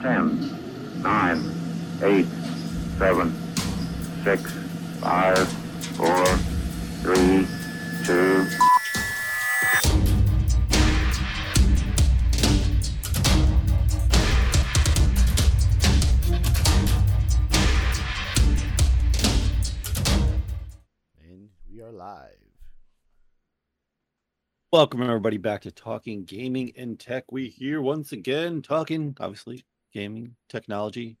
10, 9, 8, 7, 6, 5, 4, 3, 2, And we are live. Welcome everybody back to Talking Gaming and Tech. We here once again talking obviously gaming, technology,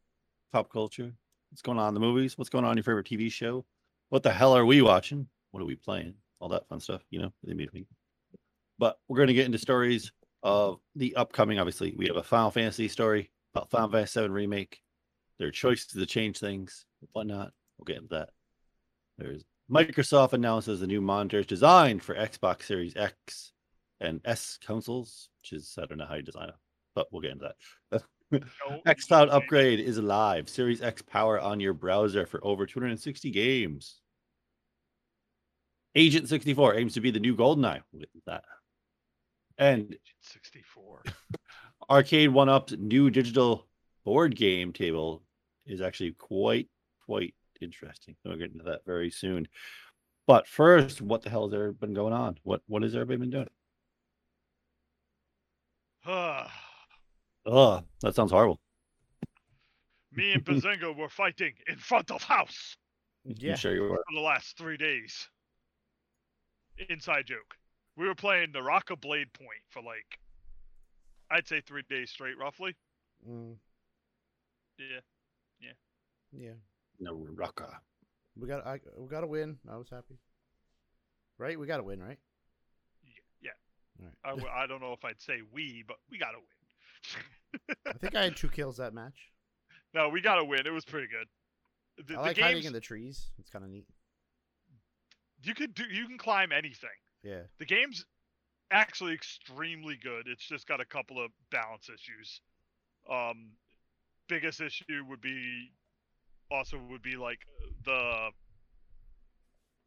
pop culture. What's going on in the movies? What's going on in your favorite TV show? What the hell are we watching? What are we playing? All that fun stuff, you know, in between. But we're going to get into stories of the upcoming. Obviously, we have a Final Fantasy story about Final Fantasy VII remake, their choices to change things, whatnot. We'll get into that. There's Microsoft announces the new monitors designed for Xbox Series X and S consoles, which is I don't know how you design it, but we'll get into that. xCloud upgrade is live. Series X power on your browser for over 260 games. Agent 64 aims to be the new GoldenEye. We'll that. And Agent 64. Arcade1Up's new digital board game table is actually quite, quite interesting. We'll get into that very soon. But first, what the hell has there been going on? What what has everybody been doing? Ah. Oh, that sounds horrible. Me and Bazinga were fighting in front of house Yeah. I'm sure you were. for the last three days. Inside joke. We were playing Naraka: Bladepoint for like, I'd say three days straight, roughly. Mm, Yeah. yeah. No rucka. We got I we got a win. I was happy. Right? We got a win, right? Yeah. yeah. All right. I, w- I don't know if I'd say we, but we got to win. I think I had two kills that match. no, we got to win. It was pretty good. The, I like games, hiding in the trees. It's kind of neat. you could do. You can climb anything. Yeah. The game's actually extremely good. It's just got a couple of balance issues. Um, biggest issue would be also would be like the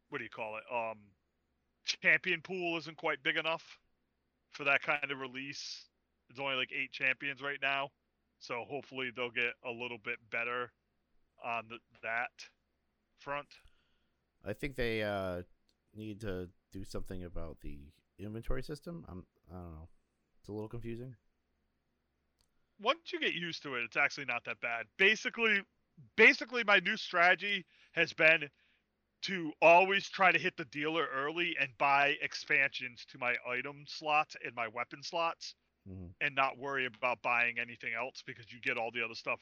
what do you call it? Um, champion pool isn't quite big enough for that kind of release. It's only like eight champions right now, so hopefully they'll get a little bit better on the, that front. I think they uh need to do something about the inventory system. I'm I don't know. It's a little confusing. once you get used to it, it's actually not that bad. Basically, basically my new strategy has been to always try to hit the dealer early and buy expansions to my item slots and my weapon slots hmm and not worry about buying anything else because you get all the other stuff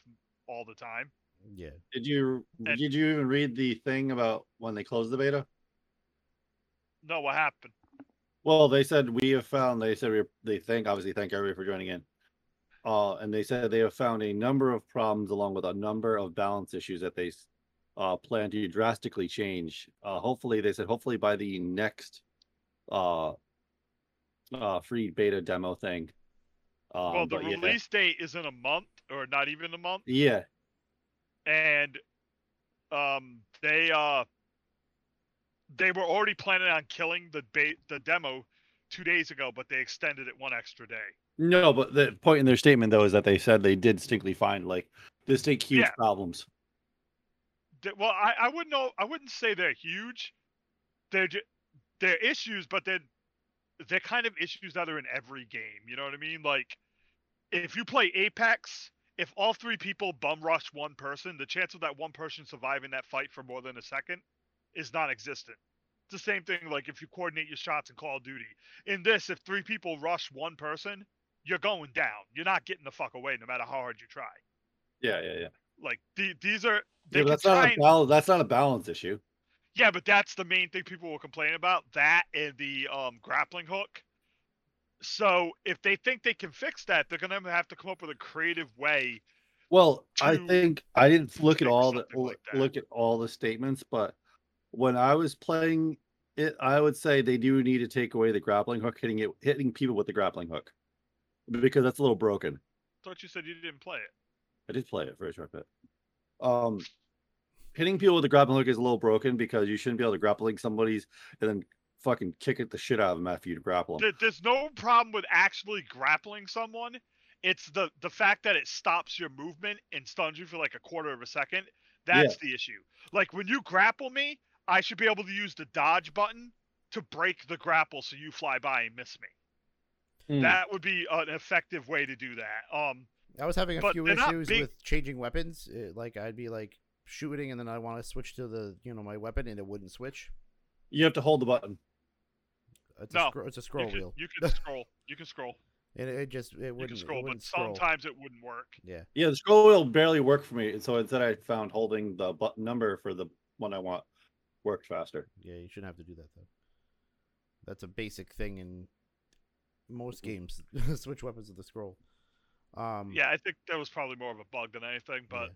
all the time. Yeah. Did you And- did you even read the thing about when they closed the beta? No, what happened? Well, they said we have found. They said we, they thank obviously thank everybody for joining in. Uh, and they said they have found a number of problems along with a number of balance issues that they uh, plan to drastically change. Uh, hopefully, they said hopefully by the next uh, uh, free beta demo thing. Um, well, the but yeah, release date is in a month or not even a month, yeah, and um, they uh, they were already planning on killing the ba- the demo two days ago, but they extended it one extra day. no, but the point in their statement though is that they said they did distinctly find like distinct huge Yeah. problems. Well, I, I wouldn't know. I wouldn't say they're huge. They're ju- they're issues, but they're they're kind of issues that are in every game. You know what I mean? Like if you play Apex, if all three people bum rush one person, the chance of that one person surviving that fight for more than a second is non-existent. It's the same thing like if you coordinate your shots in Call of Duty. In this, if three people rush one person, you're going down. You're not getting the fuck away, no matter how hard you try. Yeah, yeah, yeah. Like the, these are they yeah that's not a and- balance. That's not a balance issue. Yeah, but that's the main thing people will complain about. That and the um, grappling hook. So if they think they can fix that, they're gonna have to come up with a creative way. Well, I think I didn't look at all the like look at all the statements, but when I was playing it, I would say they do need to take away the grappling hook, hitting it, hitting people with the grappling hook, because that's a little broken. I Thought you said you didn't play it. I did play it for a short bit. Um, hitting people with the grappling hook is a little broken because you shouldn't be able to grappling somebody's and then fucking kick it the shit out of them after you grapple them. There's no problem with actually grappling someone. It's the the fact that it stops your movement and stuns you for like a quarter of a second. That's the issue. Like when you grapple me, I should be able to use the dodge button to break the grapple so you fly by and miss me. Hmm. That would be an effective way to do that. Um, I was having a few issues big- with changing weapons. It, like I'd be like shooting, and then I want to switch to the you know my weapon, and it wouldn't switch. You have to hold the button. It's No, a scro- it's a scroll you can, wheel, You can scroll. You can scroll. and it, it just it wouldn't can scroll, but wouldn't scroll. sometimes it wouldn't work. Yeah, Yeah, the scroll wheel barely worked for me, and so instead I found holding the button number for the one I want worked faster. yeah, you shouldn't have to do that though. That's a basic thing in most games. Switch weapons with the scroll. Um, Yeah, I think that was probably more of a bug than anything, but yeah.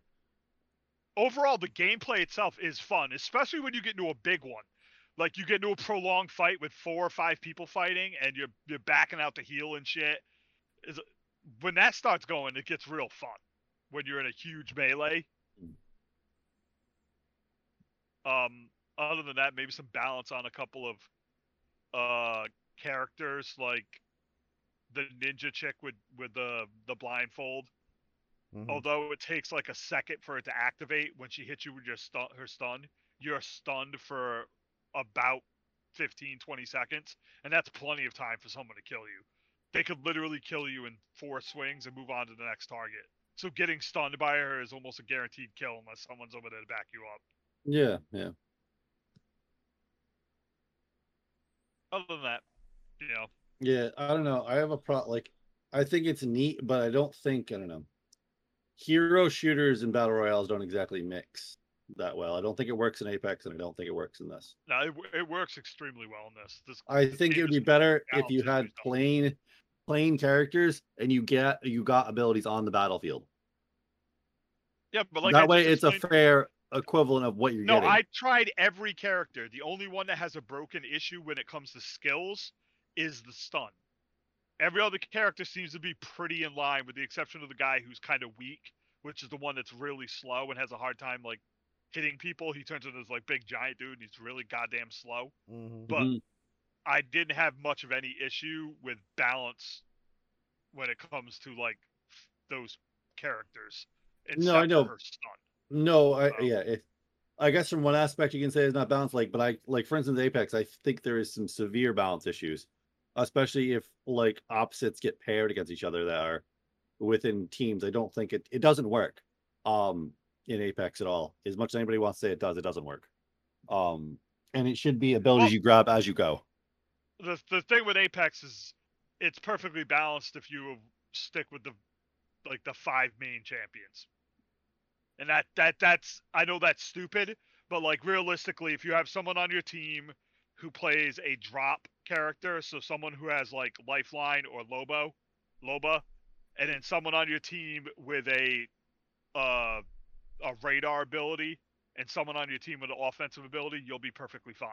Overall the gameplay itself is fun, especially when you get into a big one. Like you get into a prolonged fight with four or five people fighting and you're you're backing out to heal and shit. Is when that starts going, it gets real fun. When you're in a huge melee. Um other than that, maybe some balance on a couple of uh characters like the ninja chick with with the the blindfold Mhm. although it takes like a second for it to activate when she hits you with your stun her stun you're stunned for about 15 20 seconds and that's plenty of time for someone to kill you they could literally kill you in four swings and move on to the next target so getting stunned by her is almost a guaranteed kill unless someone's over there to back you up Yeah, yeah. other than that you know Yeah, I don't know. I have a pro like I think it's neat, but I don't think I don't know. Hero shooters and battle royales don't exactly mix that well. I don't think it works in Apex and I don't think it works in this. no it, it works extremely well in this this I this think it would be better if you had plain plain characters and you get you got abilities on the battlefield. yeah but like that I way it's a fair equivalent of what you're No, getting. No, I tried every character. The only one that has a broken issue when it comes to skills is the stun. Every other character seems to be pretty in line, with the exception of the guy who's kind of weak, which is the one that's really slow and has a hard time like hitting people. He turns into this like big giant dude, and he's really goddamn slow. Mhm. But Mhm. I didn't have much of any issue with balance when it comes to like those characters. No, I except for know. her stun. No, I So- yeah. If, I guess from one aspect you can say it's not balanced, like, but I like for instance Apex, I think there is some severe balance issues, especially if like opposites get paired against each other that are within teams. I don't think it it doesn't work, um, in Apex at all. As much as anybody wants to say it does, it doesn't work. Um, and it should be abilities Well- you grab as you go. the the thing with Apex is it's perfectly balanced if you stick with the like the five main champions. And that that that's I know that's stupid, but like realistically if you have someone on your team who plays a drop character, so someone who has like lifeline or Lobo, Loba, and then someone on your team with a uh a radar ability and someone on your team with an offensive ability, you'll be perfectly fine.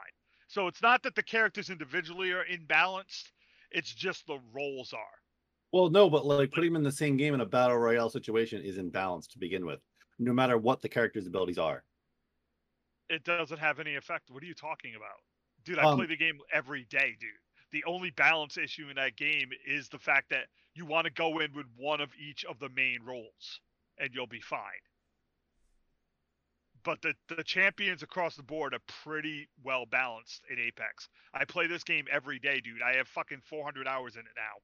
So it's not that the characters individually are imbalanced, it's just the roles are. Well, no, but like putting them in the same game in a battle royale situation is imbalanced to begin with, no matter what the character's abilities are. It doesn't have any effect. What are you talking about? Dude, I Um, play the game every day, dude. The only balance issue in that game is the fact that you want to go in with one of each of the main roles and you'll be fine. But the, the champions across the board are pretty well balanced in Apex. I play this game every day, dude. I have fucking 400 hours in it now.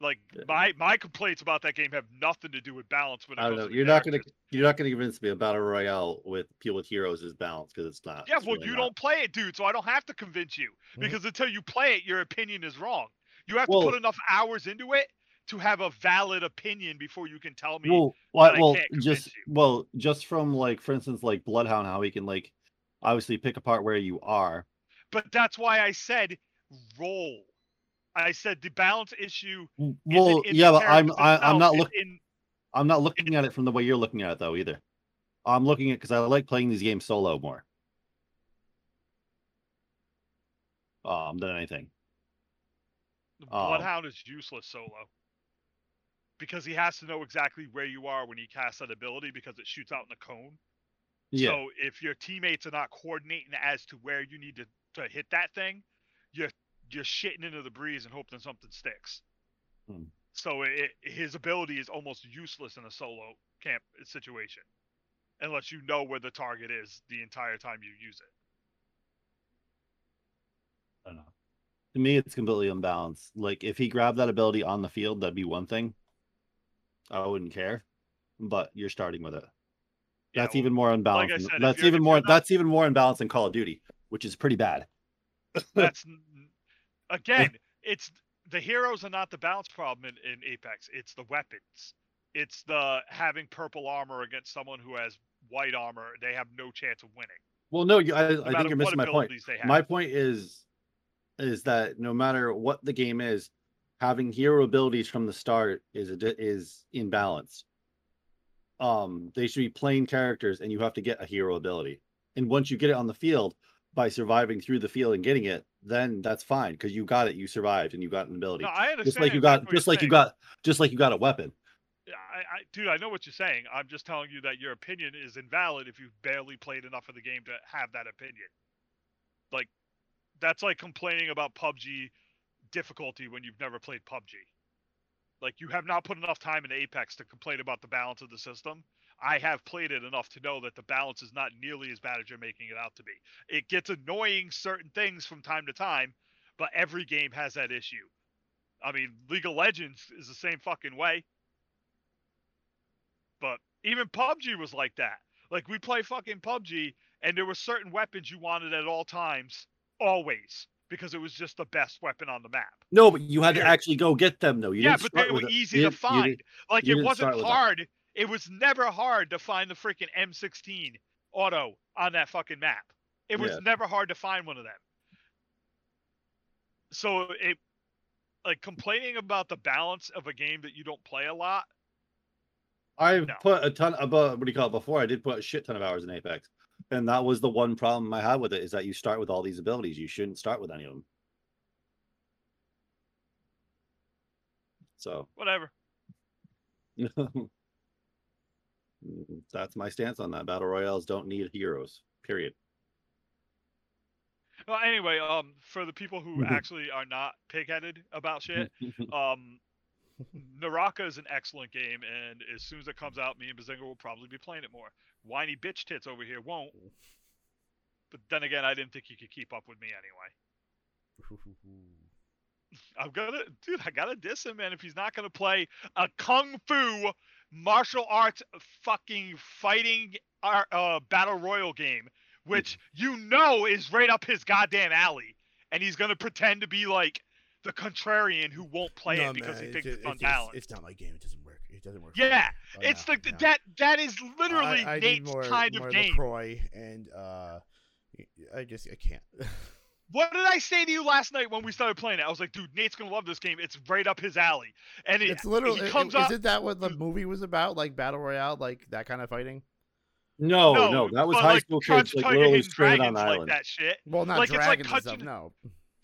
Like my my complaints about that game have nothing to do with balance when it I don't know. to You're not gonna you're not gonna convince me a battle royale with people with heroes is balanced because it's not. Yeah, It's well, really you not. don't play it, dude, so I don't have to convince you. Mhm. Because until you play it, your opinion is wrong. You have Well- to put enough hours into it to have a valid opinion before you can tell me. Well, Well, just you. well, just from like, for instance, like Bloodhound, how he can like, obviously pick apart where you are. But that's why I said roll. I said the balance issue. Well, yeah, but I'm characters I, I'm not looking. I'm not looking at it from the way you're looking at it though either. I'm looking at because I like playing these games solo more. Um, than anything. the Um, Bloodhound is useless solo. Because he has to know exactly where you are when he casts that ability because it shoots out in a cone. Yeah. So if your teammates are not coordinating as to where you need to, to hit that thing, you're you're shitting into the breeze and hoping something sticks. Hmm. So it, his ability is almost useless in a solo camp situation, unless you know where the target is the entire time you use it. I don't know. To me, it's completely unbalanced. Like if he grabbed that ability on the field, that'd be one thing. I wouldn't care, but you're starting with it. Yeah, That's well, even more unbalanced. Than- said, that's even more. not- That's even more unbalanced than Call of Duty, which is pretty bad. That's again, it's the heroes are not the balance problem in, in Apex. It's the weapons. It's the having purple armor against someone who has white armor. They have no chance of winning. Well, no, you, I, I think you're missing my point. abilities they have. My point is, is that no matter what the game is, having hero abilities from the start is a, is in balance. Um, they should be plain characters, and you have to get a hero ability. And once you get it on the field by surviving through the field and getting it, then that's fine because you got it, you survived, and you got an ability. No, I understand. just like you got, exactly just like you got, just like you got a weapon. Yeah, I, I, dude, I know what you're saying. I'm just telling you that your opinion is invalid if you've barely played enough of the game to have that opinion. Like, that's like complaining about PUBG difficulty when you've never played PUBG. Like, you have not put enough time in Apex to complain about the balance of the system. I have played it enough to know that the balance is not nearly as bad as you're making it out to be. It gets annoying certain things from time to time, but every game has that issue. I mean, League of Legends is the same fucking way. But even PUBG was like that. Like we play fucking PUBG, and there were certain weapons you wanted at all times, always, because it was just the best weapon on the map. No, but you had to actually go get them though. You yeah, but they were easy to find. like it wasn't hard. It was never hard to find the freaking M16 auto on that fucking map. It was Yeah. never hard to find one of them. So it like complaining about the balance of a game that you don't play a lot. I've No. put a ton about uh, what do you call it before. I did put a shit ton of hours in Apex, and that was the one problem I had with it is that you start with all these abilities. You shouldn't start with any of them. So Whatever. that's my stance on that. Battle royales don't need heroes. Period. Well, anyway, um, for the people who actually are not pig-headed about shit, um, Naraka is an excellent game, and as soon as it comes out, me and Bazinga will probably be playing it more. Whiny bitch tits over here won't. But then again, I didn't think he could keep up with me anyway. I'm gonna, dude, I gotta diss him, man. If he's not gonna play a kung fu martial arts fucking fighting ar- uh, battle royal game, which you know is right up his goddamn alley, and he's gonna pretend to be like the contrarian who won't play No, it because man, he thinks it's it's- unbalanced. It's, not my game. It doesn't work. It doesn't work. yeah, Oh, it's no, like the no. that that is literally I, I need Nate's more, kind more of game. LaCroix and uh, I just I can't. What did I say to you last night when we started playing it? I was like, dude, Nate's gonna love this game. It's right up his alley. And it, it's literally. he comes is up. Isn't that what the movie was about? Like battle royale, like that kind of fighting? no, no, no, that was high like, school Crouch kids like Tiger, literally Hidden stranded on Dragons the like island. that shit. Well, not Like, it's like dragons and stuff. No.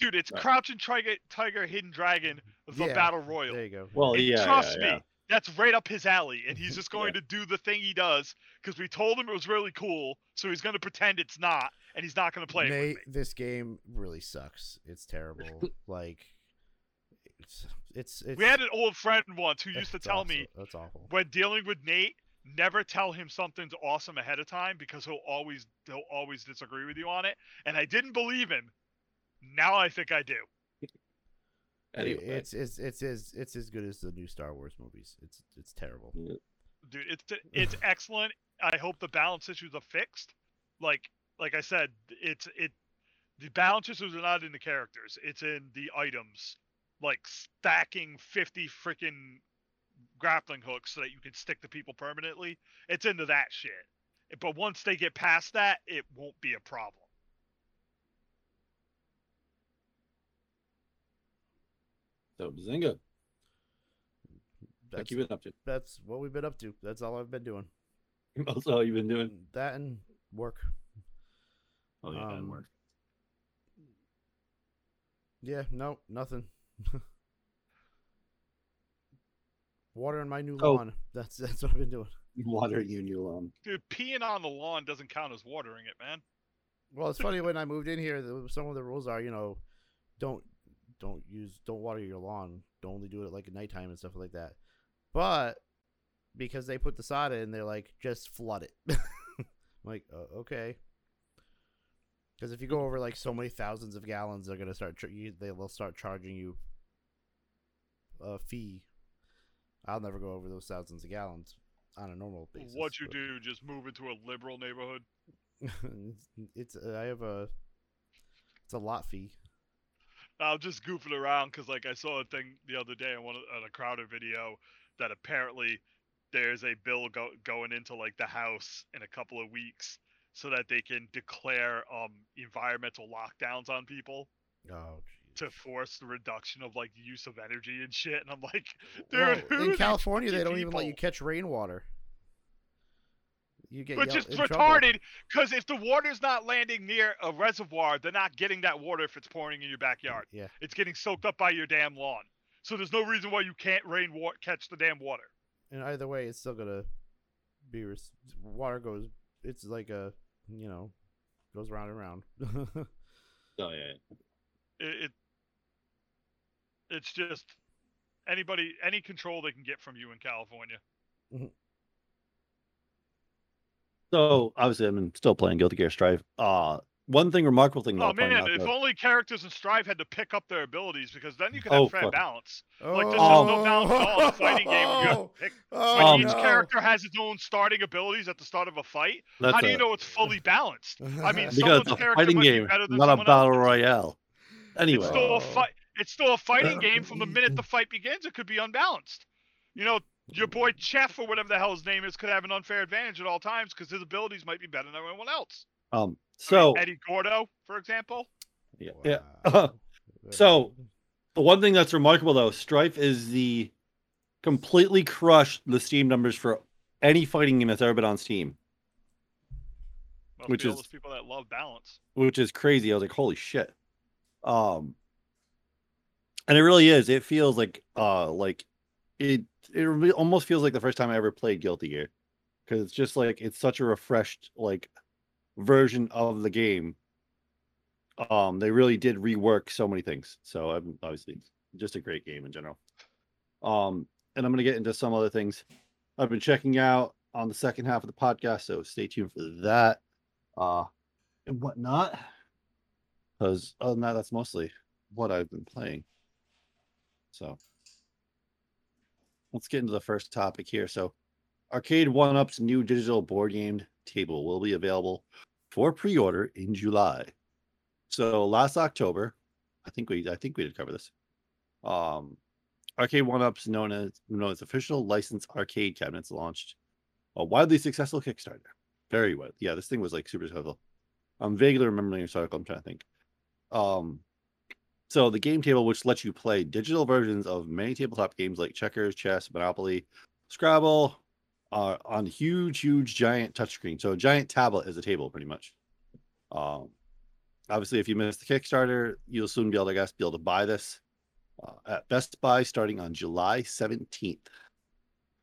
Dude, it's Right. Crouching Tiger, Tiger, Hidden Dragon, the Yeah, Battle Royal. There you go. Well, And yeah, trust yeah, me, yeah. that's right up his alley, and he's just going to do the thing he does because we told him it was really cool, so he's going to pretend it's not, and he's not going to play it Nate, with me. this game really sucks. It's terrible. like, it's it's it's. We had an old friend once who used to tell awful. me that's awful. when dealing with Nate, never tell him something's awesome ahead of time because he'll always he'll always disagree with you on it. And I didn't believe him. Now I think I do. Anyway, It's it's it's as it's as good as the new Star Wars movies. It's it's terrible. dude it's it's excellent i hope the balance issues are fixed like like i said it's it the balance issues are not in the characters it's in the items like stacking 50 freaking grappling hooks so that you can stick to people permanently it's into that shit but once they get past that it won't be a problem so Bazinga, what That's you been up to? that's what we've been up to. That's all I've been doing. That's all you've been doing. That and work. Oh yeah, and Um, work. Yeah, no, nothing. Watering my new Oh. lawn. That's that's what I've been doing. Watering your new lawn. dude peeing on the lawn doesn't count as watering it man Well, it's funny when I moved in here. Some of the rules are, you know, don't don't use don't water your lawn. Don't only do it like at nighttime and stuff like that. But because they put the sod in, they're like just flood it. I'm like uh, okay. Because if you go over like so many thousands of gallons, they're gonna start. Ch- you, they will start charging you a fee. I'll never go over those thousands of gallons on a normal basis. what you but- do? Just move into a liberal neighborhood. it's uh, I have a it's a lot fee. I'm just goofing around because, like, I saw a thing the other day on one on a Crowder video that apparently there's a bill go, going into like the House in a couple of weeks so that they can declare um environmental lockdowns on people Oh, to force the reduction of like use of energy and shit. And I'm like, dude, in California, they don't even let you catch rainwater. You get Which is retarded because if the water's not landing near a reservoir, they're not getting that water if it's pouring in your backyard. Yeah. It's getting soaked up by your damn lawn. So there's no reason why you can't rain wa- catch the damn water. And either way, it's still gonna be res- water goes. It's like a you know goes round and round. Oh yeah. It, it it's just anybody any control they can get from you in California. So obviously, I'm still playing Guilty Gear Strive. Uh one thing remarkable thing. Oh I'll man, if only characters in Strive had to pick up their abilities because then you could Oh, have fair balance. oh, Like there's just no balance at all in a fighting game. Where you pick Oh, when each no. character has its own starting abilities at the start of a fight, that's how do you a- know it's fully balanced? I mean, because someone's it's a character fighting might be game, better than not a battle else's. royale. Anyway, It's still Oh. a fight. It's still a fighting game from the minute the fight begins. It could be unbalanced. You know, your boy Chef or whatever the hell his name is could have an unfair advantage at all times because his abilities might be better than everyone else. um, I mean, so Eddie Gordo, for example. yeah, yeah. Wow. So- The one thing that's remarkable though, Strive is the completely crushed the Steam numbers for any fighting game that's ever been on Steam, Must Which is- those people that love balance. which is crazy. I was like, holy shit. Um, and it really is. It feels like uh like it it really almost feels like the first time I ever played Guilty Gear because it's just like it's such a refreshed like version of the game. Um, they really did rework so many things. So I'm obviously just a great game in general. Um, and I'm gonna get into some other things I've been checking out on the second half of the podcast. So stay tuned for that. Uh, and whatnot. Because other than that, that's mostly what I've been playing. So let's get into the first topic here. So, Arcade1Up's new digital board game table will be available for pre-order in July. So last October, I think we I think we did cover this. Um, Arcade1Up's known as known as official licensed arcade cabinets launched a widely successful Kickstarter. Very well. Yeah, this thing was like super successful. I'm vaguely remembering this article. I'm trying to think. Um, so the game table, which lets you play digital versions of many tabletop games like checkers, chess, Monopoly, Scrabble, uh, on huge, huge, giant touchscreen. So a giant tablet is a table, pretty much. Um, obviously, if you missed the Kickstarter, you'll soon be able to, guess, be able to buy this uh, at Best Buy starting on July 17th,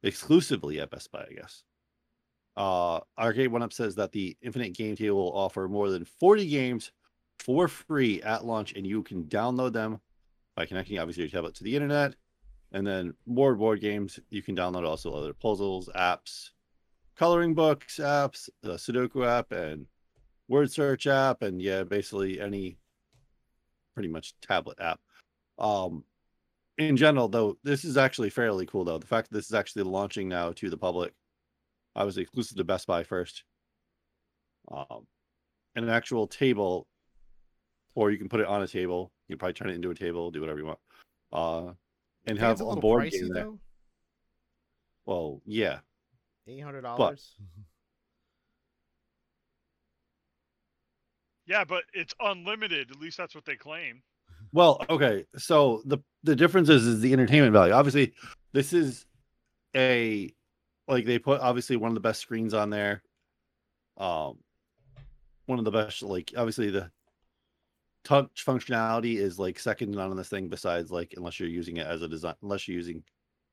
exclusively at Best Buy, I guess. Uh, Arcade1Up says that the Infinite Game Table will offer more than 40 games for free at launch, and you can download them by connecting obviously your tablet to the internet. And then more board games, you can download also other puzzles, apps, coloring books, apps, the Sudoku app, and word search app, and yeah, basically any pretty much tablet app. Um, in general, though, this is actually fairly cool though. The fact that this is actually launching now to the public I was exclusive to Best Buy first. Um, and an actual table, or you can put it on a table. You can probably turn it into a table, do whatever you want. Uh, and have it's a, board pricey, game there. though. Well, yeah, Eight hundred dollars. Yeah, but it's unlimited. At least that's what they claim. Well, okay. So the the difference is is the entertainment value. Obviously, this is a like they put obviously one of the best screens on there. Um, one of the best like obviously the touch functionality is like second to none on this thing. Besides like unless you're using it as a design, unless you're using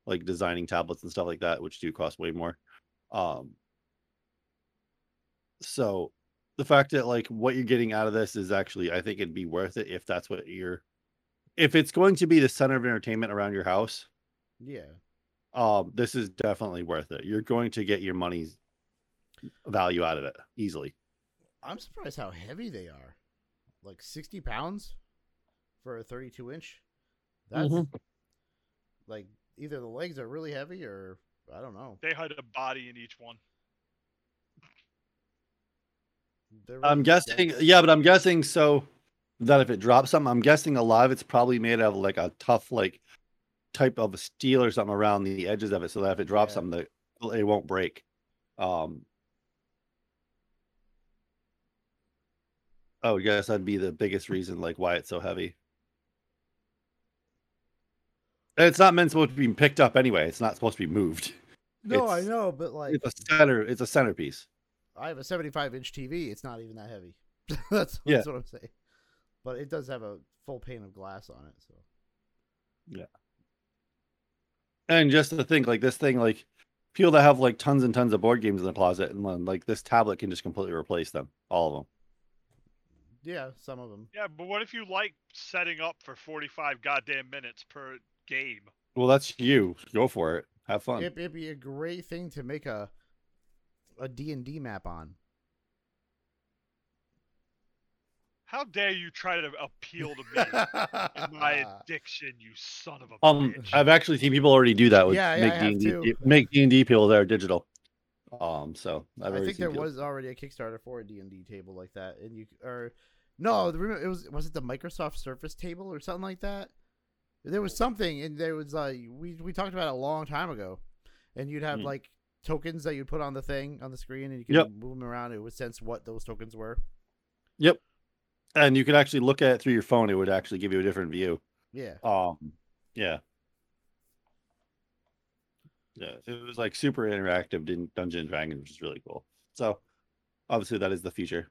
like designing tablets and stuff like that, which do cost way more. Um, so the fact that like what you're getting out of this is actually i think it'd be worth it if that's what you're if it's going to be the center of entertainment around your house, Yeah. um, this is definitely worth it. You're going to get your money's value out of it easily. I'm surprised how heavy they are. Like 60 pounds for a 32 inch. That's Mhm. like either the legs are really heavy or I don't know. They had a body in each one. They're I'm guessing, dense. yeah, but I'm guessing so that if it drops something, I'm guessing a lot of it's probably made out of like a tough, like type of steel or something around the edges of it, so that if it drops Yeah. something, that it won't break. Um. Oh, yes, that'd be the biggest reason, like why it's so heavy. And it's not meant supposed to be picked up anyway. It's not supposed to be moved. No, I know, but like It's a center. It's a centerpiece. I have a 75 inch TV. It's not even that heavy. that's, Yeah. that's what I'm saying. But it does have a full pane of glass on it. So yeah. And just to think, like this thing, like people that have like tons and tons of board games in the closet, and like this tablet can just completely replace them, all of them. Yeah, some of them. Yeah, but what if you like setting up for 45 goddamn minutes per game? Well, that's you. Go for it. Have fun. It, it'd be a great thing to make a a D and D map on. How dare you try to appeal to me my addiction, you son of a Um, bitch? I've actually seen people already do that with Yeah, yeah, make I D have and D too. make D and D people that are digital. Um, so I've I think there people- was already a Kickstarter for a D and D table like that, and you or no, the, it was was it the Microsoft Surface table or something like that? There was something, and there was like we we talked about it a long time ago, and you'd have Hmm. like tokens that you'd put on the thing on the screen, and you could Yep. move them around. It would sense what those tokens were. Yep. And you could actually look at it through your phone. It would actually give you a different view. Yeah, Um, yeah. Yeah, it was like super interactive in Dungeon and Dragons, which is really cool. So obviously that is the future.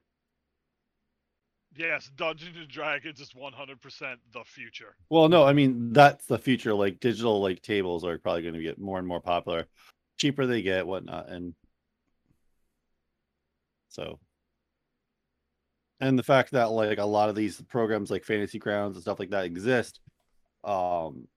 Yes, Dungeons and Dragons is 100% the future. Well, no, I mean that's the future. Like digital like tables are probably going to get more and more popular. Cheaper they get, whatnot, and so and the fact that like a lot of these programs like Fantasy Grounds and stuff like that exist, um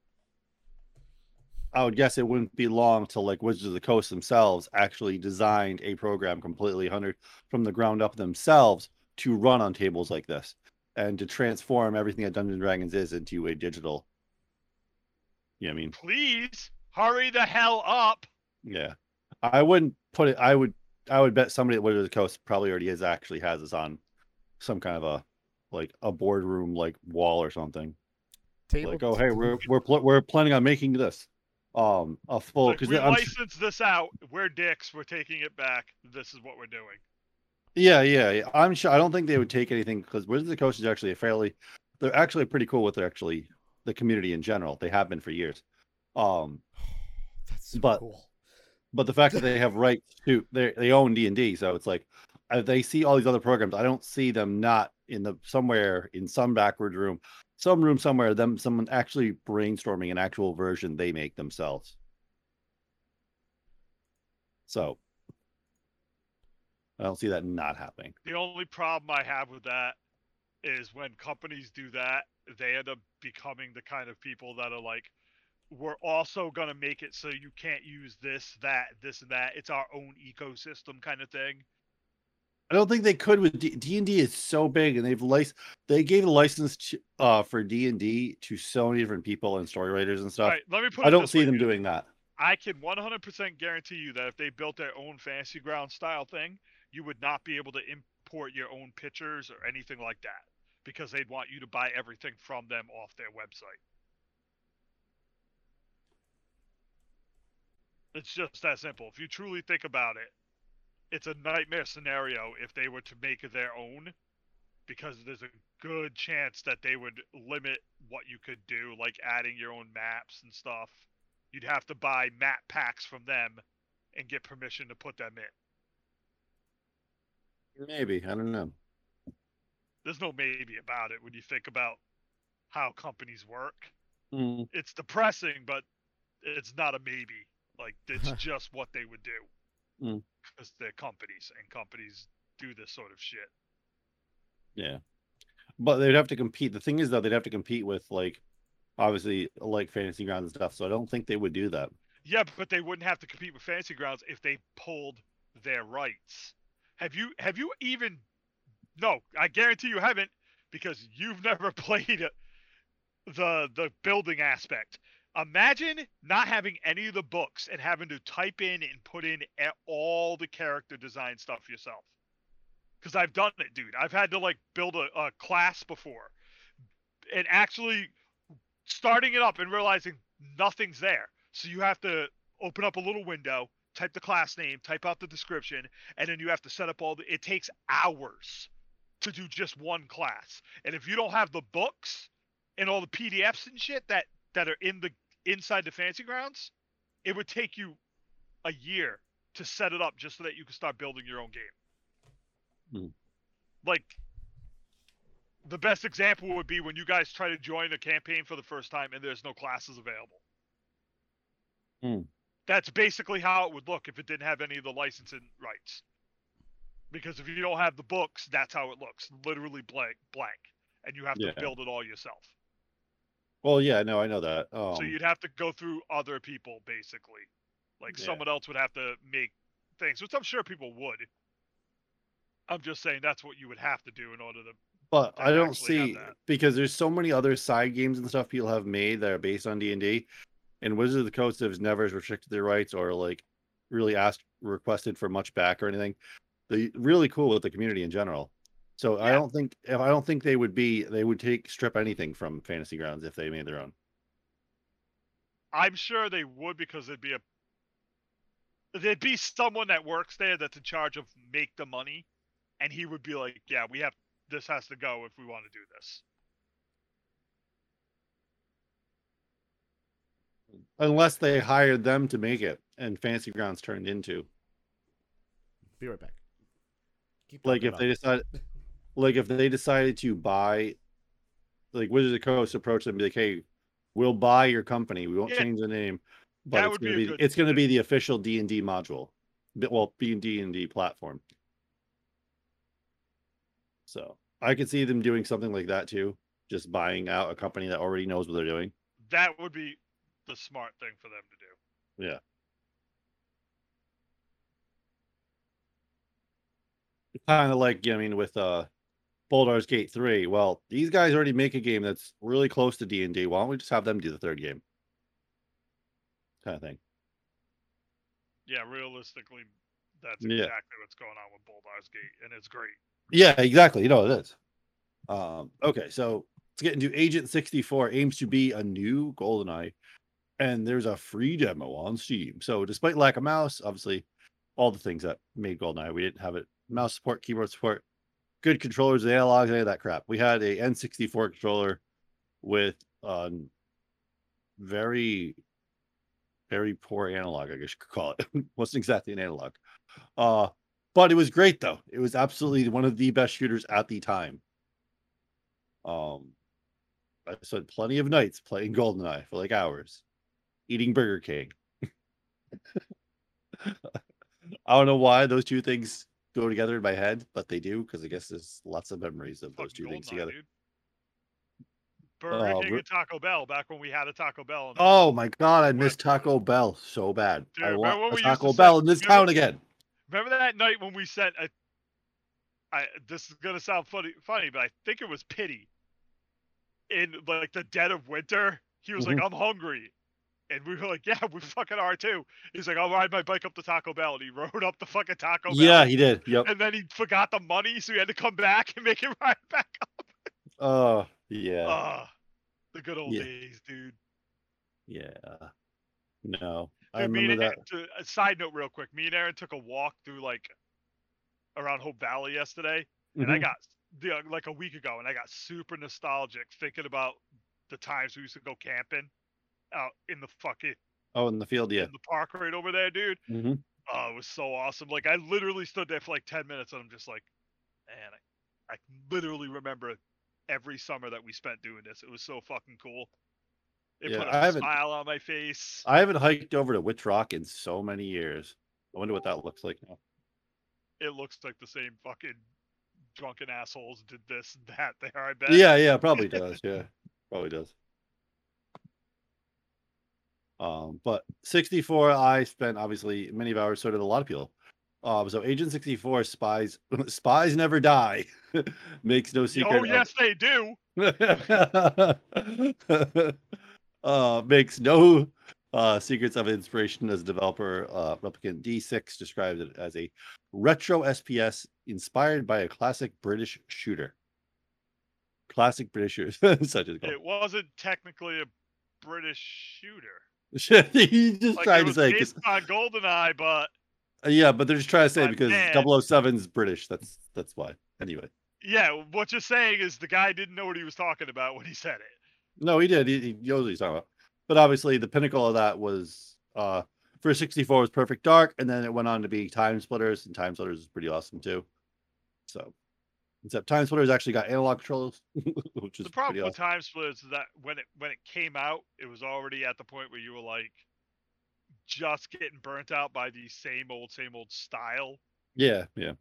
I would guess it wouldn't be long till like Wizards of the Coast themselves actually designed a program completely hundred from the ground up themselves to run on tables like this and to transform everything that Dungeons and Dragons is into a digital. You know what I mean? Please hurry the hell up. Yeah. I wouldn't put it I would I would bet somebody at Wizards of the Coast probably already is actually has this on some kind of a like a boardroom like wall or something. table. Like, oh hey, we're we're pl- we're planning on making this. Um a full Like, because we I'm license this out. We're dicks. We're taking it back. This is what we're doing. Yeah, yeah, yeah. I'm sure. I don't think they would take anything because Wizards of the Coast is actually a fairly. They're actually pretty cool with their actually the community in general. They have been for years. Um, That's so but- cool. but the fact that they have rights to they they own D and D, so it's like uh, they see all these other programs. I don't see them not in the somewhere in some backward room, some room somewhere. Them someone actually brainstorming an actual version they make themselves. So I don't see that not happening. The only problem I have with that is when companies do that, they end up becoming the kind of people that are like, we're also going to make it so you can't use this, that, this, and that. It's our own ecosystem kind of thing. I don't think they could with D and D is so big, and they've lic- they gave the license to, uh, for D and D to so many different people and story writers and stuff. right, let me put I don't see way, them dude. doing that. I can 100% guarantee you that if they built their own fantasy ground style thing, you would not be able to import your own pictures or anything like that because they'd want you to buy everything from them off their website. It's just that simple. If you truly think about it, it's a nightmare scenario if they were to make their own because there's a good chance that they would limit what you could do, like adding your own maps and stuff. You'd have to buy map packs from them and get permission to put them in. Maybe I don't know. There's no maybe about it when you think about how companies work. Mm, It's depressing, but it's not a maybe. Like it's just what they would do. Mm. Because they're companies and companies do this sort of shit. yeah, but they'd have to compete. The thing is, though, they'd have to compete with like obviously like fantasy grounds and stuff. So I don't think they would do that. Yeah, but they wouldn't have to compete with Fantasy Grounds if they pulled their rights. Have you have you even No, I guarantee you haven't because you've never played the the building aspect. Imagine not having any of the books and having to type in and put in all the character design stuff yourself. Cuz I've done it, dude. I've had to like build a, a class before and actually starting it up and realizing nothing's there. So you have to open up a little window, type the class name, type out the description, and then you have to set up all the. It takes hours to do just one class. And if you don't have the books and all the PDFs and shit that that are in the inside the Fantasy Grounds, it would take you a year to set it up just so that you can start building your own game. Hmm. Like the best example would be when you guys try to join a campaign for the first time and there's no classes available. Hmm. That's basically how it would look if it didn't have any of the licensing rights. Because if you don't have the books, that's how it looks, literally blank, blank, and you have to build it all yourself. Well, yeah, no, I know that. Um, so you'd have to go through other people, basically. Like Yeah. someone else would have to make things, which I'm sure people would. I'm just saying that's what you would have to do in order to. but to I don't see because there's so many other side games and stuff people have made that are based on D and D, and Wizards of the Coast has never restricted their rights or like really asked requested for much back or anything. They really cool with the community in general. So I don't think if I don't think they would be they would take strip anything from Fantasy Grounds if they made their own. I'm sure they would because there'd be a there'd be someone that works there that's in charge of make the money, and he would be like, "Yeah, we have this has to go if we want to do this." Unless they hired them to make it and Fantasy Grounds turned into. Be right back. Keep like if about they it. decide like if they decided to buy like Wizards of the Coast approach them and be like, hey, we'll buy your company. We won't Yeah, change the name, but that it's gonna be be, it's gonna be the official D and D module. Well, B and D and D platform. So I could see them doing something like that too. Just buying out a company that already knows what they're doing. That would be the smart thing for them to do. Yeah. Kind of like, you know, I mean, with uh Baldur's Gate 3. Well, these guys already make a game that's really close to D&D. Why don't we just have them do the third game? Kind of thing. Yeah, realistically, that's Yeah. exactly what's going on with Baldur's Gate, and it's great. Yeah, exactly. You know it is. Um, okay, so let's get into Agent 64 aims to be a new GoldenEye, and there's a free demo on Steam. So despite lack of mouse, obviously all the things that made GoldenEye, we didn't have it mouse support, keyboard support, good controllers, the analogs, any of that crap. We had a N64 controller with um very very poor analog, I guess you could call it. Wasn't exactly an analog. Uh but it was great though. It was absolutely one of the best shooters at the time. Um, I spent plenty of nights playing GoldenEye for like hours, eating Burger King. I don't know why those two things go together in my head, but they do because I guess there's lots of memories of those two things together. dude. Burger Oh, King and Taco Bell back when we had a Taco Bell. Oh my god, I miss Taco Bell so bad. Dude, I want a Taco Bell in this remember- town again. Remember that night when we sent a? I this is gonna sound funny, funny, but I think it was pity. In like the dead of winter, he was like, Mm-hmm. "I'm hungry," and we were like, "Yeah, we fucking are too." He's like, "I'll ride my bike up to Taco Bell," and he rode up the fucking Taco Bell. Yeah, he did. Yep. And then he forgot the money, so he had to come back and make it right back up. Oh, yeah. Ah, the good old Yeah. days, dude. Yeah. No. I Dude, me remember that. Aaron, to, a side note, real quick. Me and Aaron took a walk through like around Hope Valley yesterday, and I Mhm. got uh, like a week ago, and I got super nostalgic thinking about the times we used to go camping out in the fucking Oh, in the field, yeah. in the park right over there, dude. hmm Oh, it was so awesome. Like I literally stood there for like ten minutes, and I'm just like, man, I, I literally remember every summer that we spent doing this. It was so fucking cool. It Yeah, put I a haven't- smile on my face. I haven't hiked over to Witch Rock in so many years. I wonder what that looks like now. it looks like the same fucking drunken assholes did this and that there. I bet. Yeah, yeah, probably does. Yeah, probably does. Um, but 64, I spent obviously many of hours, so did a lot of people. Um, so Agent 64 spies spies never die. Makes no secret. Oh of- yes, they do. uh, makes no uh, secrets of inspiration as a developer. Uh, Replicant D6 described it as a retro FPS inspired by a classic British shooter. Classic British shooter, such as It wasn't technically a British shooter. he just Like trying to say based on GoldenEye, but uh, yeah, but they're just trying to say because man. 007 is British. That's that's why. Anyway, yeah, what you're saying is the guy didn't know what he was talking about when he said it. no, he did. He, he knows what he's talking about. But obviously, the pinnacle of that was uh for 64 was Perfect Dark, and then it went on to be Time Splitters, and Time Splitters is pretty awesome too. So, except Time Splitters actually got analog controls, which is The problem with awesome. Time Splitters is that when it when it came out, it was already at the point where you were like just getting burnt out by the same old same old style. Yeah, yeah.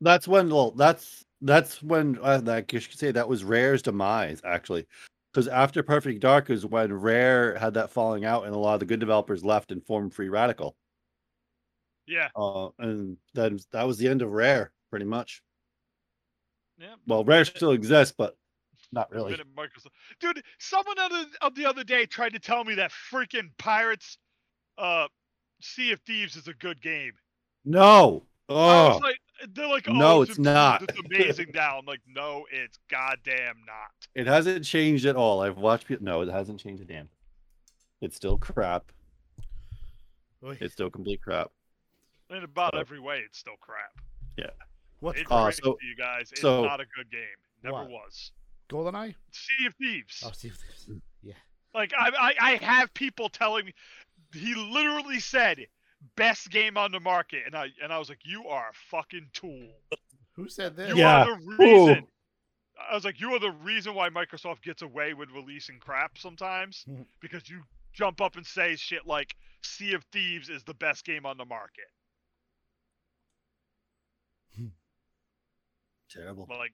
That's when. Well, that's that's when uh, I guess you could say that was Rare's demise actually, because after Perfect Dark is when Rare had that falling out, and a lot of the good developers left and formed Free Radical. Yeah, Uh, and then that was the end of Rare, pretty much. yeah. Well, Rare still exists, but not really. Dude, someone other of the other day tried to tell me that freaking Pirates uh Sea of Thieves is a good game. No. Oh, was like they're like, oh, No, it's it's not. It's amazing now. I'm like, no, it's goddamn not. it hasn't changed at all. I've watched people. No, it hasn't changed a damn. It's still crap. Oy. It's still complete crap. In about So- every way, it's still crap. Yeah. What's It's Uh, so- you guys. It's so- not a good game. Never What? was. GoldenEye? Sea of Thieves. Oh, see if there's- Yeah. Like I, I, I have people telling me, he literally said, "Best game on the market," and I, and I was like, "You are a fucking tool. Who said this? You Yeah. are the reason." I was like, "You are the reason why Microsoft gets away with releasing crap sometimes Mhm. because you jump up and say shit like Sea of Thieves is the best game on the market." Terrible. Like,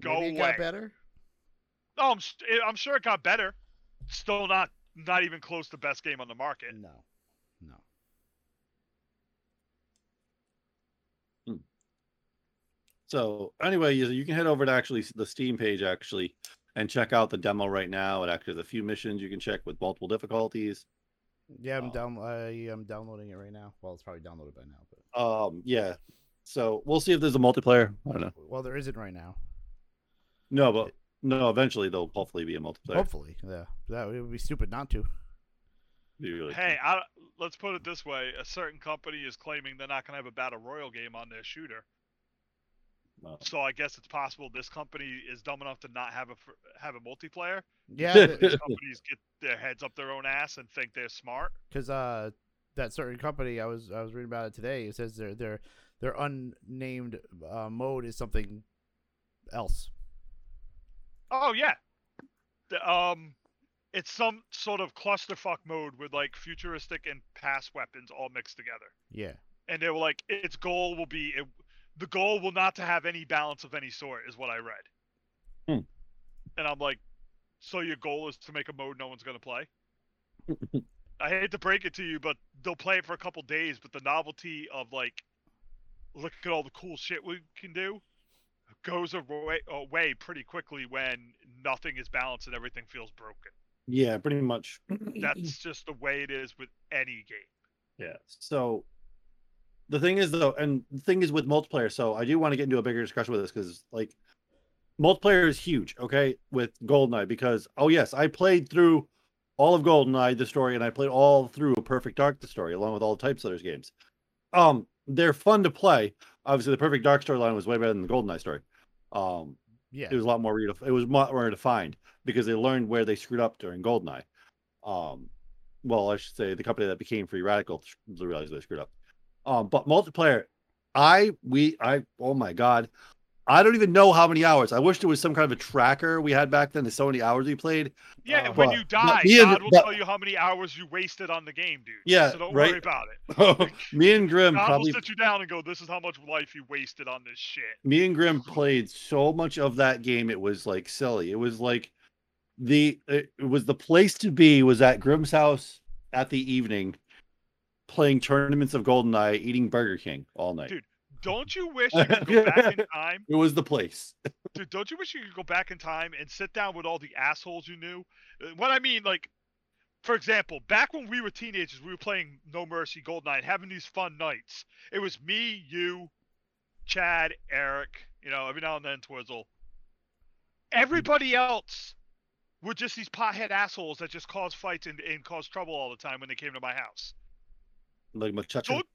Go Maybe it away. got better. oh, I'm, I'm sure it got better. Still not, not even close to best game on the market. No. No. So anyway, you, you can head over to actually the Steam page actually and check out the demo right now. It actually has a few missions you can check with multiple difficulties. Yeah, I'm Oh. down. I am downloading it right now. Well, it's probably downloaded by now, but Um, yeah. So we'll see if there's a multiplayer. I don't know. well, there isn't right now. No, but no. Eventually, there'll hopefully be a multiplayer. Hopefully, yeah. That it would be stupid not to. Really Hey, I, let's put it this way: a certain company is claiming they're not going to have a battle royal game on their shooter. cool. So I guess it's possible this company is dumb enough to not have a have a multiplayer. Yeah, These companies get their heads up their own ass and think they're smart. uh, that certain company I was I was reading about it today. It says their their their unnamed uh, mode is something else. Oh yeah, the, um, it's some sort of clusterfuck mode with like futuristic and past weapons all mixed together. Yeah. And they were like, its goal will be it, the goal will not to have any balance of any sort, is what I read. Hmm. And I'm like, so your goal is to make a mode no one's gonna play? I hate to break it to you, but they'll play it for a couple days, but the novelty of like, look at all the cool shit we can do, goes away, away pretty quickly when nothing is balanced and everything feels broken. Yeah, pretty much. That's just the way it is with any game. Yeah. So the thing is though, and the thing is with multiplayer, so I do want to get into a bigger discussion with this because like multiplayer is huge, okay, with Goldeneye, because oh yes, I played through all of Goldeneye, the story, and I played all through Perfect Dark, the story, along with all the Time Splitters games. Um, they're fun to play. Obviously, the Perfect Dark storyline was way better than the Goldeneye story. Um, Yeah. it was a lot more it was more more defined because they learned where they screwed up during Goldeneye. Um, well, I should say the company that became Free Radical realized they screwed up. Um, but multiplayer, I we I oh my god, I don't even know how many hours. I wish there was some kind of a tracker we had back then. There's so many hours we played. Yeah, Uh, when you die, me and- God will but- tell you how many hours you wasted on the game, dude. Yeah, So don't right. worry about it. me and Grim God probably will sit you down and go, "This is how much life you wasted on this shit." me and Grim played so much of that game. It was like silly. It was like the it was the place to be was at Grim's house at the evening, playing tournaments of GoldenEye, eating Burger King all night. Dude. Don't you wish you could go back in time? It was the place. Dude, don't you wish you could go back in time and sit down with all the assholes you knew? Uh, What I mean, like, for example, back when we were teenagers, we were playing No Mercy, Goldeneye, and having these fun nights. It was me, you, Chad, Eric, you know, every now and then Twizzle. Everybody else were just these pothead assholes that just caused fights and, and cause trouble all the time when they came to my house. Like McChutcher. Don't,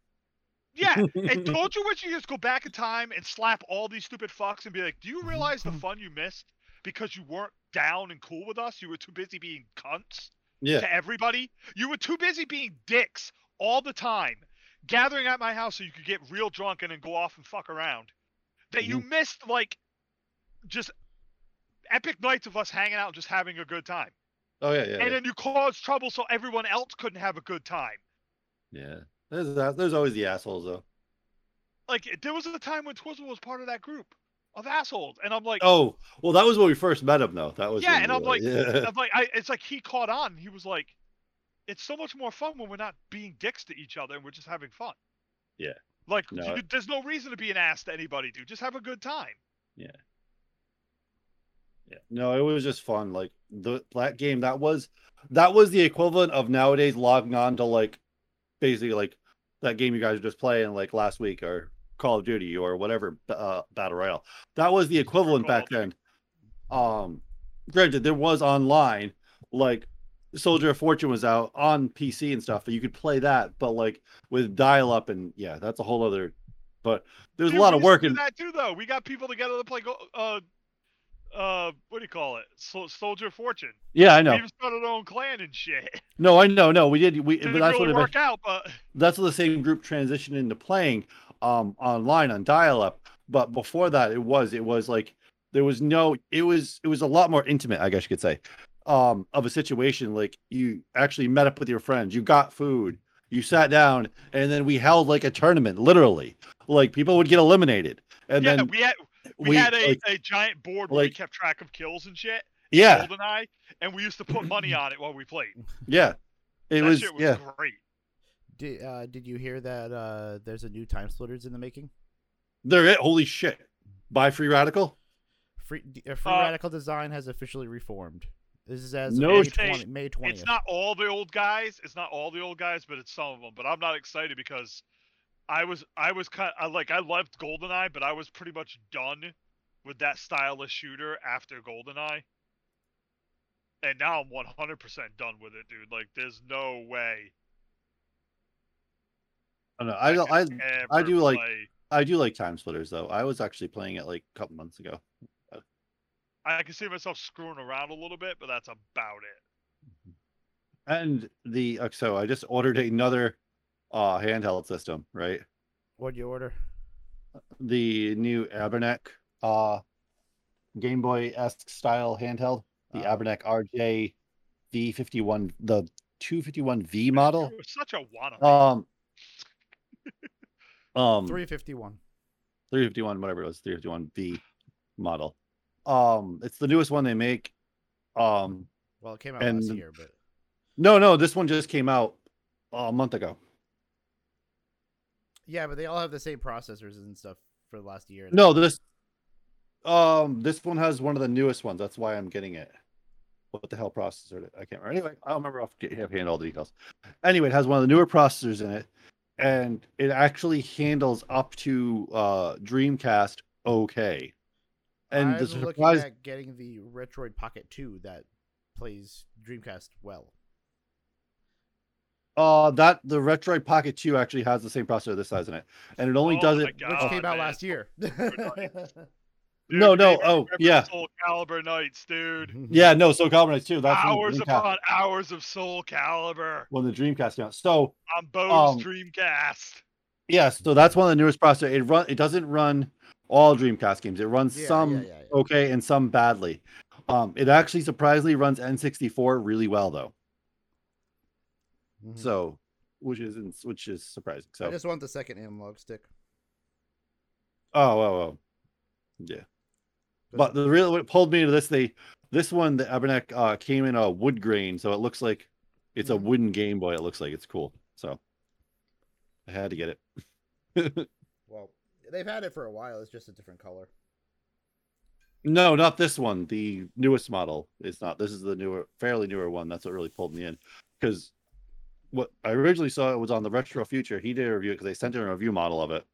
yeah, and don't you wish you just go back in time and slap all these stupid fucks and be like, do you realize the mm-hmm. fun you missed because you weren't down and cool with us? You were too busy being cunts Yeah. to everybody. You were too busy being dicks all the time, gathering at my house so you could get real drunk and then go off and fuck around. That you mm-hmm. missed like just epic nights of us hanging out and just having a good time. Oh yeah, yeah. And yeah. then you caused trouble so everyone else couldn't have a good time. yeah. There's that, there's always the assholes though. Like there was a time when Twizzle was part of that group of assholes, and I'm like, Oh, well, that was when we first met him though. That was Yeah, and I'm like- yeah. I'm like, I, it's like he caught on. He was like, it's so much more fun when we're not being dicks to each other and we're just having fun. Yeah. Like, No. there's no reason to be an ass to anybody, dude. Just have a good time. Yeah. Yeah. No, it was just fun. Like the that game, that was that was the equivalent of nowadays logging on to like basically like that game you guys were just playing like last week or Call of Duty or whatever uh, battle royale. That was the equivalent back then. Um, granted, there was online like Soldier of Fortune was out on PC and stuff, but you could play that. But like with dial up and yeah, that's a whole other. But there's Dude, a lot of work in that too, though. We got people together to play. Go- uh, uh, what do you call it? Sol- Soldier of Fortune. yeah, I We know. even started our own clan and shit. No, I know. No, we did. We Didn't but that's really what it, work out, but that's what the same group transitioned into playing um online on dial-up but before that it was it was like there was no it was it was a lot more intimate i guess you could say um of a situation like you actually met up with your friends you got food you sat down and then we held like a tournament literally like people would get eliminated and yeah, then we had we, we, had a, like, a giant board where we kept track of kills and shit. yeah GoldenEye, and we used to put money on it while we played. yeah it that was, shit was yeah great. Did uh, did you hear that uh, there's a new time splitters in the making? they're it holy shit buy free radical Free, uh, Free Uh, Radical Design has officially reformed. This is as No of May, 20, May 20th. It's not all the old guys. It's not all the old guys, but it's some of them. But I'm not excited because I was I was kind I like I loved GoldenEye, but I was pretty much done with that style of shooter after GoldenEye. And now I'm 100% done with it, dude. Like there's no way. i don't know i i I ever do like- i do like time splitters though i was actually playing it like a couple months ago I can see myself screwing around a little bit, but that's about it. And the uh, so I just ordered another uh handheld system, right? What'd you order? The new Anbernic uh Game Boy esque style handheld, the Uh, Anbernic RJ V51, the 251V model. You're such a wannabe. Um um 351. 351 whatever it was, 351V model. Um it's the newest one they make. Um Well, it came out last And- year, but no, no, this one just came out a month ago. Yeah, but they all have the same processors and stuff for the last year. No, this um this one has one of the newest ones. That's why I'm getting it. What the hell processor? I can't remember. Anyway, I don't remember off hand all the details. Anyway, it has one of the newer processors in it, and it actually handles up to uh Dreamcast okay. And I'm the looking surprise at getting the Retroid Pocket 2 that plays Dreamcast well. Uh that the Retroid Pocket 2 actually has the same processor this size in it. And it only Oh does my it Which God, came out man. last year. Dude, no, no, oh, yeah. Soul Caliber nights, dude. Yeah, no, Soulcalibur Carbonite too. That's hours upon hours of Soulcalibur. when the Dreamcast came out. So on Bo's Um, Dreamcast. Yes, so that's one of the newest processors. It run it doesn't run all Dreamcast games. It runs Yeah, some yeah, yeah, yeah. okay and some badly. Um, it actually surprisingly runs N64 really well though. Mhm. So, which is which is surprising. So, I just want the second analog stick. oh, oh, oh, yeah. But the real what pulled me to this, they This one, the Anbernic uh, came in a wood grain, so it looks like it's a Mhm. wooden Game Boy. It looks like it's cool. So I had to get it. Well, they've had it for a while. It's just a different color. No, not this one. The newest model. is not. This is the newer, fairly newer one. That's what really pulled me in. Because what I originally saw it was on the Retro Future. He did a review because they sent in a review model of it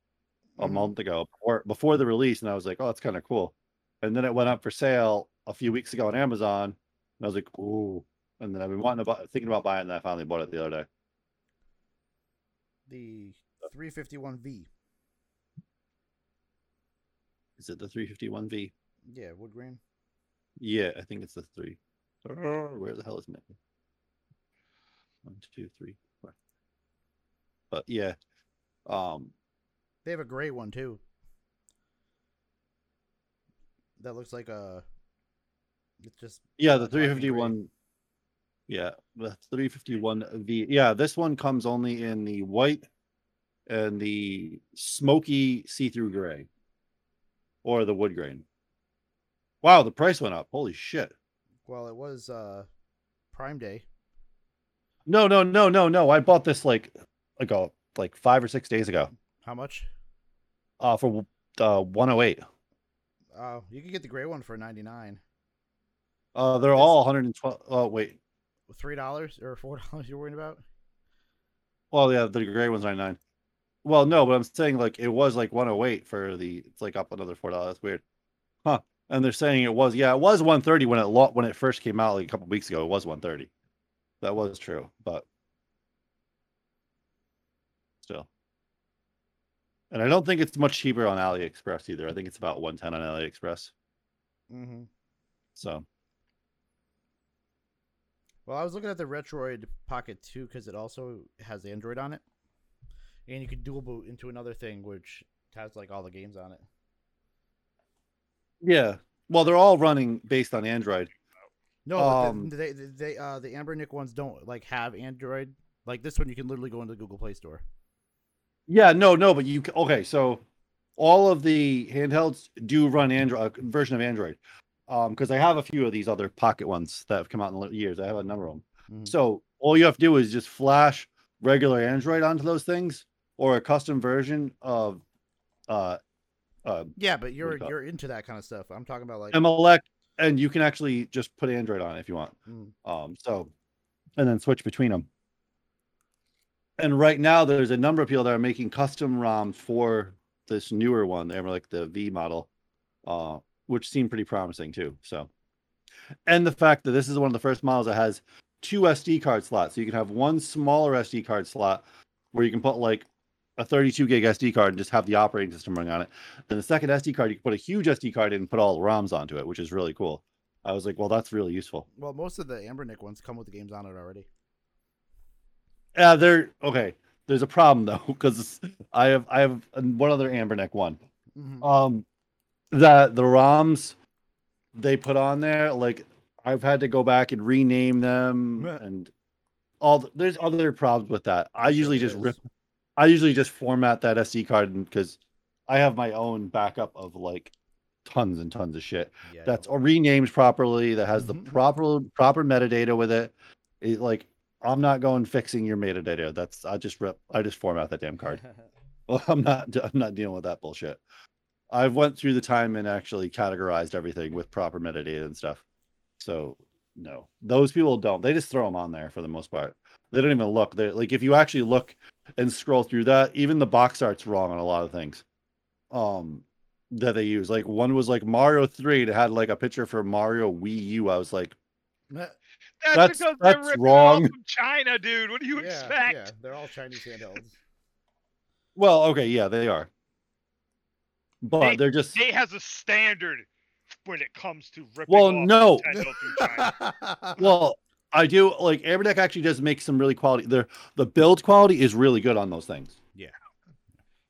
a Mhm. month ago or before the release, and I was like, oh, that's kind of cool. And then it went up for sale a few weeks ago on Amazon, and I was like, ooh. And then I've been wanting to buy, thinking about buying, it, and I finally bought it the other day. The 351V. Is it the 351V? Yeah, wood grain. Yeah, I think it's the three. Oh, where the hell is it? One, two, three, four. But yeah, um, They have a gray one too. That looks like a. It's just yeah, the Uh, black and gray. 351. Yeah, the 351V. Yeah, this one comes only in the white and the smoky see-through gray, or the wood grain. Wow, the price went up. Holy shit! well, it was uh Prime Day. No, no, no, no, no. I bought this like like like five or six days ago. How much? Uh, for uh 108. Uh, you can get the gray one for 99. Uh, they're all 112. Oh, wait. Three dollars or four dollars? You're worried about? Well, yeah, the gray one's 99. Well, no, but I'm saying like it was like 108 for the. It's like up another four dollars. Weird, huh? And they're saying it was yeah, it was 130 when it lo- when it first came out like a couple weeks ago. It was 130. That was true, but still. And I don't think it's much cheaper on AliExpress either. I think it's about 110 on AliExpress. Mm-hmm. So Well, I was looking at the Retroid Pocket 2 because it also has Android on it, and you can dual boot into another thing which has like all the games on it. yeah, well, they're all running based on Android. No, Um, the, they, they, uh, the Anbernic ones don't like have Android. Like this one, you can literally go into the Google Play Store. Yeah, no, no, but you okay? So all of the handhelds do run Android version of Android, um, because I have a few of these other Pocket ones that have come out in the years. I have a number of them. Mhm. So all you have to do is just flash regular Android onto those things, or a custom version of uh, uh, Yeah, but you're you're into that kind of stuff. I'm talking about like MLX, and you can actually just put Android on if you want. Mm. Um, so, and then switch between them. And right now, there's a number of people that are making custom ROMs for this newer one. They're like the V model, uh, which seem pretty promising too. So, and the fact that this is one of the first models that has two SD card slots, so you can have one smaller SD card slot where you can put like a 32 gig SD card and just have the operating system running on it. Then the second SD card, you can put a huge SD card in and put all the ROMs onto it, which is really cool. I was like, well, that's really useful. well, most of the Anbernic ones come with the games on it already. Yeah, they're okay. There's a problem though, because I have I have one other Anbernic one. Mhm. Um, that the ROMs they put on there, like I've had to go back and rename them, and all the, there's other problems with that. I usually just rip. I usually just format that SD card because I have my own backup of like tons and tons of shit Yeah, that's renamed properly that has the Mhm. proper proper metadata with it. It like I'm not going fixing your metadata. That's I just rip I just format that damn card. Well, I'm not I'm not dealing with that bullshit. I've went through the time and actually categorized everything with proper metadata and stuff. So no, those people don't. They just throw them on there for the most part. They don't even look. They like if you actually look and scroll through that, even the box art's wrong on a lot of things. Um, that they use. Like one was like Mario Three. It had like a picture for Mario Wii U. I was like, That's, That's- because they're wrong. off from China, dude. What do you yeah, expect? yeah, they're all Chinese handhelds. well, okay, yeah, they are. But They- they're just They has a standard when it comes to ripping Well, off no. China. well, I do like Airdeck actually does make some really quality. Their the build quality is really good on those things. Yeah.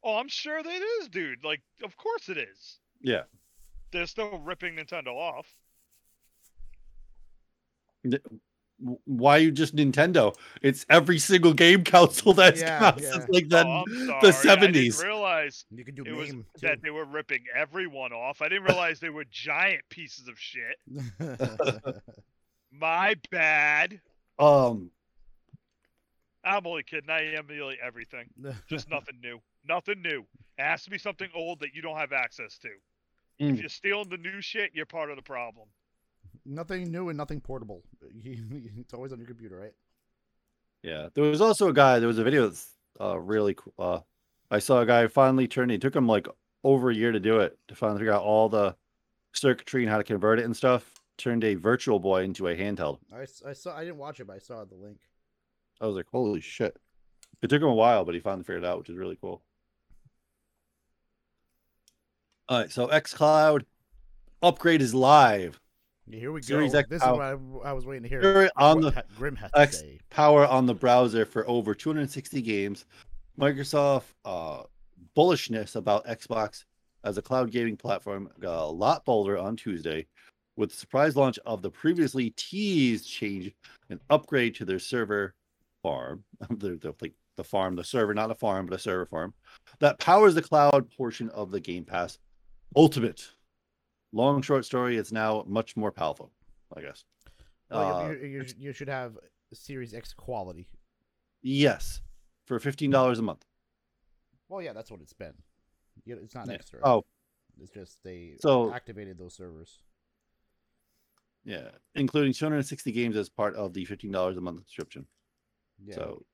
Oh, I'm sure that it is, dude. Like, of course it is. Yeah. They're still ripping Nintendo off. Why you just Nintendo? It's every single game console that's Yeah, come out yeah. since like the oh, I'm the I seventies. didn't realize realize You can do it was meme that they were ripping everyone off. I didn't realize they were giant pieces of shit. too. My bad. Um, I'm only kidding. I am emulate everything. Just nothing new. Nothing new. It has to be something old that you don't have access to. If Mm. you're stealing the new shit, you're part of the problem. nothing new and nothing portable. it's always on your computer, right? yeah, there was also a guy. There was a video that's uh, really cool. Uh, I saw a guy finally turn. It took him like over a year to do it to finally figure out all the circuitry and how to convert it and stuff. Turned a Virtual Boy into a handheld. I, I saw. I didn't watch it, but I saw the link. I was like, holy shit. It took him a while, but he finally figured it out, which is really cool. All right, so xCloud upgrade is live. Here we go. X this out. is what I, I was waiting to hear. Here on the Grim to X say. power on the browser for over 260 games. Microsoft uh, bullishness about Xbox as a cloud gaming platform got a lot bolder on Tuesday with the surprise launch of the previously teased change and upgrade to their server farm. the, the, like the farm, the server, not a farm, but a server farm that powers the cloud portion of the Game Pass Ultimate. Long short story, it's now much more powerful, I guess. Well, Uh, you, you, you, you should have Series X quality. Yes, for fifteen dollars a month. Well, yeah, that's what it's been. It's not Yeah. extra. Oh, It's just they So- activated those servers. Yeah, including two hundred and sixty games as part of the fifteen dollars a month subscription. Yeah. So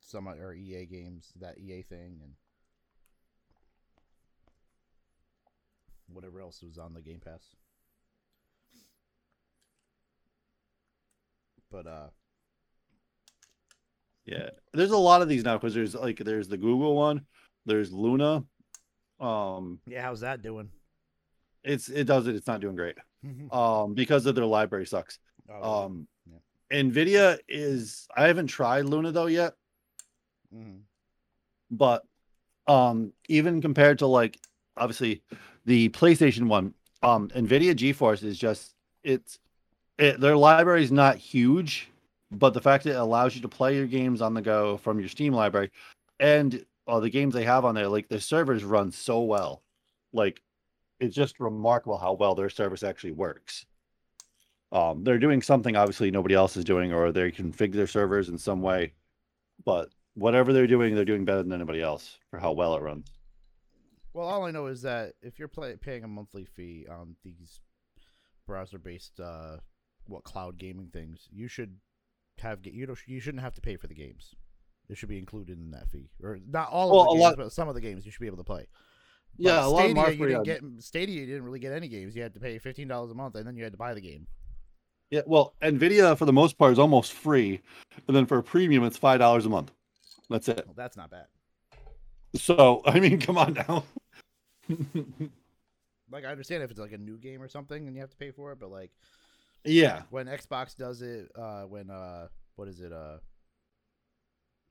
some are EA games, that EA thing, and whatever else was on the Game Pass. But uh, yeah, there's a lot of these now because there's like there's the Google one, there's Luna. Um, yeah, how's that doing? it's it does it. It's not doing great. Um, because of their library sucks. Oh, Um, yeah. Nvidia is. I haven't tried Luna though yet, mhm. but um, even compared to like obviously the PlayStation one, um, Nvidia GeForce is just it's it, their library is not huge, but the fact that it allows you to play your games on the go from your Steam library, and all the games they have on there, like the servers run so well, like it's just remarkable how well their service actually works. Um, they're doing something obviously nobody else is doing, or they configure their servers in some way, but whatever they're doing, they're doing better than anybody else for how well it runs. Well, all I know is that if you're play- paying a monthly fee on these browser-based uh, what cloud gaming things, you should have you don't you shouldn't have to pay for the games. It should be included in that fee, or not all Well, of the games, lot- but some of the games you should be able to play. Yeah, But a lot of them you didn't get Stadia. You didn't really get any games. You had to pay fifteen dollars a month, and then you had to buy the game. Yeah, well, Nvidia for the most part is almost free, and then for a premium, it's five dollars a month. That's it. Well, that's not bad. So I mean, come on now. Like I understand if it's like a new game or something, and you have to pay for it, but like yeah, when Xbox does it, uh, when uh, what is it, uh,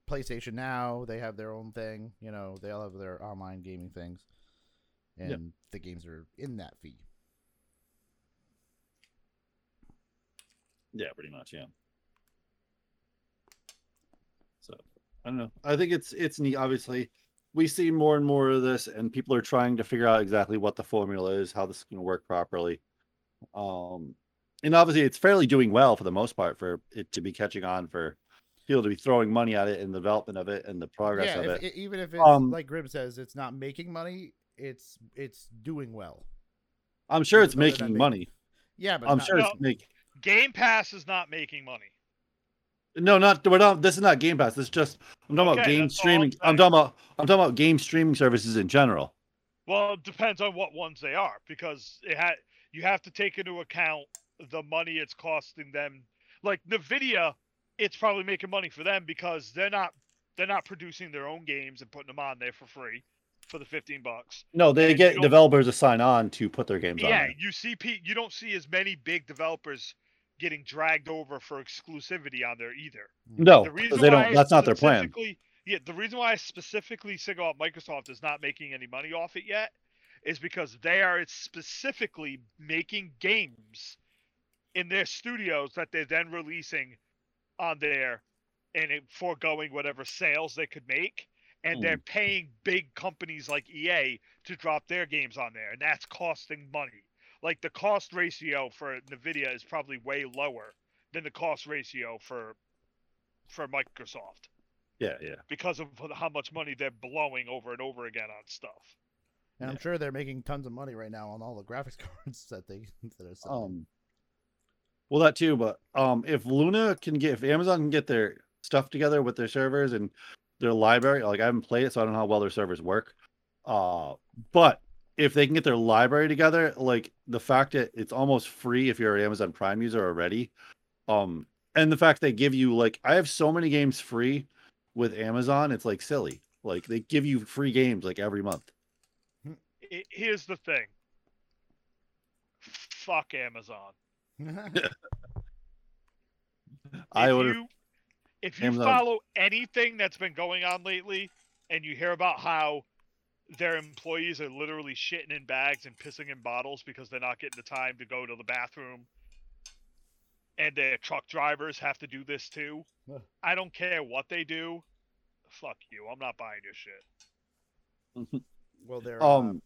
PlayStation Now, they have their own thing. You know, they all have their online gaming things, and Yep. the games are in that fee. yeah, pretty much, yeah. So I don't know. I think it's it's neat. Obviously, we see more and more of this, and people are trying to figure out exactly what the formula is, how this is going to work properly. Um, and obviously, it's fairly doing well for the most part for it to be catching on for people to be throwing money at it and the development of it and the progress yeah, of if, it. even if it's Um, like Grim says, it's not making money. It's it's doing well. I'm sure it's other making make- money. Yeah, but I'm not- sure No. it's making. Game Pass is not making money. No, not we're not. This is not Game Pass. This is just I'm talking about game that's all I'm streaming. I'm talking about I'm talking about game streaming services in general. Well, it depends on what ones they are because it had you have to take into account the money it's costing them. Like Nvidia, it's probably making money for them because they're not they're not producing their own games and putting them on there for free for the 15 bucks. No, they And get developers to sign on to put their games on. Yeah, you see Pete, you don't see as many big developers getting dragged over for exclusivity on there either. Hmm. No, the reason they don't. I That's not their plan. Yeah, the reason why I specifically single out Microsoft is not making any money off it yet is because they are specifically making games in their studios that they're then releasing on there and it foregoing whatever sales they could make. And they're paying big companies like EA to drop their games on there, and that's costing money. Like the cost ratio for Nvidia is probably way lower than the cost ratio for for Microsoft Yeah, yeah. because of how much money they're blowing over and over again on stuff. And I'm sure they're making tons of money right now on all the graphics cards that they that are selling. Um, well, that too, but um, if Luna can get, if Amazon can get their stuff together with their servers and their library, like I haven't played it, so I don't know how well their servers work. Uh, but if they can get their library together, like the fact that it's almost free if you're an Amazon Prime user already, um, and the fact they give you like I have so many games free with Amazon, it's like silly. Like they give you free games like every month. Here's the thing. Fuck Amazon. I if order you if you Amazon- follow anything that's been going on lately and you hear about how their employees are literally shitting in bags and pissing in bottles because they're not getting the time to go to the bathroom and their truck drivers have to do this too Ugh. i don't care what they do fuck you i'm not buying your shit well, they're um, um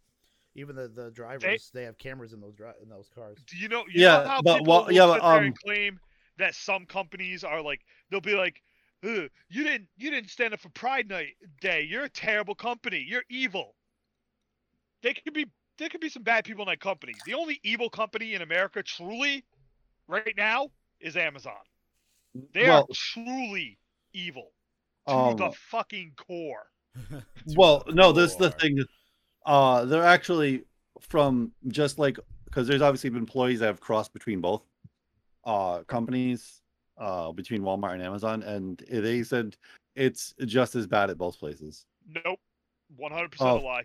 even the the drivers they have cameras in those dri- in those cars. do you know you Yeah, know how but people what- yeah, but, um, claim that some companies are like they'll be like Ugh, you didn't you didn't stand up for Pride Night Day. You're a terrible company. You're evil. They could be there could be some bad people in that company. The only evil company in America truly right now is Amazon. They well, are truly evil to um, the fucking core. well no this is the thing uh they're actually from just like because there's obviously been employees that have crossed between both uh companies uh between walmart and amazon and they said it's just as bad at both places Nope. 100% Oh. a lie.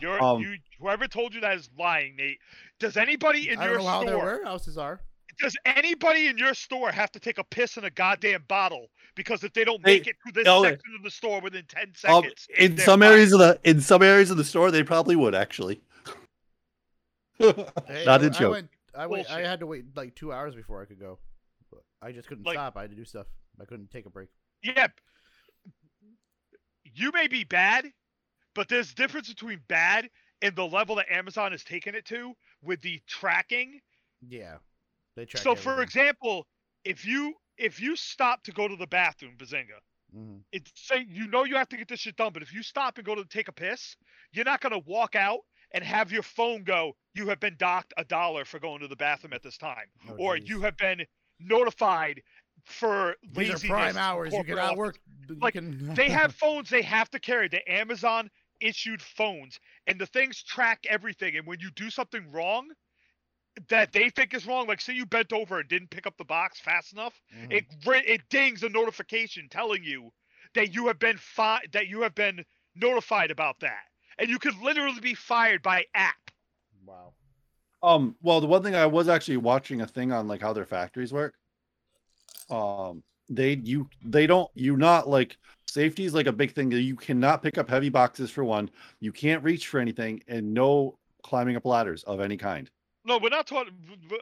You're Um, you whoever told you that is lying, Nate. Does anybody in I your don't know how their store warehouses are. does anybody in your store have to take a piss in a goddamn bottle because if they don't They- make it through this oh, section of the store within 10 um, seconds in some fired. areas of the in some areas of the store they probably would actually Hey, not I, a joke I went. I wait. I had to wait like two hours before I could go. I just couldn't Like- stop. I had to do stuff. I couldn't take a break. yeah you may be bad but there's difference between bad and the level that amazon has taken it to with the tracking Yeah. They track so for example if you if you stop to go to the bathroom bazinga Mhm. it's say you know you have to get this shit done, but if you stop and go to take a piss, you're not gonna walk out and have your phone go, you have been docked a dollar for going to the bathroom at this time. Oh, or geez. you have been notified for These laziness are prime hours. You corporate cannot work. Like, can... They have phones they have to carry. The Amazon issued phones, and the things track everything. And when you do something wrong that they think is wrong, like say you bent over and didn't pick up the box fast enough, Mhm. it it dings a notification telling you that you have been fi- that you have been notified about that, and you could literally be fired by app. Wow. Um, well, the one thing I was actually watching a thing on like how their factories work. Um, they you they don't you not like safety is like a big thing. You cannot pick up heavy boxes for one. You can't reach for anything, and no climbing up ladders of any kind. No, we're not talking.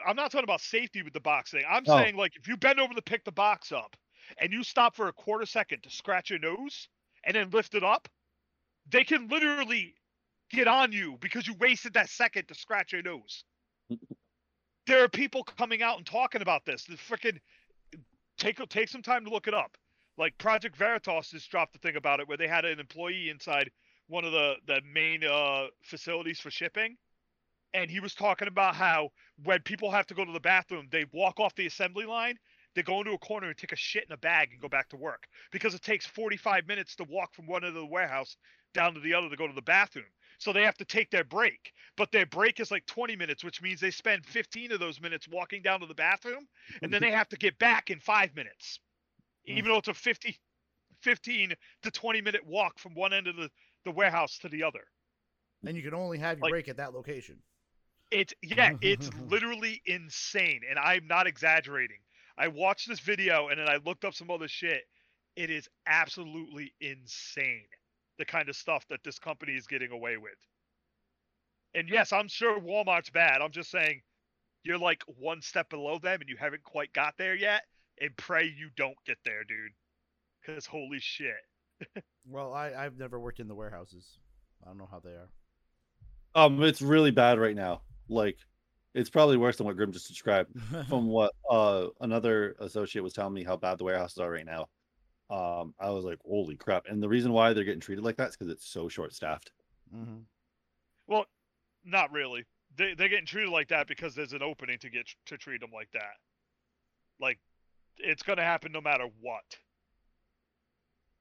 I'm not talking about safety with the box thing. I'm Oh. saying like if you bend over to pick the box up, and you stop for a quarter second to scratch your nose, and then lift it up, they can literally get on you because you wasted that second to scratch your nose. there are people coming out and talking about this. The freaking take take some time to look it up. Like Project Veritas just dropped a thing about it where they had an employee inside one of the the main uh, facilities for shipping, and he was talking about how when people have to go to the bathroom, they walk off the assembly line, they go into a corner and take a shit in a bag and go back to work because it takes 45 minutes to walk from one end of the warehouse down to the other to go to the bathroom. So they have to take their break, but their break is like 20 minutes, which means they spend 15 of those minutes walking down to the bathroom, and then they have to get back in five minutes, hmm. even though it's a 50, 15 to 20 minute walk from one end of the, the warehouse to the other. And you can only have your Like- break at that location. It's yeah, it's literally insane, and I'm not exaggerating. I watched this video and then I looked up some other shit. It is absolutely insane the kind of stuff that this company is getting away with. And yes, I'm sure Walmart's bad. I'm just saying you're like one step below them and you haven't quite got there yet. And pray you don't get there, dude. Cause holy shit. Well, I I've never worked in the warehouses. I don't know how they are. Um, it's really bad right now. Like, it's probably worse than what Grim just described. From what uh another associate was telling me how bad the warehouses are right now. Um, I was like, holy crap! And the reason why they're getting treated like that is because it's so short staffed. hmm Well, not really. They they're getting treated like that because there's an opening to get to treat them like that. Like, it's gonna happen no matter what.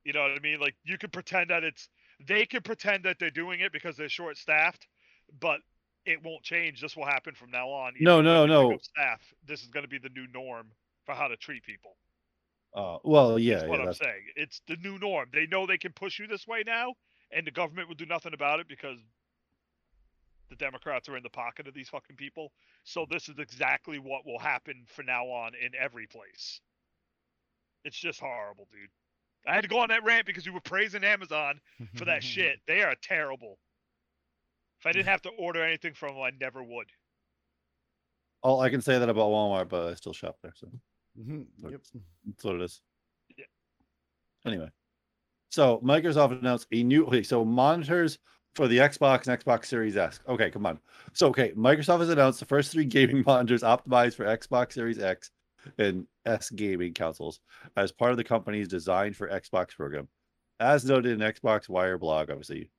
You know what I mean? Like you can pretend that it's they can pretend that they're doing it because they're short staffed, but it won't change. This will happen from now on. No, Even no, when they pick no. Staff. This is going to be the new norm for how to treat people. Uh, well, yeah, That's what yeah, I'm that's saying. It's the new norm. They know they can push you this way now, and the government will do nothing about it because the Democrats are in the pocket of these fucking people. So this is exactly what will happen from now on in every place. It's just horrible, dude. I had to go on that rant because you were praising Amazon for that shit. They are terrible. If I didn't have to order anything from them, I never would. all I can say that about Walmart, but I still shop there, so Mhm, Yep. that's what it is. Yeah. Anyway, so Microsoft announced a new okay, so monitors for the Xbox and Xbox Series X. Okay, come on. So okay, Microsoft has announced the first three gaming monitors optimized for Xbox Series X and S gaming consoles as part of the company's Design for Xbox program. As noted in Xbox Wire blog, obviously,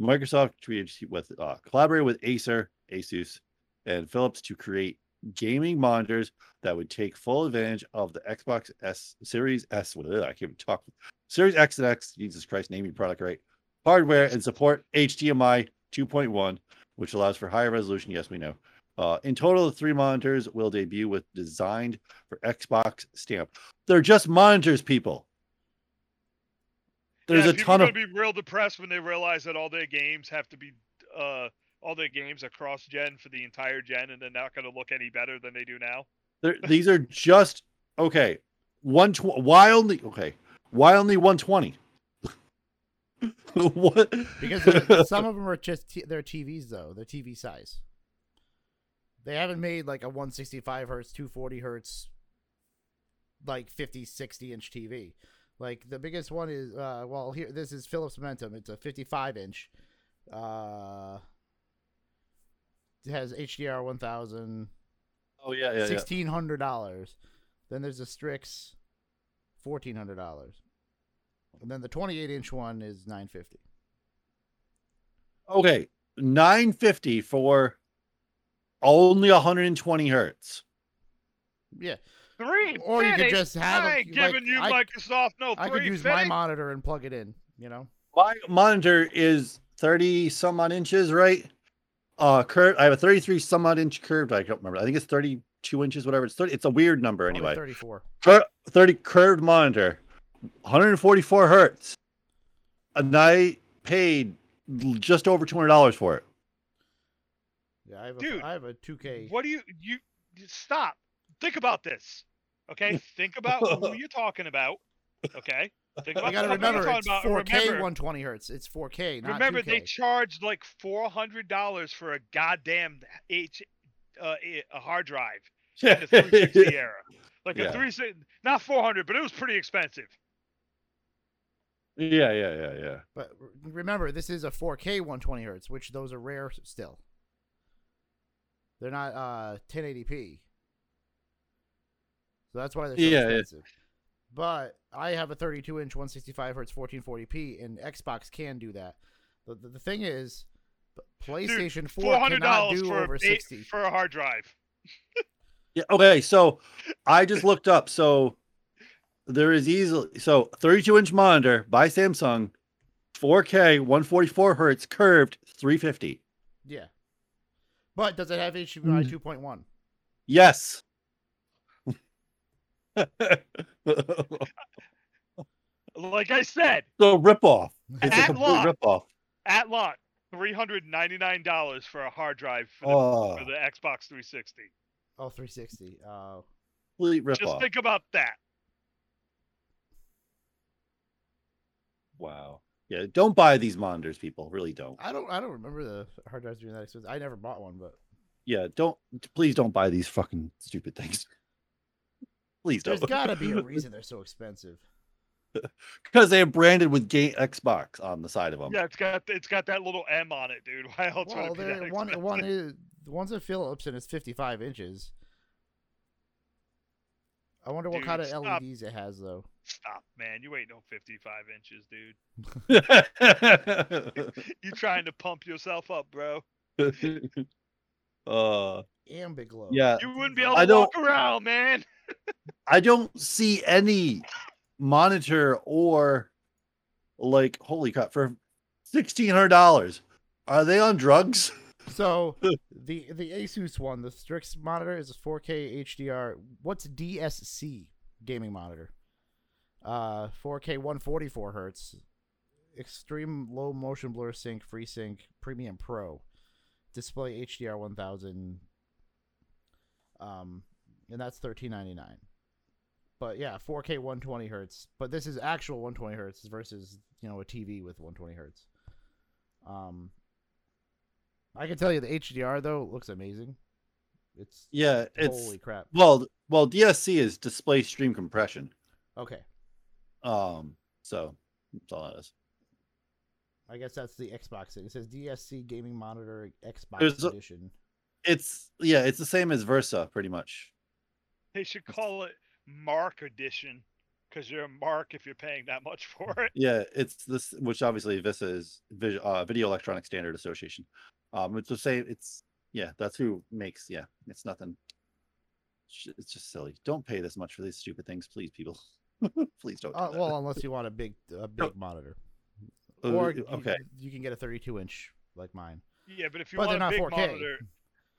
Microsoft created with uh, collaborated with Acer, Asus, and Philips to create gaming monitors that would take full advantage of the Xbox S Series S. ugh, I can't even talk. Series X and X. Jesus Christ, name your product right. Hardware and support HDMI 2.1, which allows for higher resolution. Yes, we know. Uh, in total, the three monitors will debut with designed for Xbox stamp. They're just monitors, people. There's yeah, a people ton of gonna be real depressed when they realize that all their games have to be uh all their games are cross gen for the entire gen and they're not gonna look any better than they do now. They're, these are just okay. One tw- why only okay? Why only one twenty? what? Because some of them are just t- they're TVs though. They're TV size. They haven't made like a 165 hertz, 240 hertz, like 50, 60 inch TV. Like the biggest one is uh well here this is Philips Momentum. It's a 55 inch. Uh, it has HDR 1000. oh yeah, yeah, yeah. sixteen hundred dollars. Then there's a Strix, fourteen hundred dollars, and then the twenty-eight inch one is nine fifty. Okay, nine fifty for only hundred and twenty hertz. Yeah, Three Or you could just have I ain't like, giving you I- Microsoft no I could three use my monitor and plug it in. You know, My monitor is thirty some odd inches, right? Uh, curved. I have a thirty-three some odd inch curved. I don't remember. I think it's thirty-two inches, whatever. It's thirty. It's a weird number Only anyway. thirty-four. Cur- 30 curved monitor, 144 hertz. And I paid just over $200 for it. Yeah, I have a, Dude, I have a two K. What do you you you- stop? Think about this. Okay? Think about who you're talking about. Okay? Think about You gotta the company you're remember, it's about, 4K remember, 120 hertz. It's 4K, not remember 2K. they charged like four hundred dollars for a goddamn H uh, a- a hard drive in the 360 era. Like Yeah. a 360, not 400, but it was pretty expensive. yeah, yeah, yeah, yeah. But remember, this is a 4K 120 hertz, which those are rare still. They're not uh 1080p. So that's why they're so Yeah, yeah. Expensive. But I have a 32 inch 165 hertz 1440p, and Xbox can do that. The, the, the thing is, p- PlayStation 4 cannot do for over a, 60. for a hard drive. Yeah. Okay. So I just looked up. So there is easily so 32 inch monitor by Samsung, 4K, 144 hertz, curved, 350. Yeah. But does it have HDMI Mm. 2.1? Yes. Like I said, so rip off. It's a complete launch. rip off. at lot, three hundred ninety nine dollars for a hard drive for the, Oh, for the Xbox 360. Oh, 360. Uh, complete rip Just think about that. Wow. Yeah, don't buy these monitors, people. Really don't. I don't I don't remember the hard drives being that expensive. I never bought one, but Yeah, don't. Please don't buy these fucking stupid things. Please don't. there's got to be a reason they're so expensive. because they are branded with game Xbox on the side of them. Yeah, it's got it's got that little M on it, dude. Why else Well, would it be that there one expensive? one is the one's a Philips and it's 55 inches. I wonder what Dude, kind of stop. LEDs it has though. Stop, man. You ain't no 55 inches, dude. You trying to pump yourself up, bro. uh, Ambiglow. yeah, You wouldn't be able I to walk don't- around, man. I don't see any monitor or like holy crap for sixteen hundred dollars. Are they on drugs? So the the Asus one, the Strix monitor is a 4K HDR. What's DSC gaming monitor? Uh, 4K 144 hertz, extreme low motion blur sync, FreeSync, Premium Pro, display HDR 1000. Um, and that's 13.99. But yeah, 4K 120 hertz. But this is actual 120 hertz versus you know a TV with 120 hertz. Um, I can tell you the HDR though looks amazing. It's Yeah, it's holy crap. well, well, DSC is display stream compression. Okay, Um, so that's all that is. I guess that's the Xbox. thing. It says DSC gaming monitor Xbox There's a- edition. It's yeah, it's the same as VESA, pretty much. They should call it Mark Edition because you're a Mark if you're paying that much for it. Yeah, it's this, which obviously VESA is uh, Video Electronic Standard Association. Um, it's the same. It's yeah, that's who makes. Yeah, it's nothing. It's just silly. Don't pay this much for these stupid things, please, people. please don't. do Uh, that. well, unless you want a big a big monitor, Uh, or you- okay, you can get a 32 inch like mine. Yeah, but if you But they're want a not big 4K. monitor,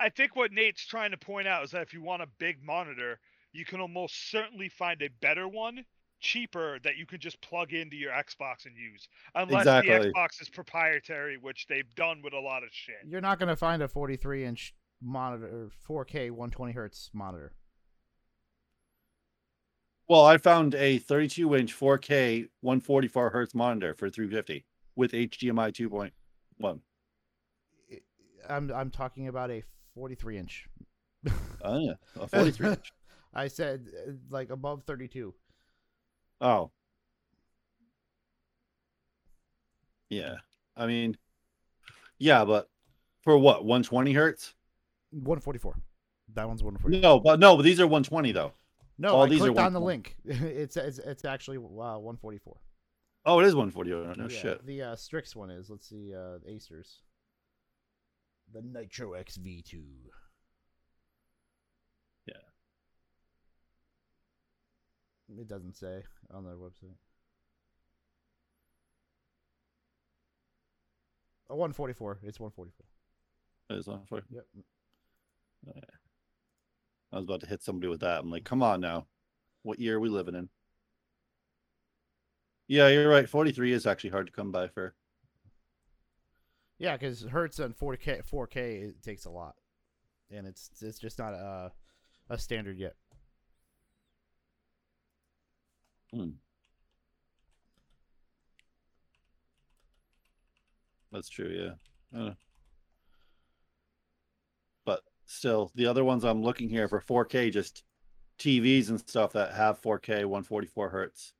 I think what Nate's trying to point out is that if you want a big monitor, you can almost certainly find a better one, cheaper that you can just plug into your Xbox and use. Unless Exactly. the Xbox is proprietary, which they've done with a lot of shit. You're not gonna find a 43 inch monitor, 4K 120 hertz monitor. well, I found a 32 inch 4K 144 hertz monitor for 350 with HDMI 2.1. I'm I'm talking about a 43 inch. Oh yeah, a 43 inch. I said uh, like above 32. Oh. Yeah. I mean, yeah, but for what? 120 hertz? 144. That one's 144. No, but no, but these are 120 though. No, all I these are clicked on the link. it's it's it's actually uh, 144. Oh, it is 140. Oh, no Yeah, shit. The uh, Strix one is. Let's see, uh, Acers. The Nitro XV2. Yeah. It doesn't say on their website. A 144. It's 144. It is 140. Yep. Oh, I was about to hit somebody with that. I'm like, come on now. What year are we living in? Yeah, you're right. 43 is actually hard to come by for. Yeah, because Hertz on 4K 4K it takes a lot, and it's it's just not a a standard yet. Hmm. That's true, yeah. Uh, but still, the other ones I'm looking here for 4K, just TVs and stuff that have 4K 144 hertz.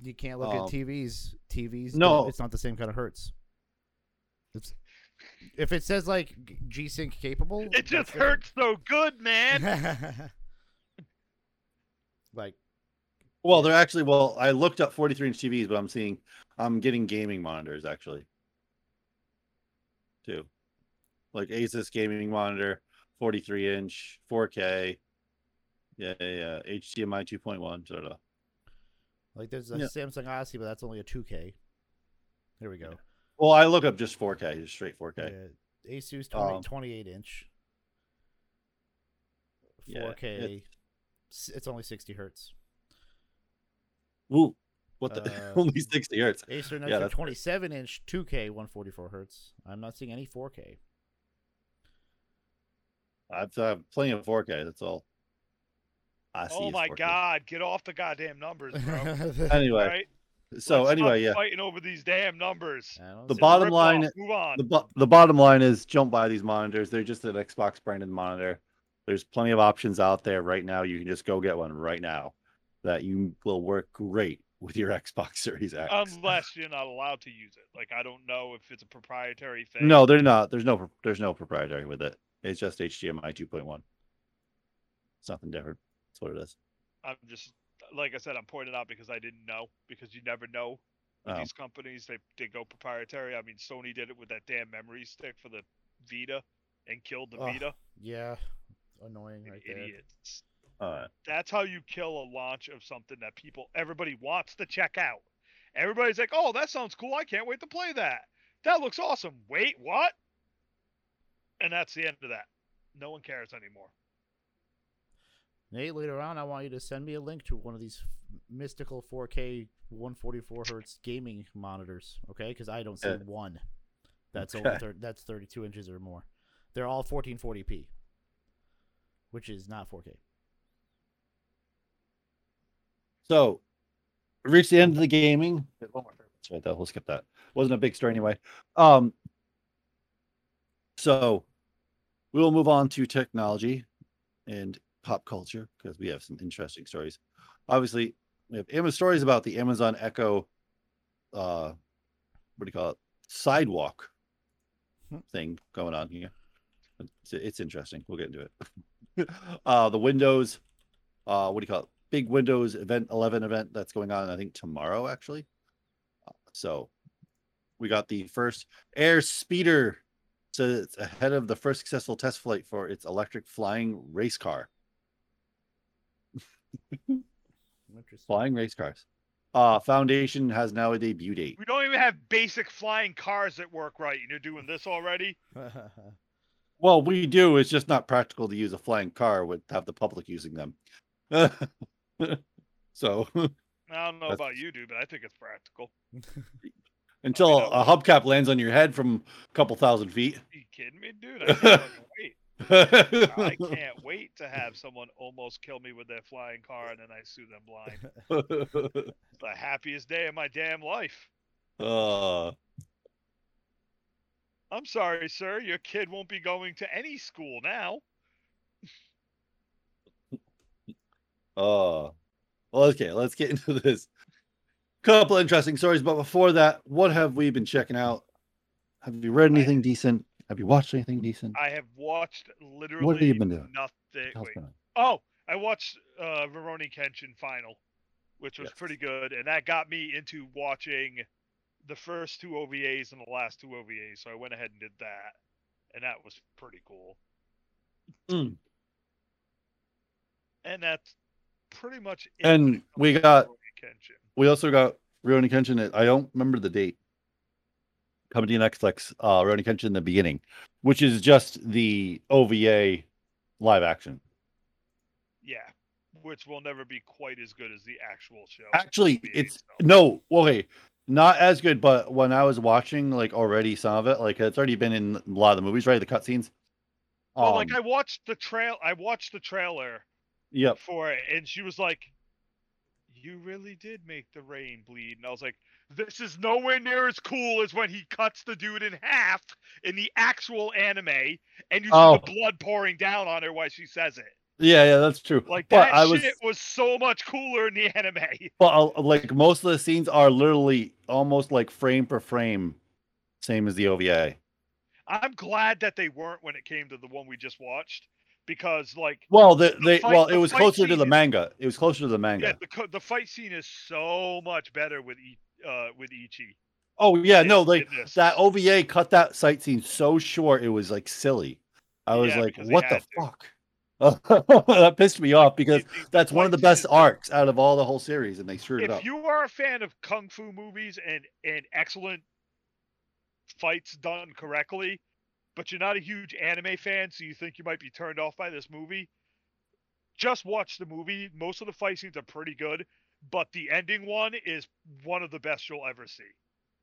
You can't look Um, at TVs. TVs. no. it's not the same kind of Hertz. It's if it says like G Sync capable. It that's just different. hurts so good, man. like Well, they're actually well. I looked up 43 inch TVs, but I'm seeing I'm getting gaming monitors actually, too, like Asus gaming monitor, 43 inch, 4K, yeah, yeah, yeah, HDMI 2.1. Da, da, da. like there's a Yeah. Samsung Odyssey, but that's only a 2K. Here we go. Well, I look up just 4K, just straight 4K. Yeah, Asus 20, Um, 28 inch. Yeah, 4K. s- It's only 60 hertz. Ooh, what the? Uh, Only 60 hertz. Acer Yeah, Nitro that's- 27 inch 2K 144 hertz. I'm not seeing any 4K. I've uh, plenty of 4K. That's all. I see. oh my 4K. god, get off the goddamn numbers, bro. Anyway, right? So Let's anyway, yeah. fighting over these damn numbers. The bottom line- off, Move on. the, bo- the bottom line is don't buy these monitors. They're just an Xbox branded monitor. There's plenty of options out there right now. You can just go get one right now that you will work great with your Xbox Series X. unless you're not allowed to use it. Like I don't know if it's a proprietary thing. no, they're not. There's no there's no proprietary with it. It's just HDMI 2.1. It's nothing different. That's what it is. I'm just like I said, I'm pointing out because I didn't know because you never know with Oh. these companies. They they go proprietary. I mean, Sony did it with that damn memory stick for the Vita and killed the Ugh, Vita. Yeah, annoying right there. Idiots. Uh, That's how you kill a launch of something that people everybody wants to check out. Everybody's like, "Oh, that sounds cool. I can't wait to play that. That looks awesome." Wait, what? And that's the end of that. No one cares anymore. Nate, later on, I want you to send me a link to one of these mystical 4K 144 hertz gaming monitors, okay? Because I don't see Uh, one. That's okay. over. Thir- that's 32 inches or more. They're all 1440p, which is not 4K. so reach the end of the gaming. One more. That's right. That we'll skip that. Wasn't a big story anyway. Um. So we will move on to technology and pop culture because we have some interesting stories. Obviously, we have Ama stories about the Amazon Echo. Uh, what do you call it? Sidewalk Hmm. thing going on here. It's, it's interesting. We'll get into it. uh, the Windows. Uh, what do you call it? Big Windows Event 11 event that's going on. I think tomorrow actually. Uh, so we got the first Airspeeder. So it's ahead of the first successful test flight for its electric flying race car. Interesting. Flying race cars. Uh, Foundation has now a debut date. We don't even have basic flying cars that work right, and you're doing this already. Well, we do. It's just not practical to use a flying car with have the public using them. so I don't know about you, dude, but I think it's practical. until a hubcap lands on your head from a couple thousand feet. you kidding me, dude? I can't wait. I can't wait to have someone almost kill me with their flying car and then I sue them blind. The happiest day of my damn life. uh, I'm sorry, sir. Your kid won't be going to any school now. uh, well, okay, let's get into this. Couple interesting stories, but before that, what have we been checking out? Have you read anything decent? Have you watched anything decent? I have watched literally what have you been doing? nothing. Oh, I watched uh Rurouni Kenshin final, which was Yes. pretty good, and that got me into watching the first two OVAs and the last two OVAs. So I went ahead and did that, and that was pretty cool. Mm. And that's pretty much it. And when it comes we got- Kenshin. We also got Rurouni Kenshin. I don't remember the date. Coming to Netflix, uh, Rurouni Kenshin in the beginning, which is just the OVA live action. yeah, which will never be quite as good as the actual show. Actually, OVA it's stuff. no, okay, not as good. But when I was watching, like already some of it, like it's already been in a lot of the movies, right? The cutscenes. Well, like Um, I watched the trail. I watched the trailer Yep. for it, and she was like, "You really did make the rain bleed," and I was like, "This is nowhere near as cool as when he cuts the dude in half in the actual anime, and you see Oh. the blood pouring down on her while she says it. Yeah, yeah, that's true. Like but that I was, shit was so much cooler in the anime. well, like most of the scenes are literally almost like frame for frame, same as the OVA. I'm glad that they weren't when it came to the one we just watched, because like Well, the, The they fight- well, the it was closer to the manga. It was closer to the manga yeah, the co- the fight scene is so much better with uh with Ichi. Oh yeah, in- no, like that OVA cut that sight scene so short it was like silly. I was Yeah, like, what the to. fuck? that pissed me off because The- the that's one of the best arcs out of all the whole series, and they screwed it up if you are a fan of kung fu movies and and excellent fights done correctly, but you're not a huge anime fan, so you think you might be turned off by this movie, just watch the movie. Most of the fight scenes are pretty good, but the ending one is one of the best you'll ever see.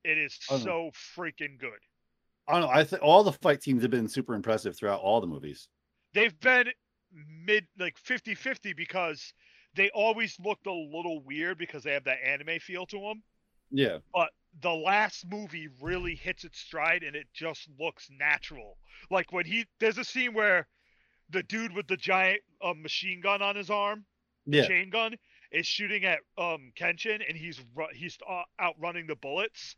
It is Oh, no. so freaking good. Oh, I don't know. I think all the fight teams have been super impressive throughout all the movies. They've been mid like 50-50 because they always looked a little weird because they have that anime feel to them. Yeah. but the last movie really hits its stride and it just looks natural. Like when he there's a scene where the dude with the giant uh, machine gun on his arm, the Yeah. chain gun, is shooting at um Kenshin, and he's he's uh, outrunning the bullets.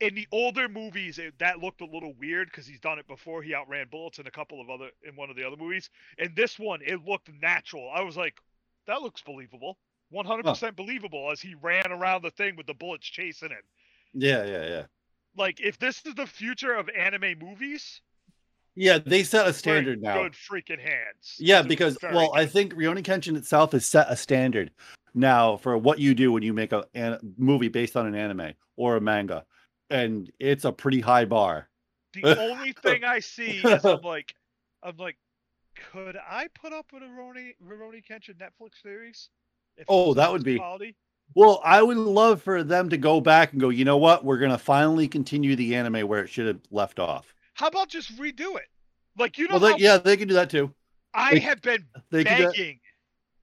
In the older movies, it, that looked a little weird because he's done it before. He outran bullets in a couple of other in one of the other movies. In this one, it looked natural. I was like, that looks believable. 100% believable as he ran around the thing with the bullets chasing him. Yeah, yeah, yeah. Like, if this is the future of anime movies, Yeah, they set a standard now. Good freaking hands. Yeah, because well, I think Rurouni Kenshin itself has set a standard now for what you do when you make a an, movie based on an anime or a manga, and it's a pretty high bar. the only thing I see is I'm like, I'm like, could I put up with a Roni Roni Kenshin Netflix series? If Oh, that would be- quality? Well, I would love for them to go back and go. You know what? We're gonna finally continue the anime where it should have left off. How about just redo it? Like you know, Well, they, how yeah, they can do that too. I they- have been They can do that. begging,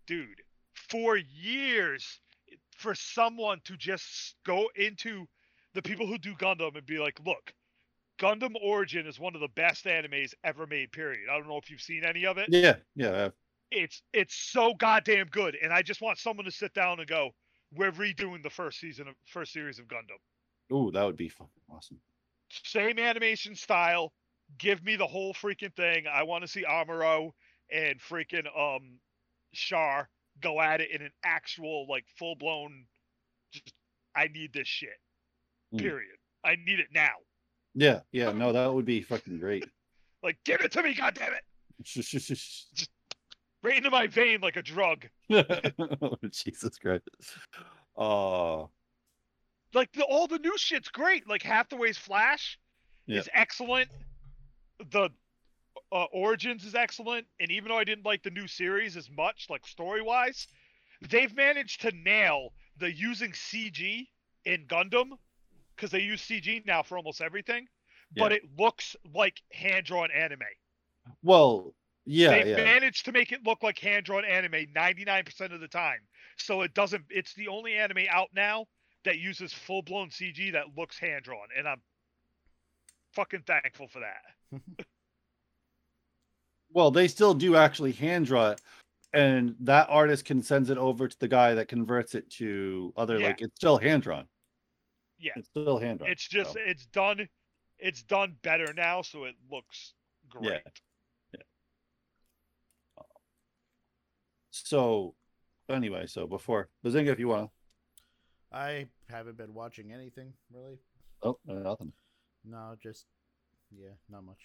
dude, for years for someone to just go into the people who do Gundam and be like, look, Gundam Origin is one of the best animes ever made. Period. I don't know if you've seen any of it. Yeah, yeah. It's it's so goddamn good, and I just want someone to sit down and go, we're redoing the first season of first series of Gundam. Ooh, that would be fucking awesome. Same animation style. Give me the whole freaking thing. I want to see Amuro and freaking um Char go at it in an actual like full blown. Just I need this shit. Mm. Period. I need it now. Yeah, yeah. No, that would be fucking great. Like give it to me, goddammit! Right into my vein like a drug. Jesus Christ. Oh, Like the, all the new shit's great. Like Hathaway's Flash Yeah. is excellent. The uh, Origins is excellent, and even though I didn't like the new series as much, like story wise, they've managed to nail the using CG in Gundam because they use CG now for almost everything, but it looks like hand drawn anime. well, yeah, They've yeah. managed to make it look like hand drawn anime 99% of the time. So it doesn't, it's the only anime out now that uses full blown CG that looks hand drawn. And I'm fucking thankful for that. Well, they still do actually hand draw it, and that artist can send it over to the guy that converts it to other Yeah. like it's still hand drawn. Yeah. It's still hand drawn. It's just, so, it's done, it's done better now. So it looks great. So anyway, so before Bazinga, if you want to. I haven't been watching anything really. Oh, nothing. No, just yeah, not much.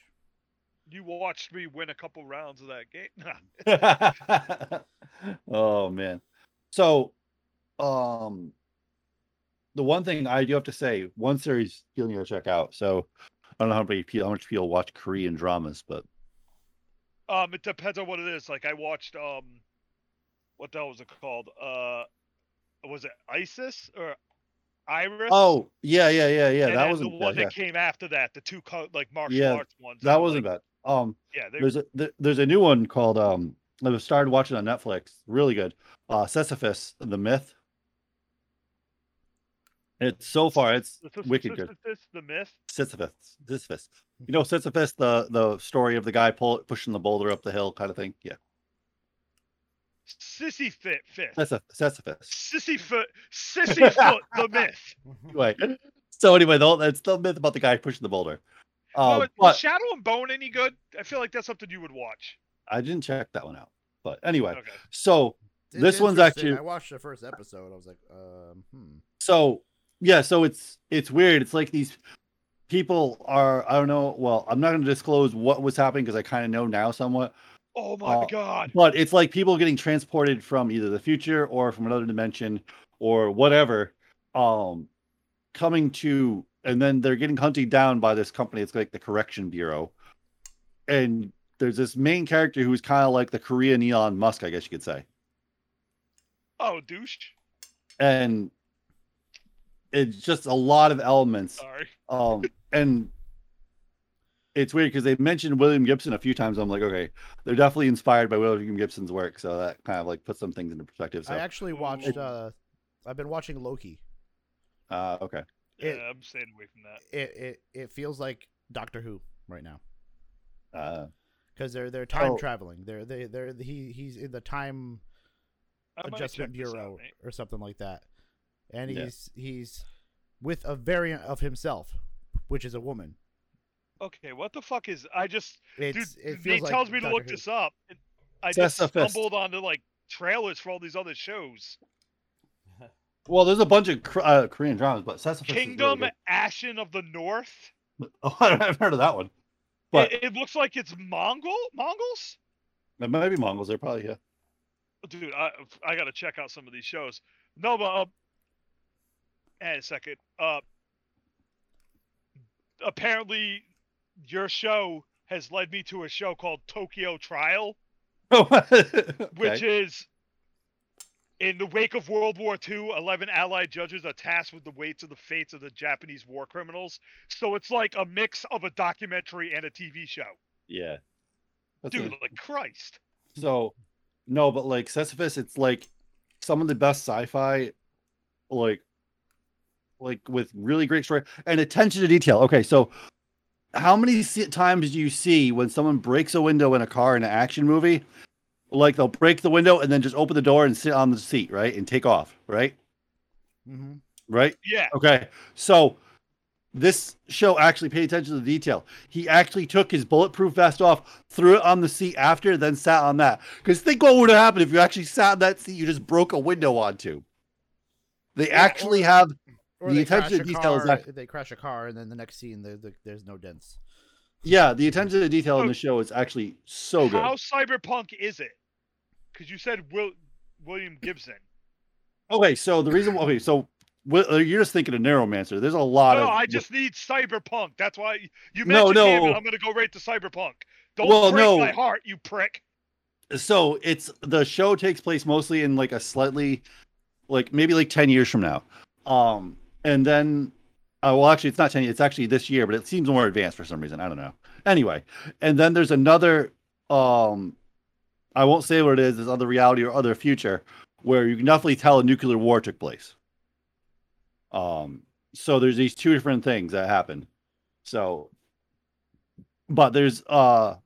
You watched me win a couple rounds of that game. oh man. So um the one thing I do have to say, one series you need to check out. So I don't know how many people how much people watch Korean dramas, but um, it depends on what it is. Like I watched, um, what the hell was it called? Uh, was it ISIS or Iris? oh yeah, yeah, yeah, yeah. and that wasn't the one bad. Yeah. that came after that. The two co- like martial Yeah, arts ones. That wasn't like, bad. Um Yeah, there's a th- there's a new one called um I was started watching on Netflix. Really good. Uh Sisyphus, the myth. It's so far it's this- wicked good. this the myth. Sisyphus. Sisyphus. You know Sisyphus, the the story of the guy pull, pushing the boulder up the hill kind of thing. Yeah. Sissy fit fifth. That's Sisyphus. Sissy foot. Sissy foot. The myth. Anyway, so anyway, though that's the myth about the guy pushing the boulder. well, Um, is but Shadow and Bone any good? I feel like that's something you would watch. I didn't check that one out. But anyway, Okay. so It's This one's actually- I watched the first episode. I was like, um, hmm. so yeah so it's it's weird it's like these people are i don't know well i'm not going to disclose what was happening because i kind of know now somewhat Oh my Uh, god. but it's like people getting transported from either the future or from another dimension or whatever um coming to and then they're getting hunted down by this company it's like the correction bureau and there's this main character who's kind of like the korean elon musk i guess you could say Oh, douche. and it's just a lot of elements Sorry. Um, and it's weird because they mentioned William Gibson a few times. I'm like, okay, they're definitely inspired by William Gibson's work, so that kind of like puts some things into perspective. So, I actually watched. Uh, I've been watching Loki. uh, okay, Yeah, I'm staying away from that. It it it feels like Doctor Who right now uh, because they're they're time Oh. traveling. They're they they're he he's in the time Adjustment check this out, Bureau or something like that, and Yeah. he's he's with a variant of himself, which is a woman. Okay, what the fuck is? I just It's dude. it the feels name like tells me to look Who. this up. and I just Sessafist. stumbled onto like trailers for all these other shows. Well, there's a bunch of uh, Korean dramas, but Sisyphus is really Kingdom. Ashin of the North. Oh, I've heard of that one. But It, it looks like it's Mongol Mongols. it might be Mongols. They're probably yeah. Dude, I I gotta check out some of these shows. No, but uh, and a second. Uh, apparently, your show has led me to a show called Tokyo Trial, which Okay. is in the wake of World War II, 11 Allied judges are tasked with the weights of the fates of the Japanese war criminals. So it's like a mix of a documentary and a TV show. yeah. That's Dude, a- like Christ. So, no, but like Sisyphus, it's like some of the best sci-fi, like, like with really great story and attention to detail. Okay, so how many times do you see when someone breaks a window in a car in an action movie? Like they'll break the window and then just open the door and sit on the seat, right, and take off, right, Mm-hmm. right. Yeah. Okay, so this show actually paid attention to the detail. He actually took his bulletproof vest off, threw it on the seat after, then sat on that. Because think what would have happened if you actually sat on that seat you just broke a window onto. They Yeah, actually or- have Or The attention to a detail is car, act- they crash a car, and then the next scene there, there- there's no dents. yeah, the attention to detail in the show is actually so good. How cyberpunk is it? Because you said Will, William Gibson. Okay, so the reason okay, so uh, you're just thinking of Neuromancer. There's a lot No, of No, I just need cyberpunk. That's why you No, mentioned him, and no. I'm gonna go right to cyberpunk. Don't Well, break no. my heart, you prick. so it's the show takes place mostly in like a slightly like maybe like 10 years from now um and then uh, well actually it's not 10 it's actually this year but it seems more advanced for some reason. I don't know. Anyway and then there's another um i won't say what it is there's other reality or other future where you can definitely tell a nuclear war took place. Um so there's these two different things that happen. So but there's uh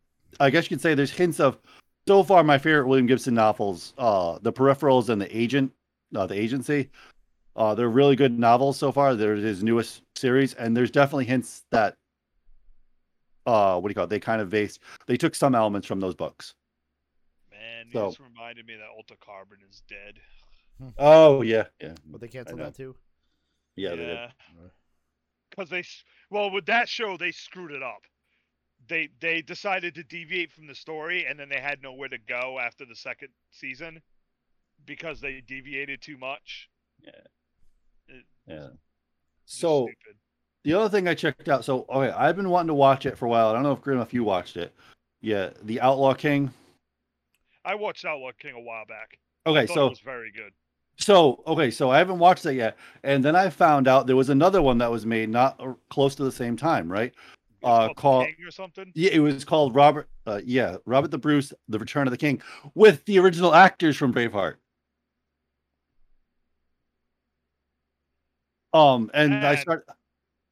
i guess you could say there's hints of so far my favorite william gibson novels uh the peripherals and the agent uh, the agency uh they're really good novels so far they're his newest series and there's definitely hints that uh what do you call it they kind of based they took some elements from those books Man, you So- just reminded me that Altered Carbon is dead. oh yeah yeah But they canceled that too. yeah, they did. Because they, s- well, with that show, they screwed it up. They they decided to deviate from the story, and then they had nowhere to go after the second season because they deviated too much. Yeah. It- yeah so stupid. the other thing i checked out so okay i've been wanting to watch it for a while i don't know if grim if you watched it yeah the outlaw king I watched Outlaw King a while back. okay I so it was very good. So okay, so I haven't watched that yet, and then I found out there was another one that was made not uh, close to the same time, right? Uh, called call- King or something. Yeah, it was called Robert. Uh, yeah, Robert the Bruce: The Return of the King, with the original actors from Braveheart. Um, and I start.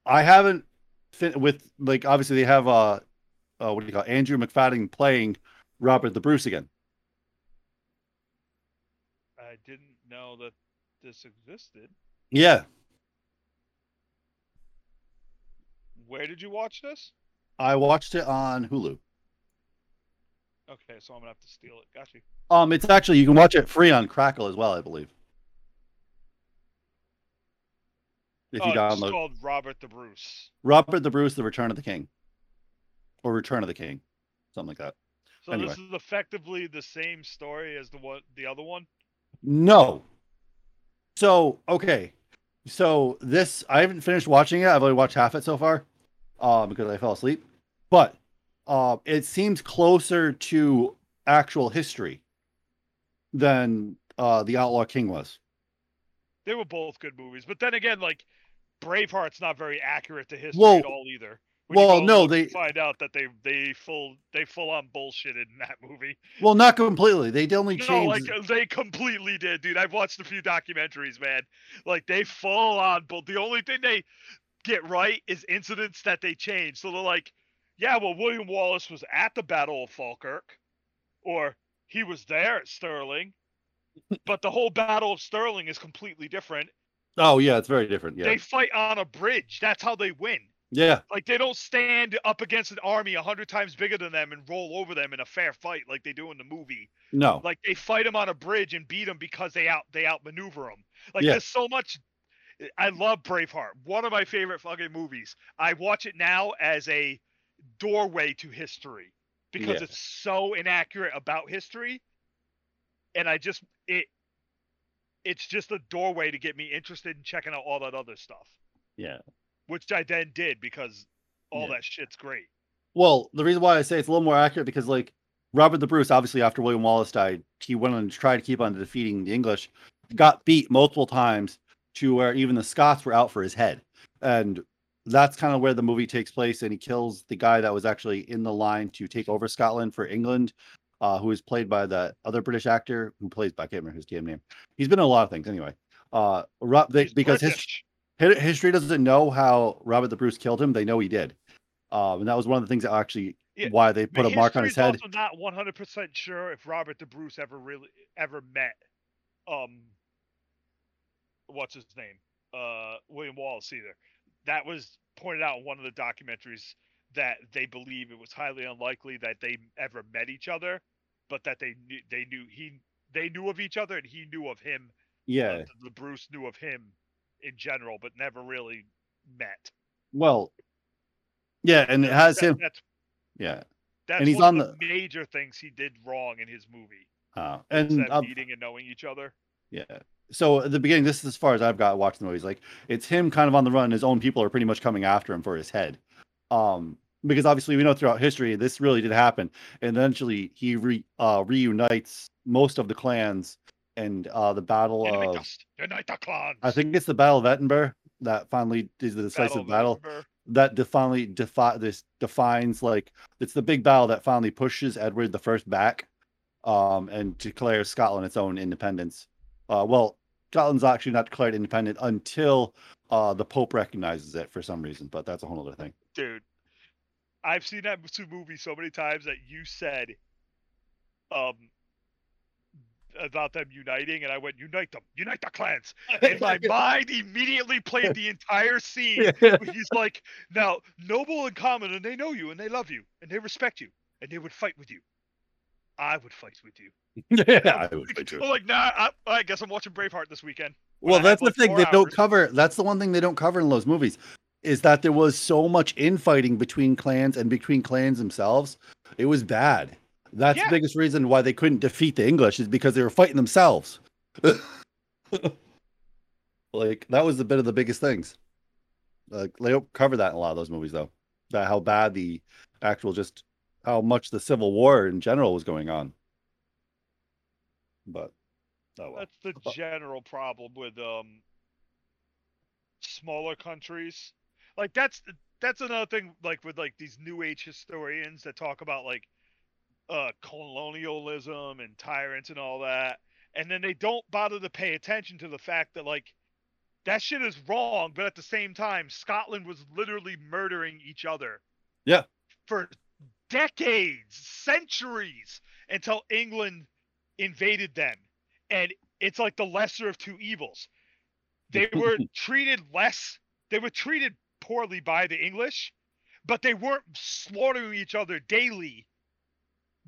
I haven't fin- with like obviously they have uh, uh what do you call it? Andrew Macfadyen playing Robert the Bruce again. I didn't know that this existed. Yeah, Where did you watch this? I watched it on Hulu. Okay, so I'm gonna have to steal it. Got you. Um, it's actually you can watch it free on Crackle as well, I believe. If you oh, it's download called Robert the Bruce. Robert the Bruce: The Return of the King, or Return of the King, something like that. So Anyway. this is effectively the same story as the one, the other one. No. So okay, so this I haven't finished watching it. I've only watched half it so far, uh, because I fell asleep. But uh, it seems closer to actual history than uh, the Outlaw King was. They were both good movies, but then again, like Braveheart's not very accurate to history at all either. When well, no, they- find out that they they full they full on bullshitted in that movie. Well, not completely. They only No, changed. like they completely did, dude. I've watched a few documentaries, man. Like they full on bull. The only thing they get right is incidents that they change. So they're like, yeah, well, William Wallace was at the Battle of Falkirk, or he was there at Stirling, but the whole Battle of Stirling is completely different. Oh yeah, it's very different. Yeah, They fight on a bridge. That's how they win. yeah, Like they don't stand up against an army a hundred times bigger than them and roll over them in a fair fight like they do in the movie. no, Like they fight them on a bridge and beat them because they out they outmaneuver them. Like Yeah. there's so much. I love Braveheart. One of my favorite fucking movies. I watch it now as a doorway to history because Yeah. it's so inaccurate about history, and I just it. It's just a doorway to get me interested in checking out all that other stuff, yeah. which I then did because all Yeah. that shit's great. Well, the reason why I say it's a little more accurate because like Robert the Bruce, obviously after William Wallace died, he went on to try to keep on defeating the English, got beat multiple times to where even the Scots were out for his head. And that's kind of where the movie takes place, and he kills the guy that was actually in the line to take over Scotland for England, uh, who is played by the other British actor who plays I can't remember his damn name. He's been in a lot of things anyway. Uh, Ro- they, because his history doesn't know how Robert the Bruce killed him. They know he did, um, and that was one of the things that actually Yeah, why they put a mark on his head. Also not 100% sure if Robert the Bruce ever really ever met um what's his name? Uh William Wallace either. That was pointed out in one of the documentaries that they believe it was highly unlikely that they ever met each other, but that they knew they knew he they knew of each other and he knew of him. uh, Yeah, the Bruce knew of him in general, but never really met. well, yeah, and it has That- him. That's Yeah, that's he's one on of the major things he did wrong in his movie. uh, And and um, meeting and knowing each other. yeah. So at the beginning, this is as far as I've got watching the movies. Like it's him kind of on the run. His own people are pretty much coming after him for his head. Um, because obviously we know throughout history this really did happen. And eventually he re, uh, reunites most of the clans and uh, the battle Unite of unite the clans. I think it's the Battle of Edinburgh that finally is the decisive of battle, that de- finally defi- this defines like it's the big battle that finally pushes Edward the First back, um, and declares Scotland its own independence. Uh, well, Scotland's actually not declared independent until uh, the Pope recognizes it for some reason, but that's a whole other thing. Dude, I've seen that movie so many times that you said um about them uniting, and I went, unite them, unite the clans. And my mind immediately played the entire scene where he's like, now, noble and common, and they know you, and they love you, and they respect you, and they would fight with you. I would fight with you. yeah, I would say true. I'm like, nah, I, I guess I'm watching Braveheart this weekend. Well, that's the thing they don't cover. That's the one thing they don't cover in those movies is that there was so much infighting between clans and between clans themselves. It was bad. That's Yeah. the biggest reason why they couldn't defeat the English is because they were fighting themselves. like that was a bit of the biggest things. Like they don't cover that in a lot of those movies though. That how bad the actual just how much the Civil War in general was going on. But oh well. That's the general problem with um smaller countries. Like that's that's another thing like with like these new age historians that talk about like uh colonialism and tyrants and all that. And then they don't bother to pay attention to the fact that like that shit is wrong, but at the same time Scotland was literally murdering each other. Yeah. For decades, centuries until England invaded them and it's like the lesser of two evils. They were treated less, they were treated poorly by the English, but they weren't slaughtering each other daily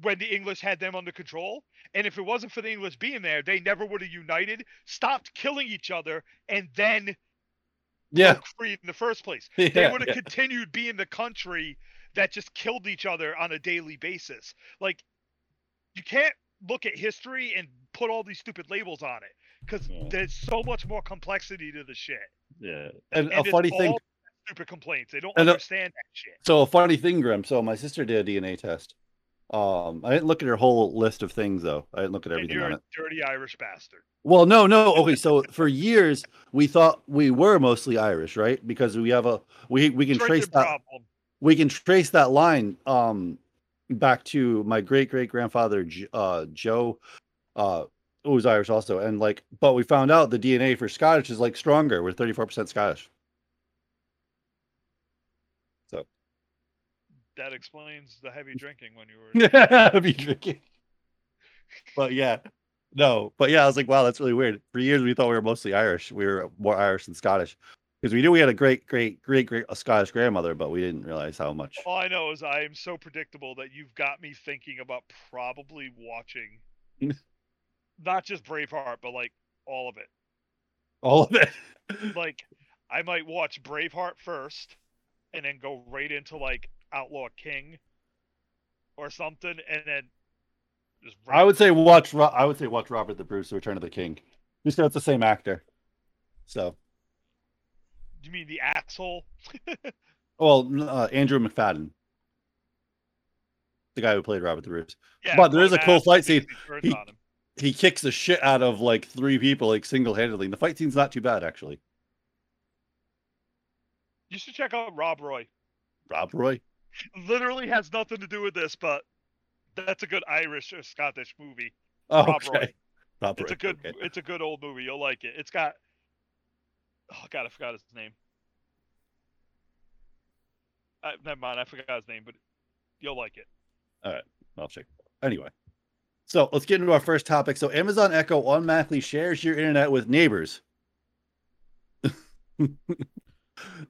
when the English had them under control. And if it wasn't for the English being there, they never would have united, stopped killing each other, and then yeah. broke free in the first place. They would have yeah. continued being the country that just killed each other on a daily basis. Like, you can't look at history and put all these stupid labels on it because Yeah. there's so much more complexity to the shit. Yeah. And, And a funny thing, all stupid complaints. They don't And understand that shit. so a funny thing, Grim. So my sister did a DNA test. Um, I didn't look at her whole list of things though. I didn't look at And everything you're on a it. dirty Irish bastard. Well, no, no. Okay, so for years we thought we were mostly Irish, right? Because we have a we we can trace that problem. we can trace that line um back to my great great grandfather uh Joe uh who was Irish also and like but we found out the DNA for Scottish is like stronger we're 34% Scottish That explains the heavy drinking when you were. be drinking but yeah No, but yeah, I was like, wow, that's really weird. For years, we thought we were mostly Irish. We were more Irish than Scottish because we knew we had a great, great, great, great a Scottish grandmother, but we didn't realize how much. All I know is I am so predictable that you've got me thinking about probably watching not just Braveheart, but like all of it. All of it. Like I might watch Braveheart first and then go right into like Outlaw King or something and then just I would say watch. Ro- I would say watch Robert the Bruce: The Return of the King. Just 'cause it's the same actor. So, do You mean the asshole? well, uh, Andrew Macfadyen, the guy who played Robert the Bruce. Yeah, But there is a cool fight scene. he He- He kicks the shit out of like three people, like single handedly. The fight scene's not too bad, actually. You should check out Rob Roy. Rob Roy. Literally has nothing to do with this, but that's a good Irish or Scottish movie. Oh, Rob Roy. okay. Rob It's a good okay. it's a good old movie. You'll like it. It's got Oh god, I forgot his name. Uh, never mind, I forgot his name, but you'll like it. All right, I'll check. Anyway, so let's get into our first topic. So Amazon Echo automatically shares your internet with neighbors. this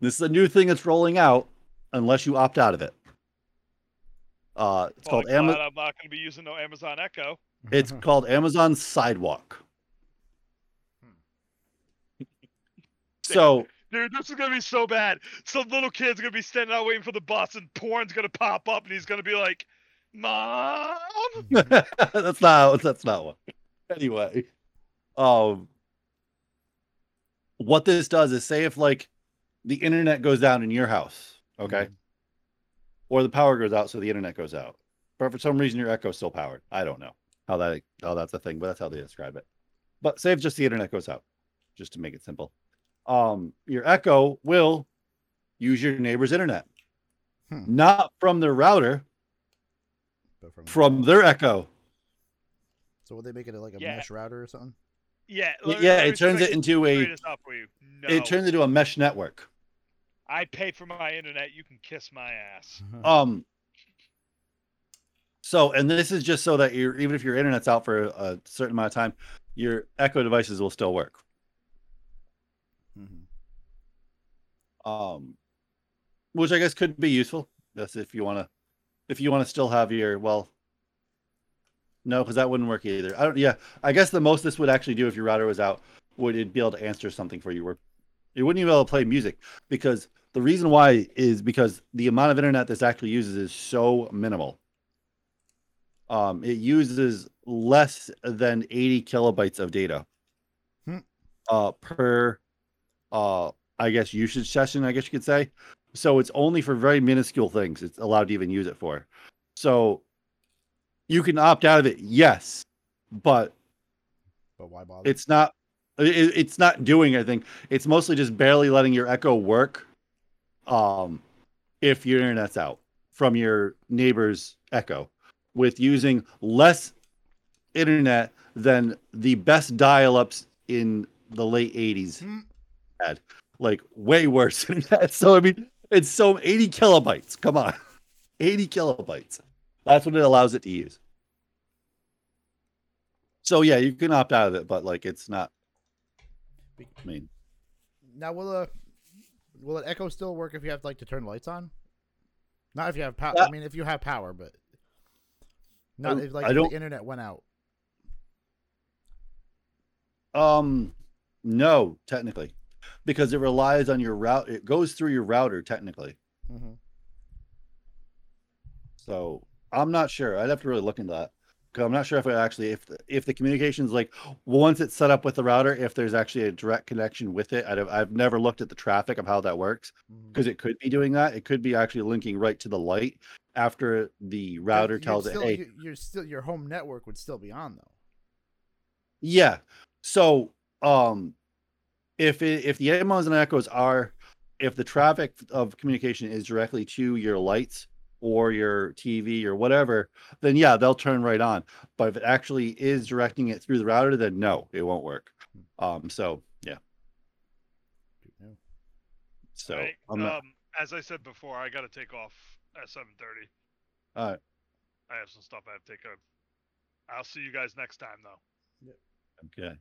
is a new thing that's rolling out, unless you opt out of it. Uh, it's Well, called I'm glad I'm not going to be using no Amazon Echo. It's called Amazon Sidewalk. So Dude, this is gonna be so bad. Some little kid's gonna be standing out waiting for the bus, and porn's gonna pop up, and he's gonna be like, "Mom." that's not that's not one. Anyway, um, what this does is say if like the internet goes down in your house, okay, or the power goes out, so the internet goes out, but for some reason your Echo's still powered. I don't know how that how that's a thing, but that's how they describe it. But say if just the internet goes out, just to make it simple, um, your Echo will use your neighbor's internet, Hmm. not from their router, But from, from their Echo. so would they make it like a Yeah. mesh router or something? Yeah. Y- let me- yeah, it turns it into a this up for you. No, it turns into a mesh network. I pay for my internet. You can kiss my ass. Um so and this is just so that you're even if your internet's out for a certain amount of time, your Echo devices will still work. Mhm. Um which I guess could be useful. That's if you want to if you want to still have your well no, because that wouldn't work either. I don't yeah, I guess the most this would actually do if your router was out would it be able to answer something for you where it wouldn't even be able to play music because the reason why is because the amount of internet this actually uses is so minimal. Um, it uses less than 80 kilobytes of data Hmm. uh, per, uh, I guess, usage session, I guess you could say. So it's only for very minuscule things it's allowed to even use it for. So you can opt out of it, yes, but But why bother? it's not it, it's not doing anything it's mostly just barely letting your echo work um if your internet's out from your neighbor's echo with using less internet than the best dial-ups in the late 80s Hmm. had like way worse internet so i mean it's so 80 kilobytes. Come on. 80 kilobytes. That's what it allows it to use. So yeah you can opt out of it but like it's not I mean, Now will uh will it echo still work if you have like to turn lights on? Not if you have power. I mean, if you have power, but not I- if like if the internet went out. um, no, technically, because it relies on your route. It goes through your router technically. hmm So I'm not sure. I'd have to really look into that. Because I'm not sure if it actually if the, if the communications like once it's set up with the router, if there's actually a direct connection with it. I'd have, I've never looked at the traffic of how that works because it could be doing that. It could be actually linking right to the light after the router tells it, hey, you- you're still your home network would still be on though. Yeah. So, um, if it, if the Amazon Echoes are, if the traffic of communication is directly to your lights or your TV or whatever, then yeah, they'll turn right on. But if it actually is directing it through the router, then no, it won't work. Um, so yeah. Yeah. So Right, I'm not. um, as I said before, I got to take off at 7:30. all right. I have some stuff I have to take care of. I'll see you guys next time, though. Yep. Okay.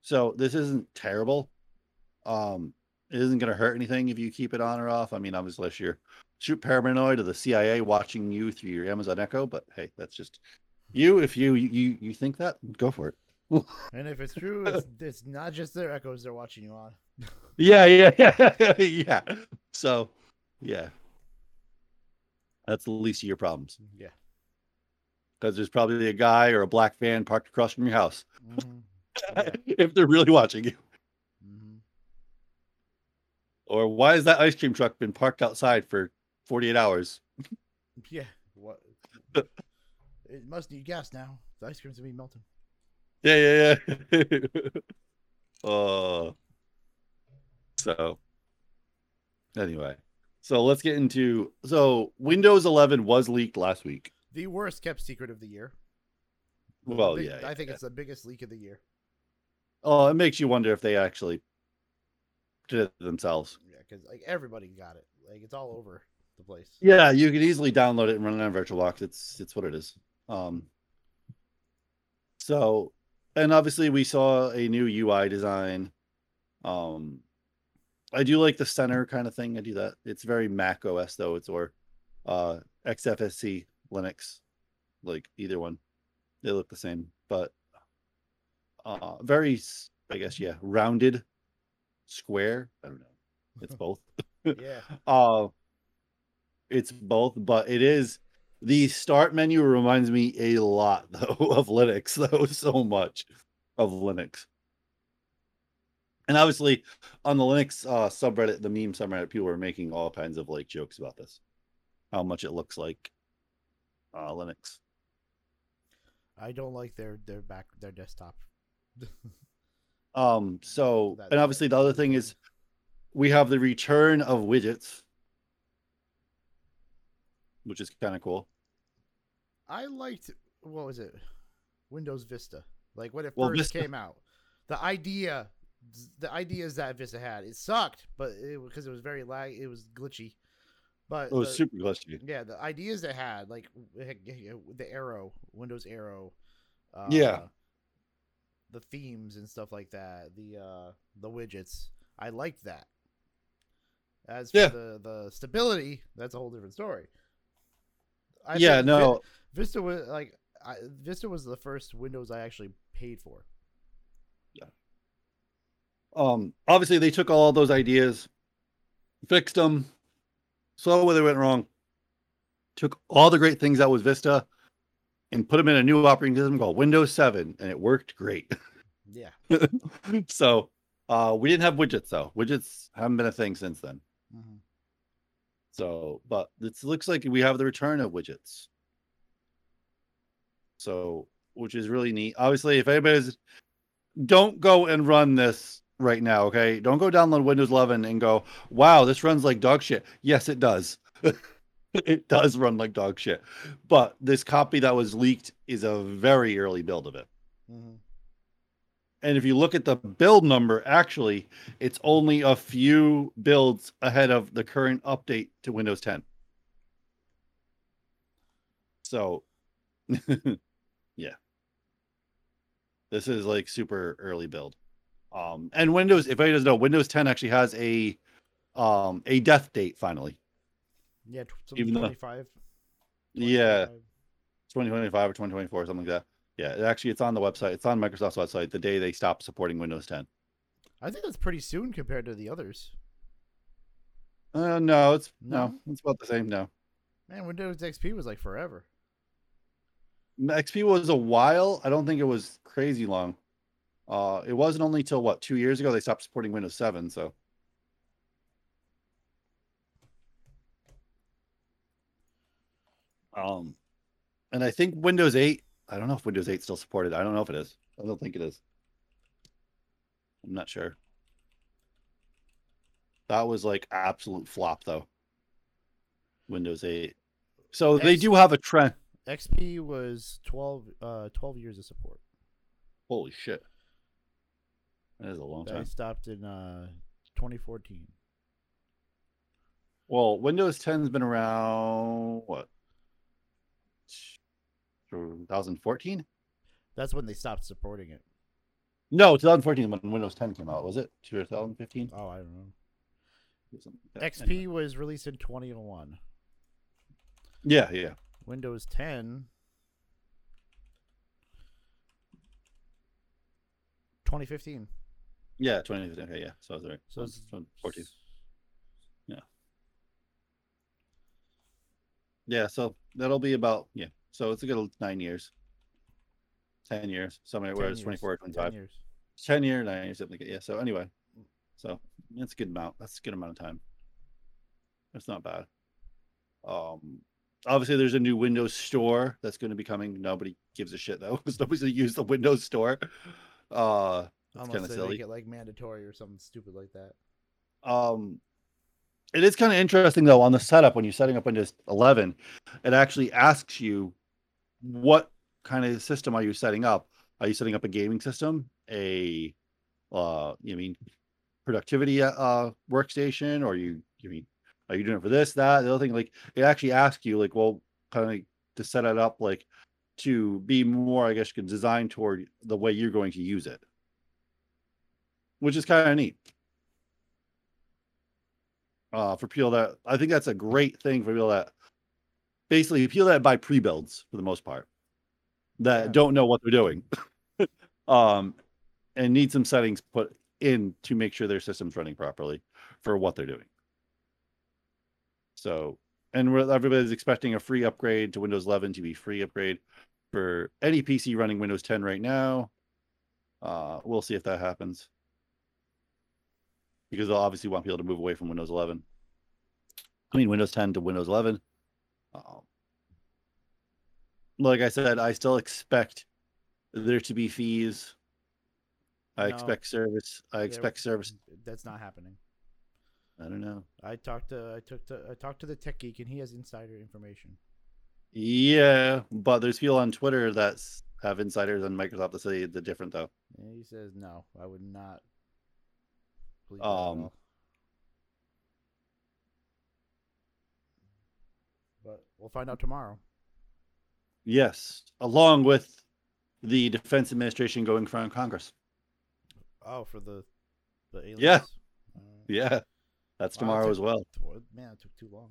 So this isn't terrible. Um, it isn't going to hurt anything if you keep it on or off. I mean, obviously, unless you're shoot paranoid or the CIA watching you through your Amazon Echo, but hey, that's just you. If you you you think that, go for it. And if it's true, it's, it's not just their echoes they're watching you on. Yeah, yeah, yeah, yeah. So, yeah, that's the least of your problems Yeah. because there's probably a guy or a black van parked across from your house Mhm. Yeah. if they're really watching you. Mhm. Or why has that ice cream truck been parked outside for 48 hours? Yeah. What? it must need gas now. The ice cream's gonna be melting. Yeah, yeah, yeah. uh, so, anyway, so let's get into. So, Windows 11 was leaked last week. The worst kept secret of the year. Well, Big- yeah. I think yeah. it's the biggest leak of the year. Oh, it makes you wonder if they actually did it themselves. Yeah, because like everybody got it. Like it's all over the place. Yeah, you could easily download it and run it on VirtualBox. It's it's what it is. Um. So, and obviously we saw a new UI design. Um, I do like the center kind of thing. I do that. It's very Mac OS though. It's or, uh, XFCE Linux, like either one. They look the same, but uh, very, I guess, yeah, rounded, square. I don't know. It's both. Yeah. Uh it's both, but it is the start menu reminds me a lot though of Linux, though so much of Linux. And obviously on the Linux uh subreddit, the meme subreddit, people were making all kinds of like jokes about this. How much it looks like uh Linux. I don't like their their back their desktop. Um so and obviously the other thing is we have the return of widgets. Which is kind of cool. I liked what was it? Windows Vista. Like when it Well, first Vista- came out. The idea the ideas that Vista had. It sucked, but it because it was very lag it was glitchy. But It was the- super glitchy. yeah, the ideas they had, like the Aero, Windows Aero, uh, Yeah. the themes and stuff like that, the uh, the widgets, I liked that. As for Yeah. the the stability, that's a whole different story. I yeah, no. Vista was like I, Vista was the first Windows I actually paid for. Yeah. Um obviously they took all those ideas fixed them saw where they went wrong took all the great things that was vista and put them in a new operating system called windows 7 and it worked great Yeah. so uh we didn't have widgets though widgets haven't been a thing since then Mhm. So but it looks like we have the return of widgets. So which is really neat. Obviously if anybody's don't go and run this right now okay? Don't go download windows 11 and go wow this runs like dog shit. Yes it does. It does run like dog shit. But this copy that was leaked is a very early build of it. Mhm. And if you look at the build number, actually, it's only a few builds ahead of the current update to Windows 10. So, yeah. This is like super early build. Um, and Windows, if anybody doesn't know, Windows 10 actually has a um a death date finally. Yeah, tw- Even though- 25. Yeah, 2025 or 2024, something like that. Yeah, actually, it's on the website. It's on Microsoft's website the day they stop supporting Windows 10. I think that's pretty soon compared to the others. Uh, no, it's No? no, it's about the same. No, Man, Windows XP was like forever. XP was a while. I don't think it was crazy long. Uh, it wasn't only till what two years ago they stopped supporting Windows 7. So, um, and I think Windows 8. I don't know if Windows 8 still supported. I don't know if it is. I don't think it is. I'm not sure. That was like absolute flop though. Windows 8. So they do have a trend. XP was 12, uh, 12 years of support. Holy shit. That is a long time. stopped in uh, 2014. Well, Windows 10's been around what? 2014? That's when they stopped supporting it. No, 2014 when Windows 10 came out. Was it 2015? Oh, I don't know. Like. XP Anyway. was released in 2001. Yeah, yeah. Windows 10 2015. Yeah, 2015. Okay, yeah. So I was right. So it's 14. Yeah, so that'll be about yeah. So it's a good nine years, ten years. Somewhere where it's years, 24 or 10 25. years. 10 year, nine years, something like that. Yeah. So anyway, so that's a good amount. That's a good amount of time. That's not bad. Um, obviously there's a new Windows Store that's going to be coming. Nobody gives a shit though, because nobody's going to use the Windows Store. Uh, that's Unless kind of silly. make it like mandatory or something stupid like that. um it is kind of interesting though on the setup when you're setting up Windows 11, it actually asks you what kind of system are you setting up? Are you setting up a gaming system, a uh you mean productivity uh workstation, or you you mean are you doing it for this, that, the other thing? Like it actually asks you like, well, kind of to set it up like to be more, I guess, designed toward the way you're going to use it, which is kind of neat uh, for people that I think that's a great thing for people that basically people that buy pre-builds for the most part that Yeah. don't know what they're doing um and need some settings put in to make sure their system's running properly for what they're doing so and everybody's expecting a free upgrade to windows 11 to be free upgrade for any pc running windows 10 right now uh we'll see if that happens because they'll obviously want people to move away from Windows 11. I mean, Windows 10 to Windows 11. Um, like I said, I still expect there to be fees. I No. expect service. I expect service. That's not happening. I don't know. I talked to I took to I talked to the tech geek and he has insider information. Yeah, but there's people on Twitter that have insiders on Microsoft that say the different though. And he says no, I would not. believe that at Um, all. But we'll find out tomorrow. Yes, along with the Defense Administration going in front of Congress. Oh, for the the aliens. Yeah. Uh, Yeah, that's Wow, tomorrow took- as well. Man, it took too long.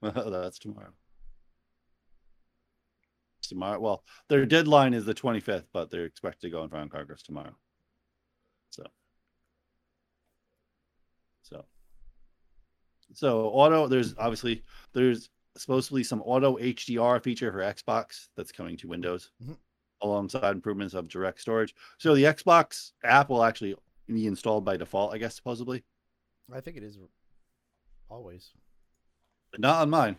That's tomorrow. It's tomorrow. Well, their deadline is the 25th, but they're expected to go in front of Congress tomorrow. So, so, so auto. There's obviously there's supposed to be some auto HDR feature for Xbox that's coming to Windows, Mhm. alongside improvements of direct storage. So the Xbox app will actually be installed by default, I guess, supposedly, I think it is always. but not on mine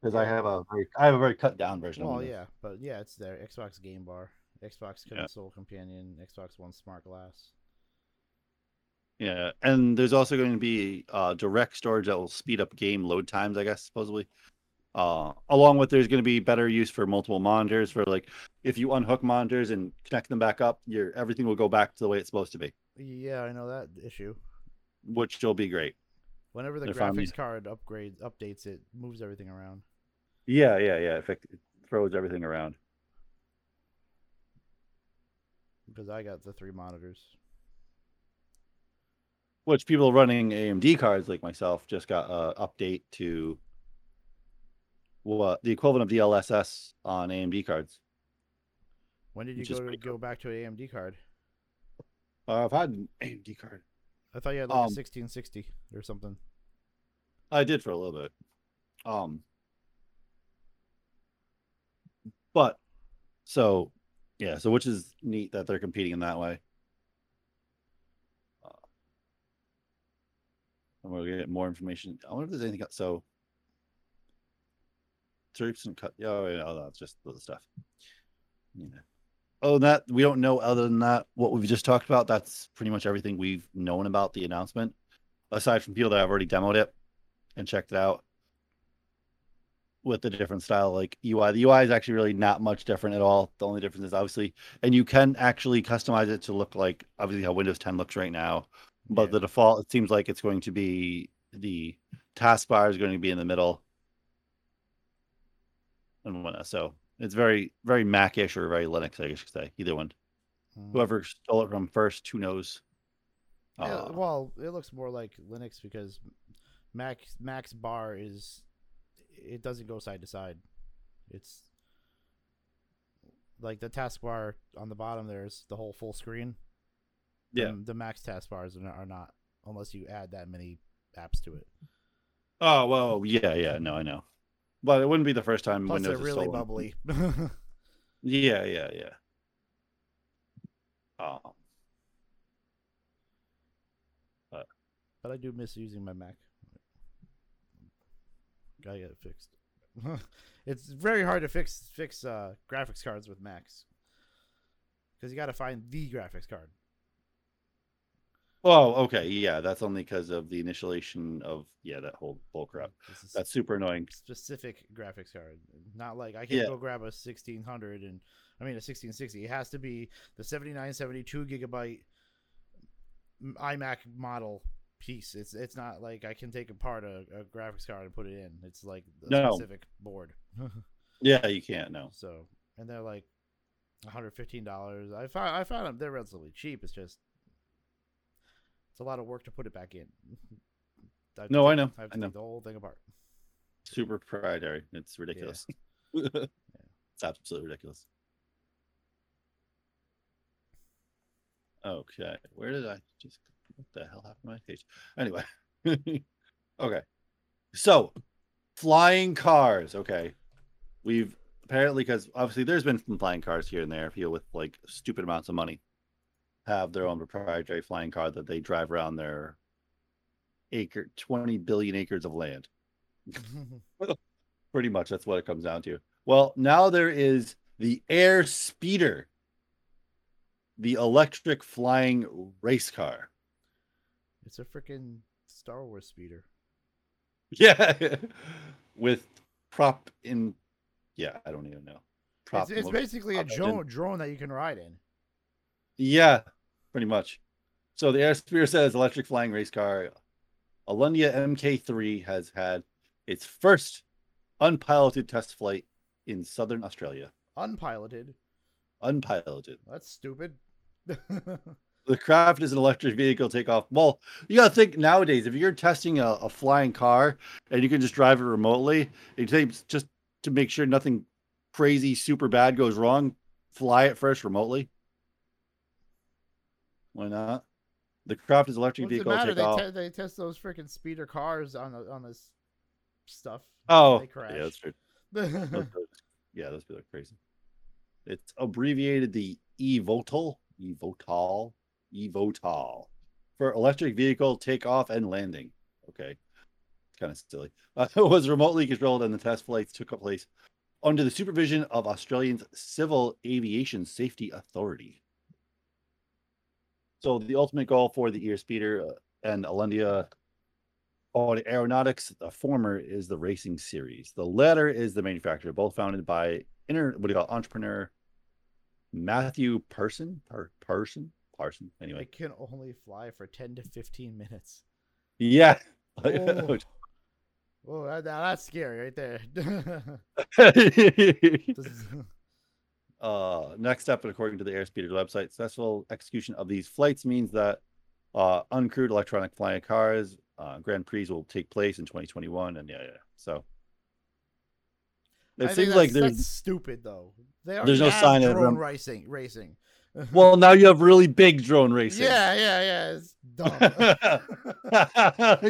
because I have a very I have a very cut down version. of Well, yeah, but yeah, it's there. Xbox Game Bar, Xbox Yeah. Console Companion, Xbox One Smart Glass. Yeah, and there's also going to be uh, direct storage that will speed up game load times, I guess, supposedly. Uh, along with there's going to be better use for multiple monitors for like if you unhook monitors and connect them back up, your everything will go back to the way it's supposed to be, Yeah, I know that issue. which will be great. Whenever the graphics card upgrades updates, it moves everything around. Yeah, yeah, yeah. It throws everything around. Because I got the three monitors. Which people running AMD cards like myself just got a update to what the equivalent of DLSS on AMD cards. When did you go to pretty go back to an AMD card? Uh, I've had an AMD card. I thought you had like Um, a 1660 or something. I did for a little bit. Um but so yeah, so which is neat that they're competing in that way. And we'll get more information. I wonder if there's anything else. So thirty and cut. Yeah, oh, yeah, oh, that's just the stuff. Yeah. Oh, that we don't know. Other than that, what we've just talked about, that's pretty much everything we've known about the announcement. Aside from people that have already demoed it and checked it out with the different style like UI. The UI is actually really not much different at all. The only difference is obviously, and you can actually customize it to look like obviously how Windows 10 looks right now. But Yeah. the default, it seems like it's going to be the taskbar is going to be in the middle. And whatnot. So It's very very Mac-ish or very Linux, I guess you could say. Either one. Mhm. Whoever stole it from first, who knows? Yeah, Uh, well, it looks more like Linux because Mac Mac's bar is it doesn't go side to side. It's like the taskbar on the bottom there is the whole full screen. Yeah. Um, the max taskbars are not, are not unless you add that many apps to it. oh well, yeah, yeah, no, I know. But it wouldn't be the first time Plus, Windows they're really stolen. bubbly. Yeah, yeah, yeah. Um, but I do miss using my Mac. Gotta get it fixed. it's very hard to fix fix uh, graphics cards with Macs because you got to find the graphics card. Oh, okay, yeah, that's only because of the initialization of yeah that whole bull crap. That's super annoying. specific graphics card. Not like I can't Yeah. go grab a 1600 and I mean a 1660. It has to be the 7972 gigabyte iMac model piece. It's it's not like I can take apart a, a graphics card and put it in. It's like a No. specific board. Yeah, you can't no. so and they're like 115 dollars. I found I found them they're relatively cheap. It's just it's a lot of work to put it back in. I have to No, I know, I have I know. the whole thing apart. Super proprietary. It's ridiculous. It's absolutely ridiculous. Okay, where did I just? What the hell happened to my page? Anyway, okay. So, flying cars. Okay, we've apparently because obviously there's been some flying cars here and there. People with like stupid amounts of money have their own proprietary flying car that they drive around their acre, twenty billion acres of land. Pretty much, that's what it comes down to. Well, now there is the Airspeeder, the electric flying race car. It's a freaking Star Wars speeder. Yeah, with prop in. Yeah, I don't even know. Prop It's, it's basically a drone, drone that you can ride in. Yeah, pretty much. So the Air says electric flying race car, Alauda MK3 has had its first unpiloted test flight in southern Australia. Unpiloted. Unpiloted. That's stupid. the craft is an electric vehicle takeoff. Well, you gotta think nowadays if you're testing a, a flying car and you can just drive it remotely, it takes just to make sure nothing crazy super bad goes wrong, fly it first remotely. Why not? The craft is electric What's the vehicle matter? They, takeoff. te- they test those freaking speeder cars on the, on this stuff. oh, they crash. yeah, that's true. Those- yeah, those people are crazy. It's abbreviated the eVTOL, eVTOL, eVTOL for electric vehicle takeoff and landing. Okay, kind of silly. Uh, it was remotely controlled, and the test flights took place under the supervision of Australia's Civil Aviation Safety Authority. So the ultimate goal for the Airspeeder uh, and Alauda Audi Aeronautics, the former is the racing series. The latter is the manufacturer, both founded by inter what do you call it, entrepreneur Matthew Person per person Parson. Anyway, It can only fly for 10 to 15 minutes. yeah. Oh, oh that- that's scary right there. Uh, next step, according to the Airspeeder website, successful execution of these flights means that uh, uncrewed electronic flying cars uh, Grand Prix will take place in 2021, and yeah, yeah. So it think seems like there's stupid though. They there's no sign of drone racing. Racing. well now you have really big drone racing. yeah, yeah, yeah. It's dumb.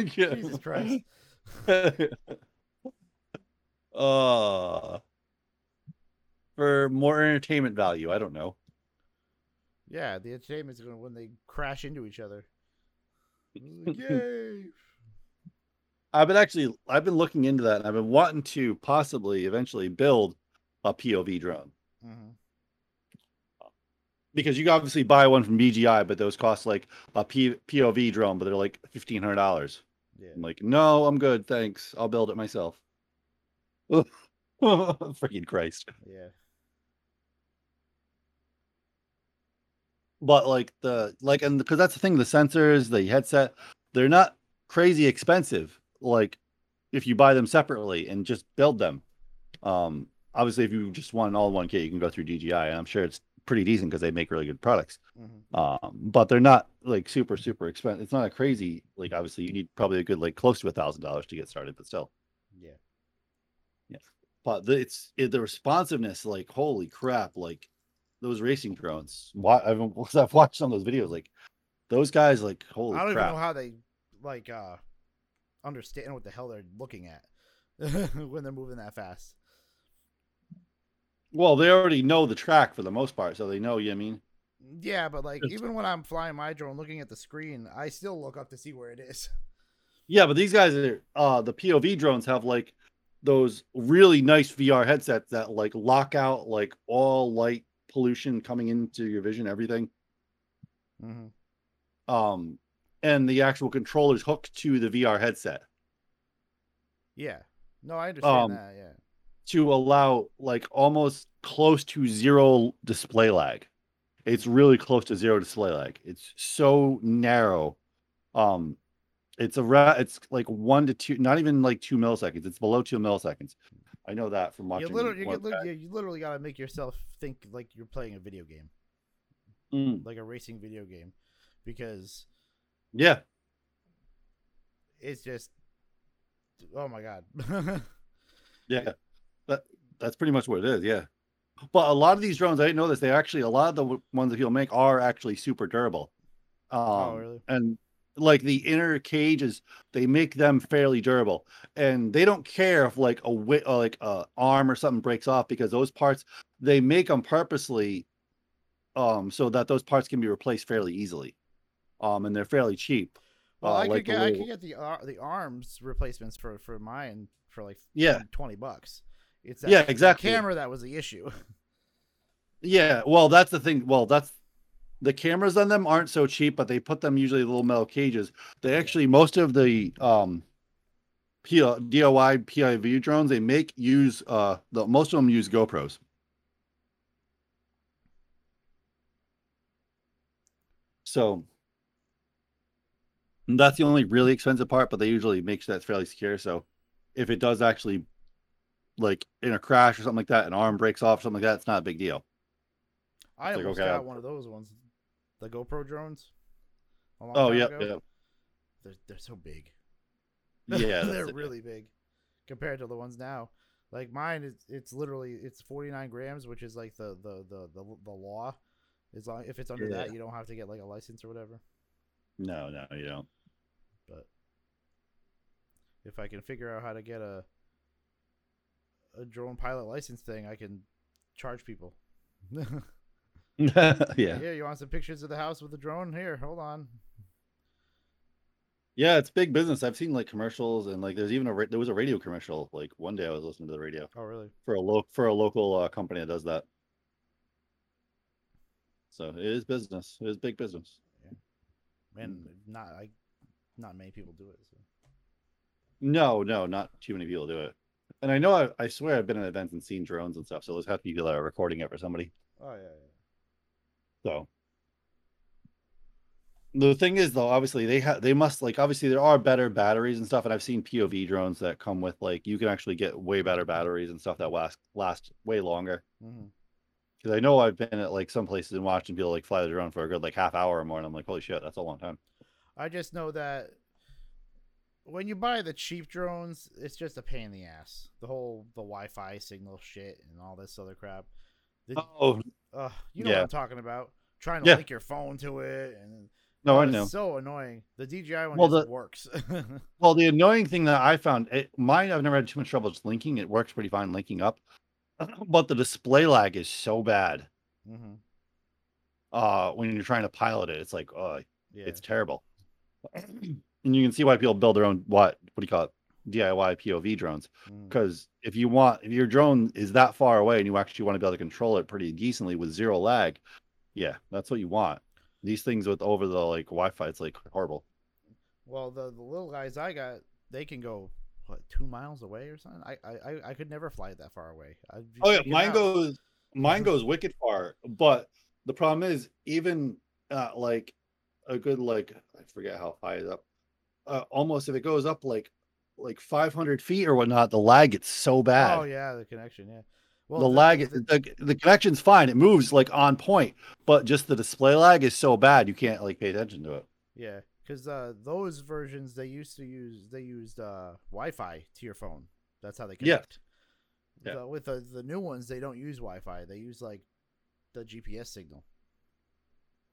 Jesus Christ. uh, for more entertainment value, I don't know. Yeah, the entertainment's gonna when they crash into each other. Yay! I've been actually I've been looking into that and I've been wanting to possibly eventually build a POV drone hmm because you obviously buy one from DJI, but those cost like a P- POV drone, but they're like fifteen hundred dollars. Yeah. I'm like, no, I'm good, thanks. I'll build it myself. Freaking Christ! Yeah. But like the like and because that's the thing the sensors the headset they're not crazy expensive like if you buy them separately and just build them um obviously, if you just want an all-in-one kit, you can go through DJI, and I'm sure it's pretty decent because they make really good products. Mhm. Um, but they're not like super super expensive. It's not a crazy like. Obviously, you need probably a good like close to a thousand dollars to get started, but still. Yeah. Yeah. But the, it's it, the responsiveness, like holy crap, like those racing drones. Why I've because I've watched some of those videos, like those guys, like holy I don't crap. even know how they like uh understand what the hell they're looking at when they're moving that fast. Well, they already know the track for the most part, so they know. You know what I mean. Yeah, but like Just- even when I'm flying my drone, looking at the screen, I still look up to see where it is. Yeah, but these guys are uh the POV drones have like those really nice VR headsets that like lock out like all light pollution coming into your vision, everything. Mm-hmm. Um and the actual controllers hooked to the VR headset Yeah. No, I understand Um, that. Yeah. to allow like almost close to zero display lag. It's really close to zero display lag. It's so narrow. Um it's a ra- it's like one to two, not even like two milliseconds. It's below two milliseconds. I know that from watching. literally, you, get- you, you literally got to make yourself think like you're playing a video game, Mm, like a racing video game, because yeah, it's just, oh my god. yeah. That that's pretty much what it is. Yeah. But a lot of these drones, I didn't know this. They actually a lot of the ones that people make are actually super durable. Um, Oh, really? And like the inner cages, they make them fairly durable, and they don't care if like a wi- uh, like a arm or something breaks off because those parts they make them purposely, um, so that those parts can be replaced fairly easily, um, and they're fairly cheap. well, Uh, I like could get, I little- could get the ar- the arms replacements for for mine for like Yeah. 20 bucks. It's that, Yeah, exactly. camera that was the issue. Yeah, well, that's the thing. Well, that's the cameras on them aren't so cheap, but they put them usually in little metal cages. They actually most of the um P- DIY PIV drones they make use uh the most of them use GoPros. So that's the only really expensive part, but they usually make sure that's fairly secure. So if it does actually like in a crash or something like that, an arm breaks off, something like that, it's not a big deal. I It's like, almost okay, got one of those ones, the GoPro drones. Oh yeah, ago. yeah. They're they're so big. Yeah, they're it. really big compared to the ones now. Like mine is it's literally it's 49 grams, which is like the the the the, the law. As long if it's under Yeah. that, you don't have to get like a license or whatever. No, no, you don't. But if I can figure out how to get a a drone pilot license thing, I can charge people. yeah. Here, you want some pictures of the house with the drone? Here, hold on. Yeah, it's big business. I've seen like commercials and like there's even a ra- there was a radio commercial like one day I was listening to the radio Oh, really? for a lo- for a local uh, company that does that. So it is business. It is big business. Yeah. And Mm. not I, not many people do it. So. No, no, not too many people do it. And I know I, I swear I've been at events and seen drones and stuff. So there's have to be people that are recording it for somebody. Oh yeah, yeah. So the thing is though, obviously they have they must like obviously there are better batteries and stuff, and I've seen POV drones that come with like you can actually get way better batteries and stuff that last last way longer. Mm. Because I know I've been at like some places and watching people like fly the drone for a good like half hour or more, and I'm like, holy shit, that's a long time. I just know that when you buy the cheap drones, it's just a pain in the ass. The whole the Wi-Fi signal shit and all this other crap. The, Oh uh, you know what. I'm talking about? Trying to Yeah. link your phone to it and no, oh, I it's know. So annoying. The DJI one Well, just the- works. Well, the annoying thing that I found, it, mine, I've never had too much trouble just linking. It works pretty fine linking up, but the display lag is so bad. Mm-hmm. Uh, when you're trying to pilot it, it's like, oh, Yeah. it's terrible. and you can see why people build their own what what do you call it DIY POV drones because if you want if your drone is that far away and you actually want to be able to control it pretty decently with zero lag, yeah, that's what you want. These things with over the like Wi-Fi, it's like horrible. Well, the, the little guys I got, they can go what two miles away or something. I I, I- could never fly that far away. I'd Oh yeah, mine out. goes mine goes wicked far, but the problem is even uh, like a good like I forget how high it's up. Uh, almost if it goes up like like 500 feet or whatnot, the lag gets so bad. Oh yeah, the connection. Yeah. Well, the, lag, the- the, the connection's fine. It moves like on point, but just the display lag is so bad you can't like pay attention to it. Yeah, because uh, those versions they used to use they used uh, Wi-Fi to your phone. That's how they connect. Yeah. The- with the the new ones, they don't use Wi-Fi. They use like the GPS signal.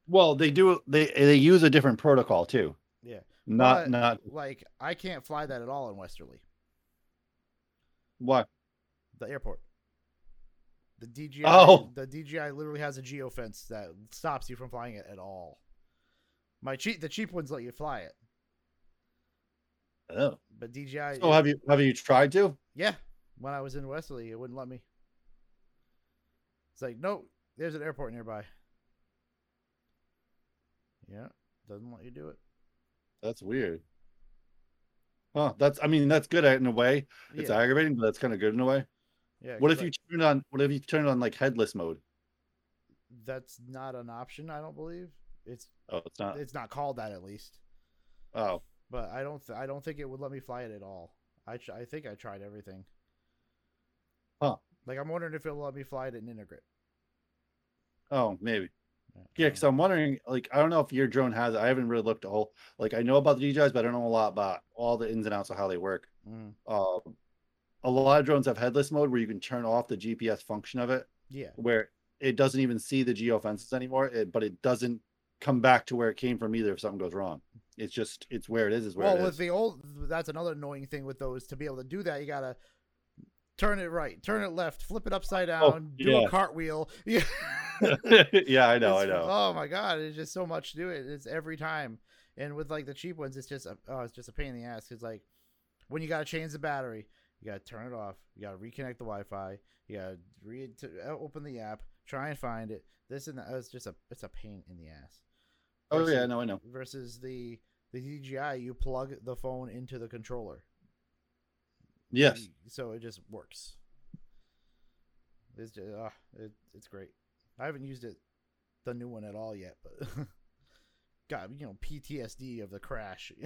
Well, they do. They they use a different protocol too. Yeah, Not But- not like I can't fly that at all in Westerly, what? the airport. The DJI, Oh. the DJI literally has a geofence that stops you from flying it at all. My cheap, the cheap ones let you fly it, Oh. but DJI. So have you have you tried to? Yeah, when I was in Westerly, it wouldn't let me. It's like, no, there's an airport nearby. Yeah, doesn't let you do it. That's weird. Huh? That's I mean that's good in a way. It's yeah, aggravating, but that's kind of good in a way. yeah. What if you like, turn on? What if you turn on like headless mode? That's not an option. I don't believe it's. Oh, it's not. It's not called that at least. Oh, But I don't. Th- I don't think it would let me fly it at all. I. Tr- I think I tried everything. Huh. Like I'm wondering if it'll let me fly it in Integrate. oh, maybe. Yeah, because. I'm wondering, like, I don't know if your drone has it. I haven't really looked at whole. Like, I know about the DJIs, but I don't know a lot about all the ins and outs of how they work. Mm, Um, a lot of drones have headless mode where you can turn off the GPS function of it, yeah. where it doesn't even see the geo fences anymore. It, but it doesn't come back to where it came from either if something goes wrong. It's just it's where it is. Is where Well, it with is. the old, that's another annoying thing with those. To be able to do that, you gotta turn it right, turn it left, flip it upside down, Oh, do yeah. a cartwheel. Yeah, yeah, I know, I know. Oh my god, it's just so much to do it. It's every time, and with like the cheap ones, it's just a, oh, it's just a pain in the ass. Cause like when you gotta change the battery, you gotta turn it off, you gotta reconnect the Wi-Fi, you gotta re to uh, open the app, try and find it. This and that. It's just a it's a pain in the ass. Oh yeah, no, I know, Versus the the DJI, you plug the phone into the controller. Yes. So it just works. It's just, uh, it, it's great. I haven't used it, the new one at all yet, but God, you know, PTSD of the crash.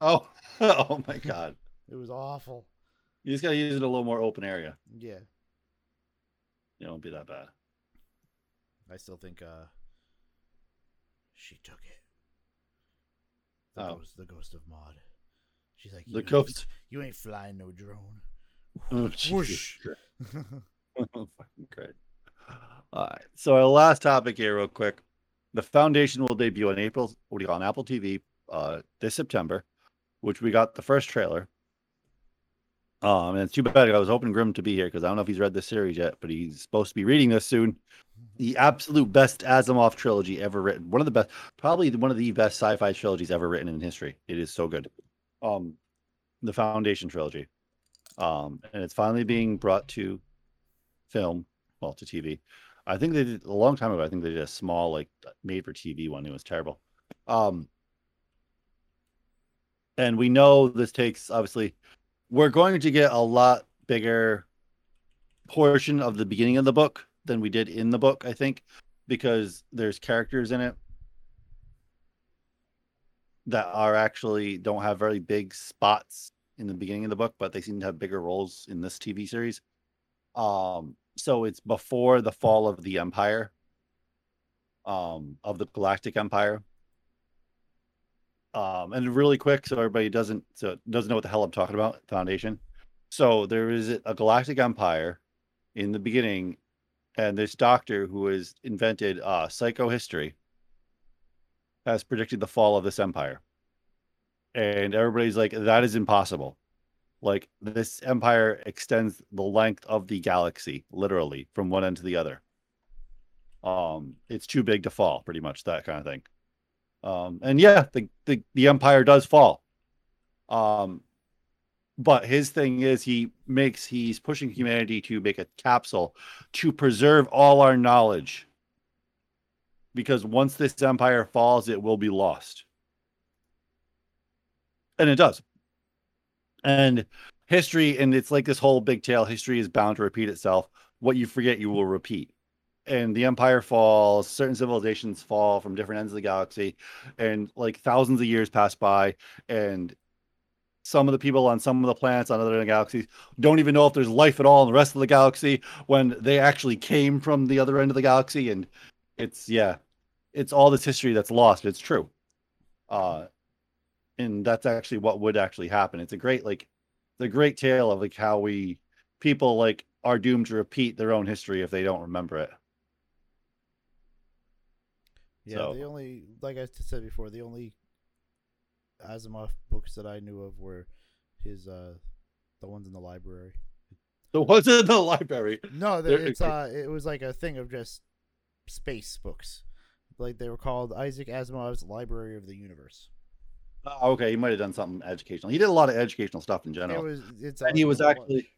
Oh, oh my God. it was awful. You just gotta use it a little more open area. Yeah, It won't be that bad. I still think uh, she took it. The Oh. ghost, the ghost of Maud. She's like, The ghost. You ain't flying no drone. Oh, Whoosh. Oh. All right. So our last topic here, real quick. The foundation will debut on April. What do you call on Apple TV uh, this September, which we got the first trailer. Um, and it's too bad I was hoping Grim to be here because I don't know if he's read this series yet, but he's supposed to be reading this soon. The absolute best Asimov trilogy ever written. One of the best, probably one of the best sci-fi trilogies ever written in history. It is so good. Um, the Foundation trilogy. Um, and it's finally being brought to film, well, to TV. I think they did a long time ago. I think they did a small, like, made for TV one. It was terrible. Um, and we know this takes obviously, we're going to get a lot bigger portion of the beginning of the book than we did in the book, I think, because there's characters in it that are actually don't have very big spots in the beginning of the book, but they seem to have bigger roles in this TV series. Um, so it's before the fall of the Empire, um, of the Galactic Empire. Um, and really quick, so everybody doesn't so doesn't know what the hell I'm talking about. Foundation. So there is a Galactic Empire in the beginning, and this doctor who has invented uh, psychohistory has predicted the fall of this empire. And everybody's like, that is impossible. Like this empire extends the length of the galaxy, literally, from one end to the other. Um, it's too big to fall, pretty much that kind of thing. Um, and yeah, the, the the empire does fall. Um, but his thing is he makes he's pushing humanity to make a capsule to preserve all our knowledge because once this empire falls, it will be lost. And it does. And history, and it's like this whole big tale history is bound to repeat itself. What you forget, you will repeat. And the empire falls, certain civilizations fall from different ends of the galaxy, and like thousands of years pass by, and some of the people on some of the planets on other galaxies don't even know if there's life at all in the rest of the galaxy when they actually came from the other end of the galaxy and it's yeah it's all this history that's lost it's true uh and that's actually what would actually happen it's a great like the great tale of like how we people like are doomed to repeat their own history if they don't remember it Yeah, So- the only like I said before, the only Asimov books that I knew of were his uh the ones in the library. the ones in the library No, They're- it's uh it was like a thing of just space books. Like they were called Isaac Asimov's Library of the Universe. Oh, okay, he might have done something educational. He did a lot of educational stuff in general. It was it's and he was a actually,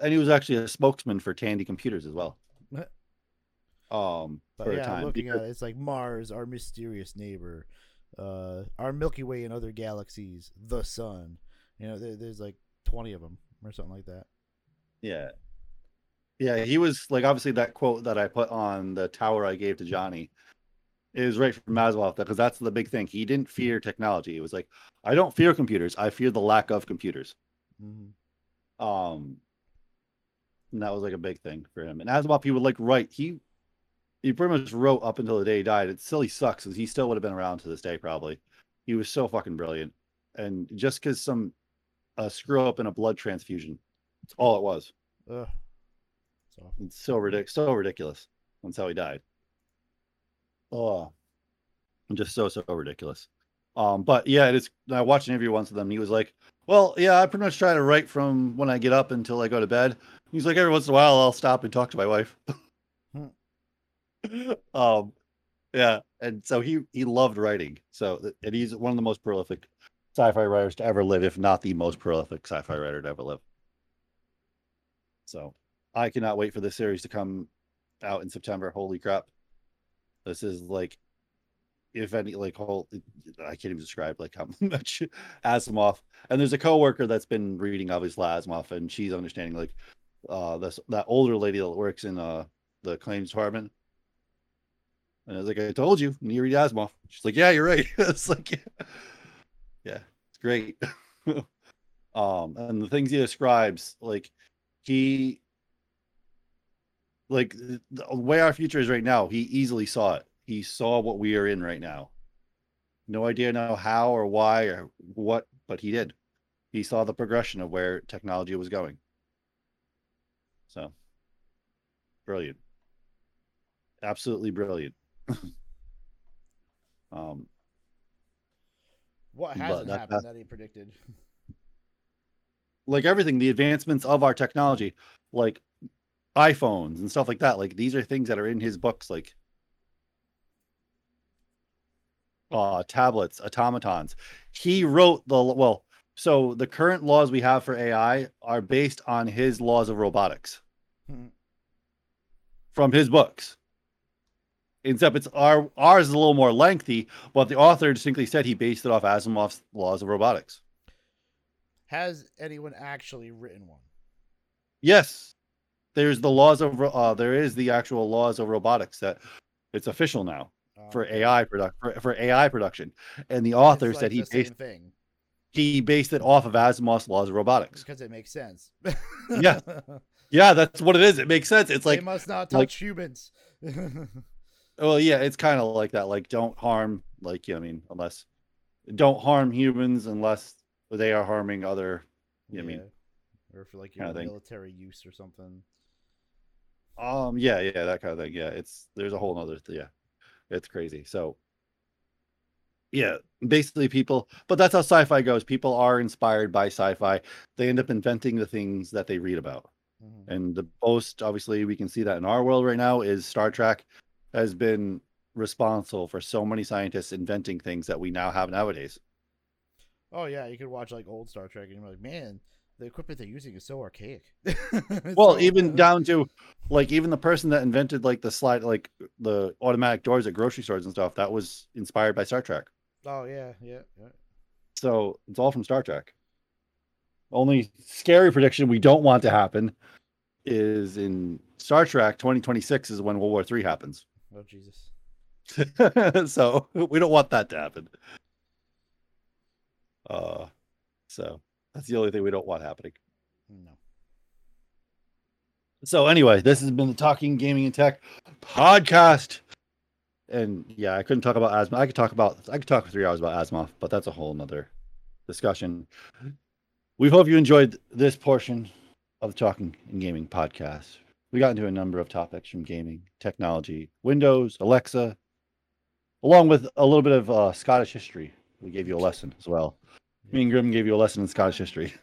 and he was actually a spokesman for Tandy Computers as well. Um, But for a yeah, time. looking because- at it, it's like Mars, our mysterious neighbor, uh, our Milky Way and other galaxies, the Sun. You know, there, there's like twenty of them or something like that. Yeah, yeah, he was like obviously that quote that I put on the tower I gave to Johnny is right from Maslow because that's the big thing. He didn't fear technology. It was like I don't fear computers. I fear the lack of computers. hmm Um, and that was like a big thing for him. And Asimov, he would like write. He he pretty much wrote up until the day he died. It silly sucks because he still would have been around to this day probably. He was so fucking brilliant, and just because some uh, screw up in a blood transfusion, that's all it was. Ugh. So It's so ridiculous. So ridiculous. That's how he died. Oh, just so so ridiculous. Um, but yeah, it is. I watched an interview once with him. And he was like, "Well, yeah, I pretty much try to write from when I get up until I go to bed." He's like, "Every once in a while, I'll stop and talk to my wife." um, yeah, and so he he loved writing. So and he's one of the most prolific sci-fi writers to ever live, if not the most prolific sci-fi writer to ever live. So I cannot wait for this series to come out in September. Holy crap. This is like if any like whole I can't even describe like how much Asimov and there's a coworker that's been reading obviously Asimov and she's understanding like uh this that older lady that works in uh the claims department. And I was like, I told you, you read Asimov. She's like, Yeah, you're right. it's like yeah, yeah it's great. um and the things he describes, like he like the way our future is right now, he easily saw it. He saw what we are in right now. No idea now how or why or what, but he did. He saw the progression of where technology was going. So brilliant. Absolutely brilliant. um what hasn't that- happened that- that he predicted? like everything, the advancements of our technology, like iPhones and stuff like that. Like these are things that are in his books, like uh tablets, automatons. He wrote the well, so the current laws we have for AI are based on his laws of robotics Hmm. from his books. Except it's our ours is a little more lengthy, but the author distinctly said he based it off Asimov's laws of robotics. Has anyone actually written one? Yes, there's the laws of uh, there is the actual laws of robotics that it's official now for Um, AI product for, for AI production, and the author like said he based thing he based it off of Asimov's laws of robotics. because it makes sense. Yeah. Yeah, that's what it is. It makes sense. It's like they must not like- touch humans. well, yeah, it's kind of like that. Like, don't harm, like, yeah, I mean, unless don't harm humans unless they are harming other. You know what I mean, or for like your military use or something. Um, yeah, yeah, that kind of thing. Yeah, it's there's a whole nother yeah. It's crazy. So yeah, basically people but that's how sci-fi goes. People are inspired by sci-fi. They end up inventing the things that they read about. Mhm. And the most obviously we can see that in our world right now is Star Trek has been responsible for so many scientists inventing things that we now have nowadays. Oh yeah, you could watch like old Star Trek and you're like, man, the equipment they're using is so archaic. Well, so- even down to like even the person that invented like the slide like the automatic doors at grocery stores and stuff, that was inspired by Star Trek. Oh yeah, yeah, yeah. So it's all from Star Trek. Only scary prediction we don't want to happen is in Star Trek 2026 is when World War Three happens. Oh Jesus. so we don't want that to happen. Uh so That's the only thing we don't want happening. No. So anyway, this has been the Talking Gaming and Tech podcast. And yeah, I couldn't talk about Asimov. I could talk about I could talk for three hours about Asimov, but that's a whole nother discussion. We hope you enjoyed this portion of the Talking and Gaming podcast. We got into a number of topics from gaming, technology, Windows, Alexa, along with a little bit of uh, Scottish history. We gave you a lesson as well. Me and Grim gave you a lesson in Scottish history.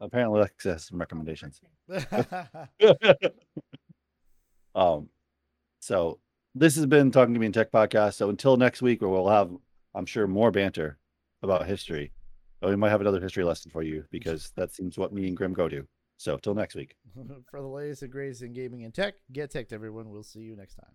Apparently, Alexa has some recommendations. um, so this has been Talking to Me in Tech podcast. So until next week, where we'll have, I'm sure, more banter about history. But we might have another history lesson for you because that seems what me and Grim go to. So till next week. For the latest and greatest in gaming and tech, get tech, everyone. We'll see you next time.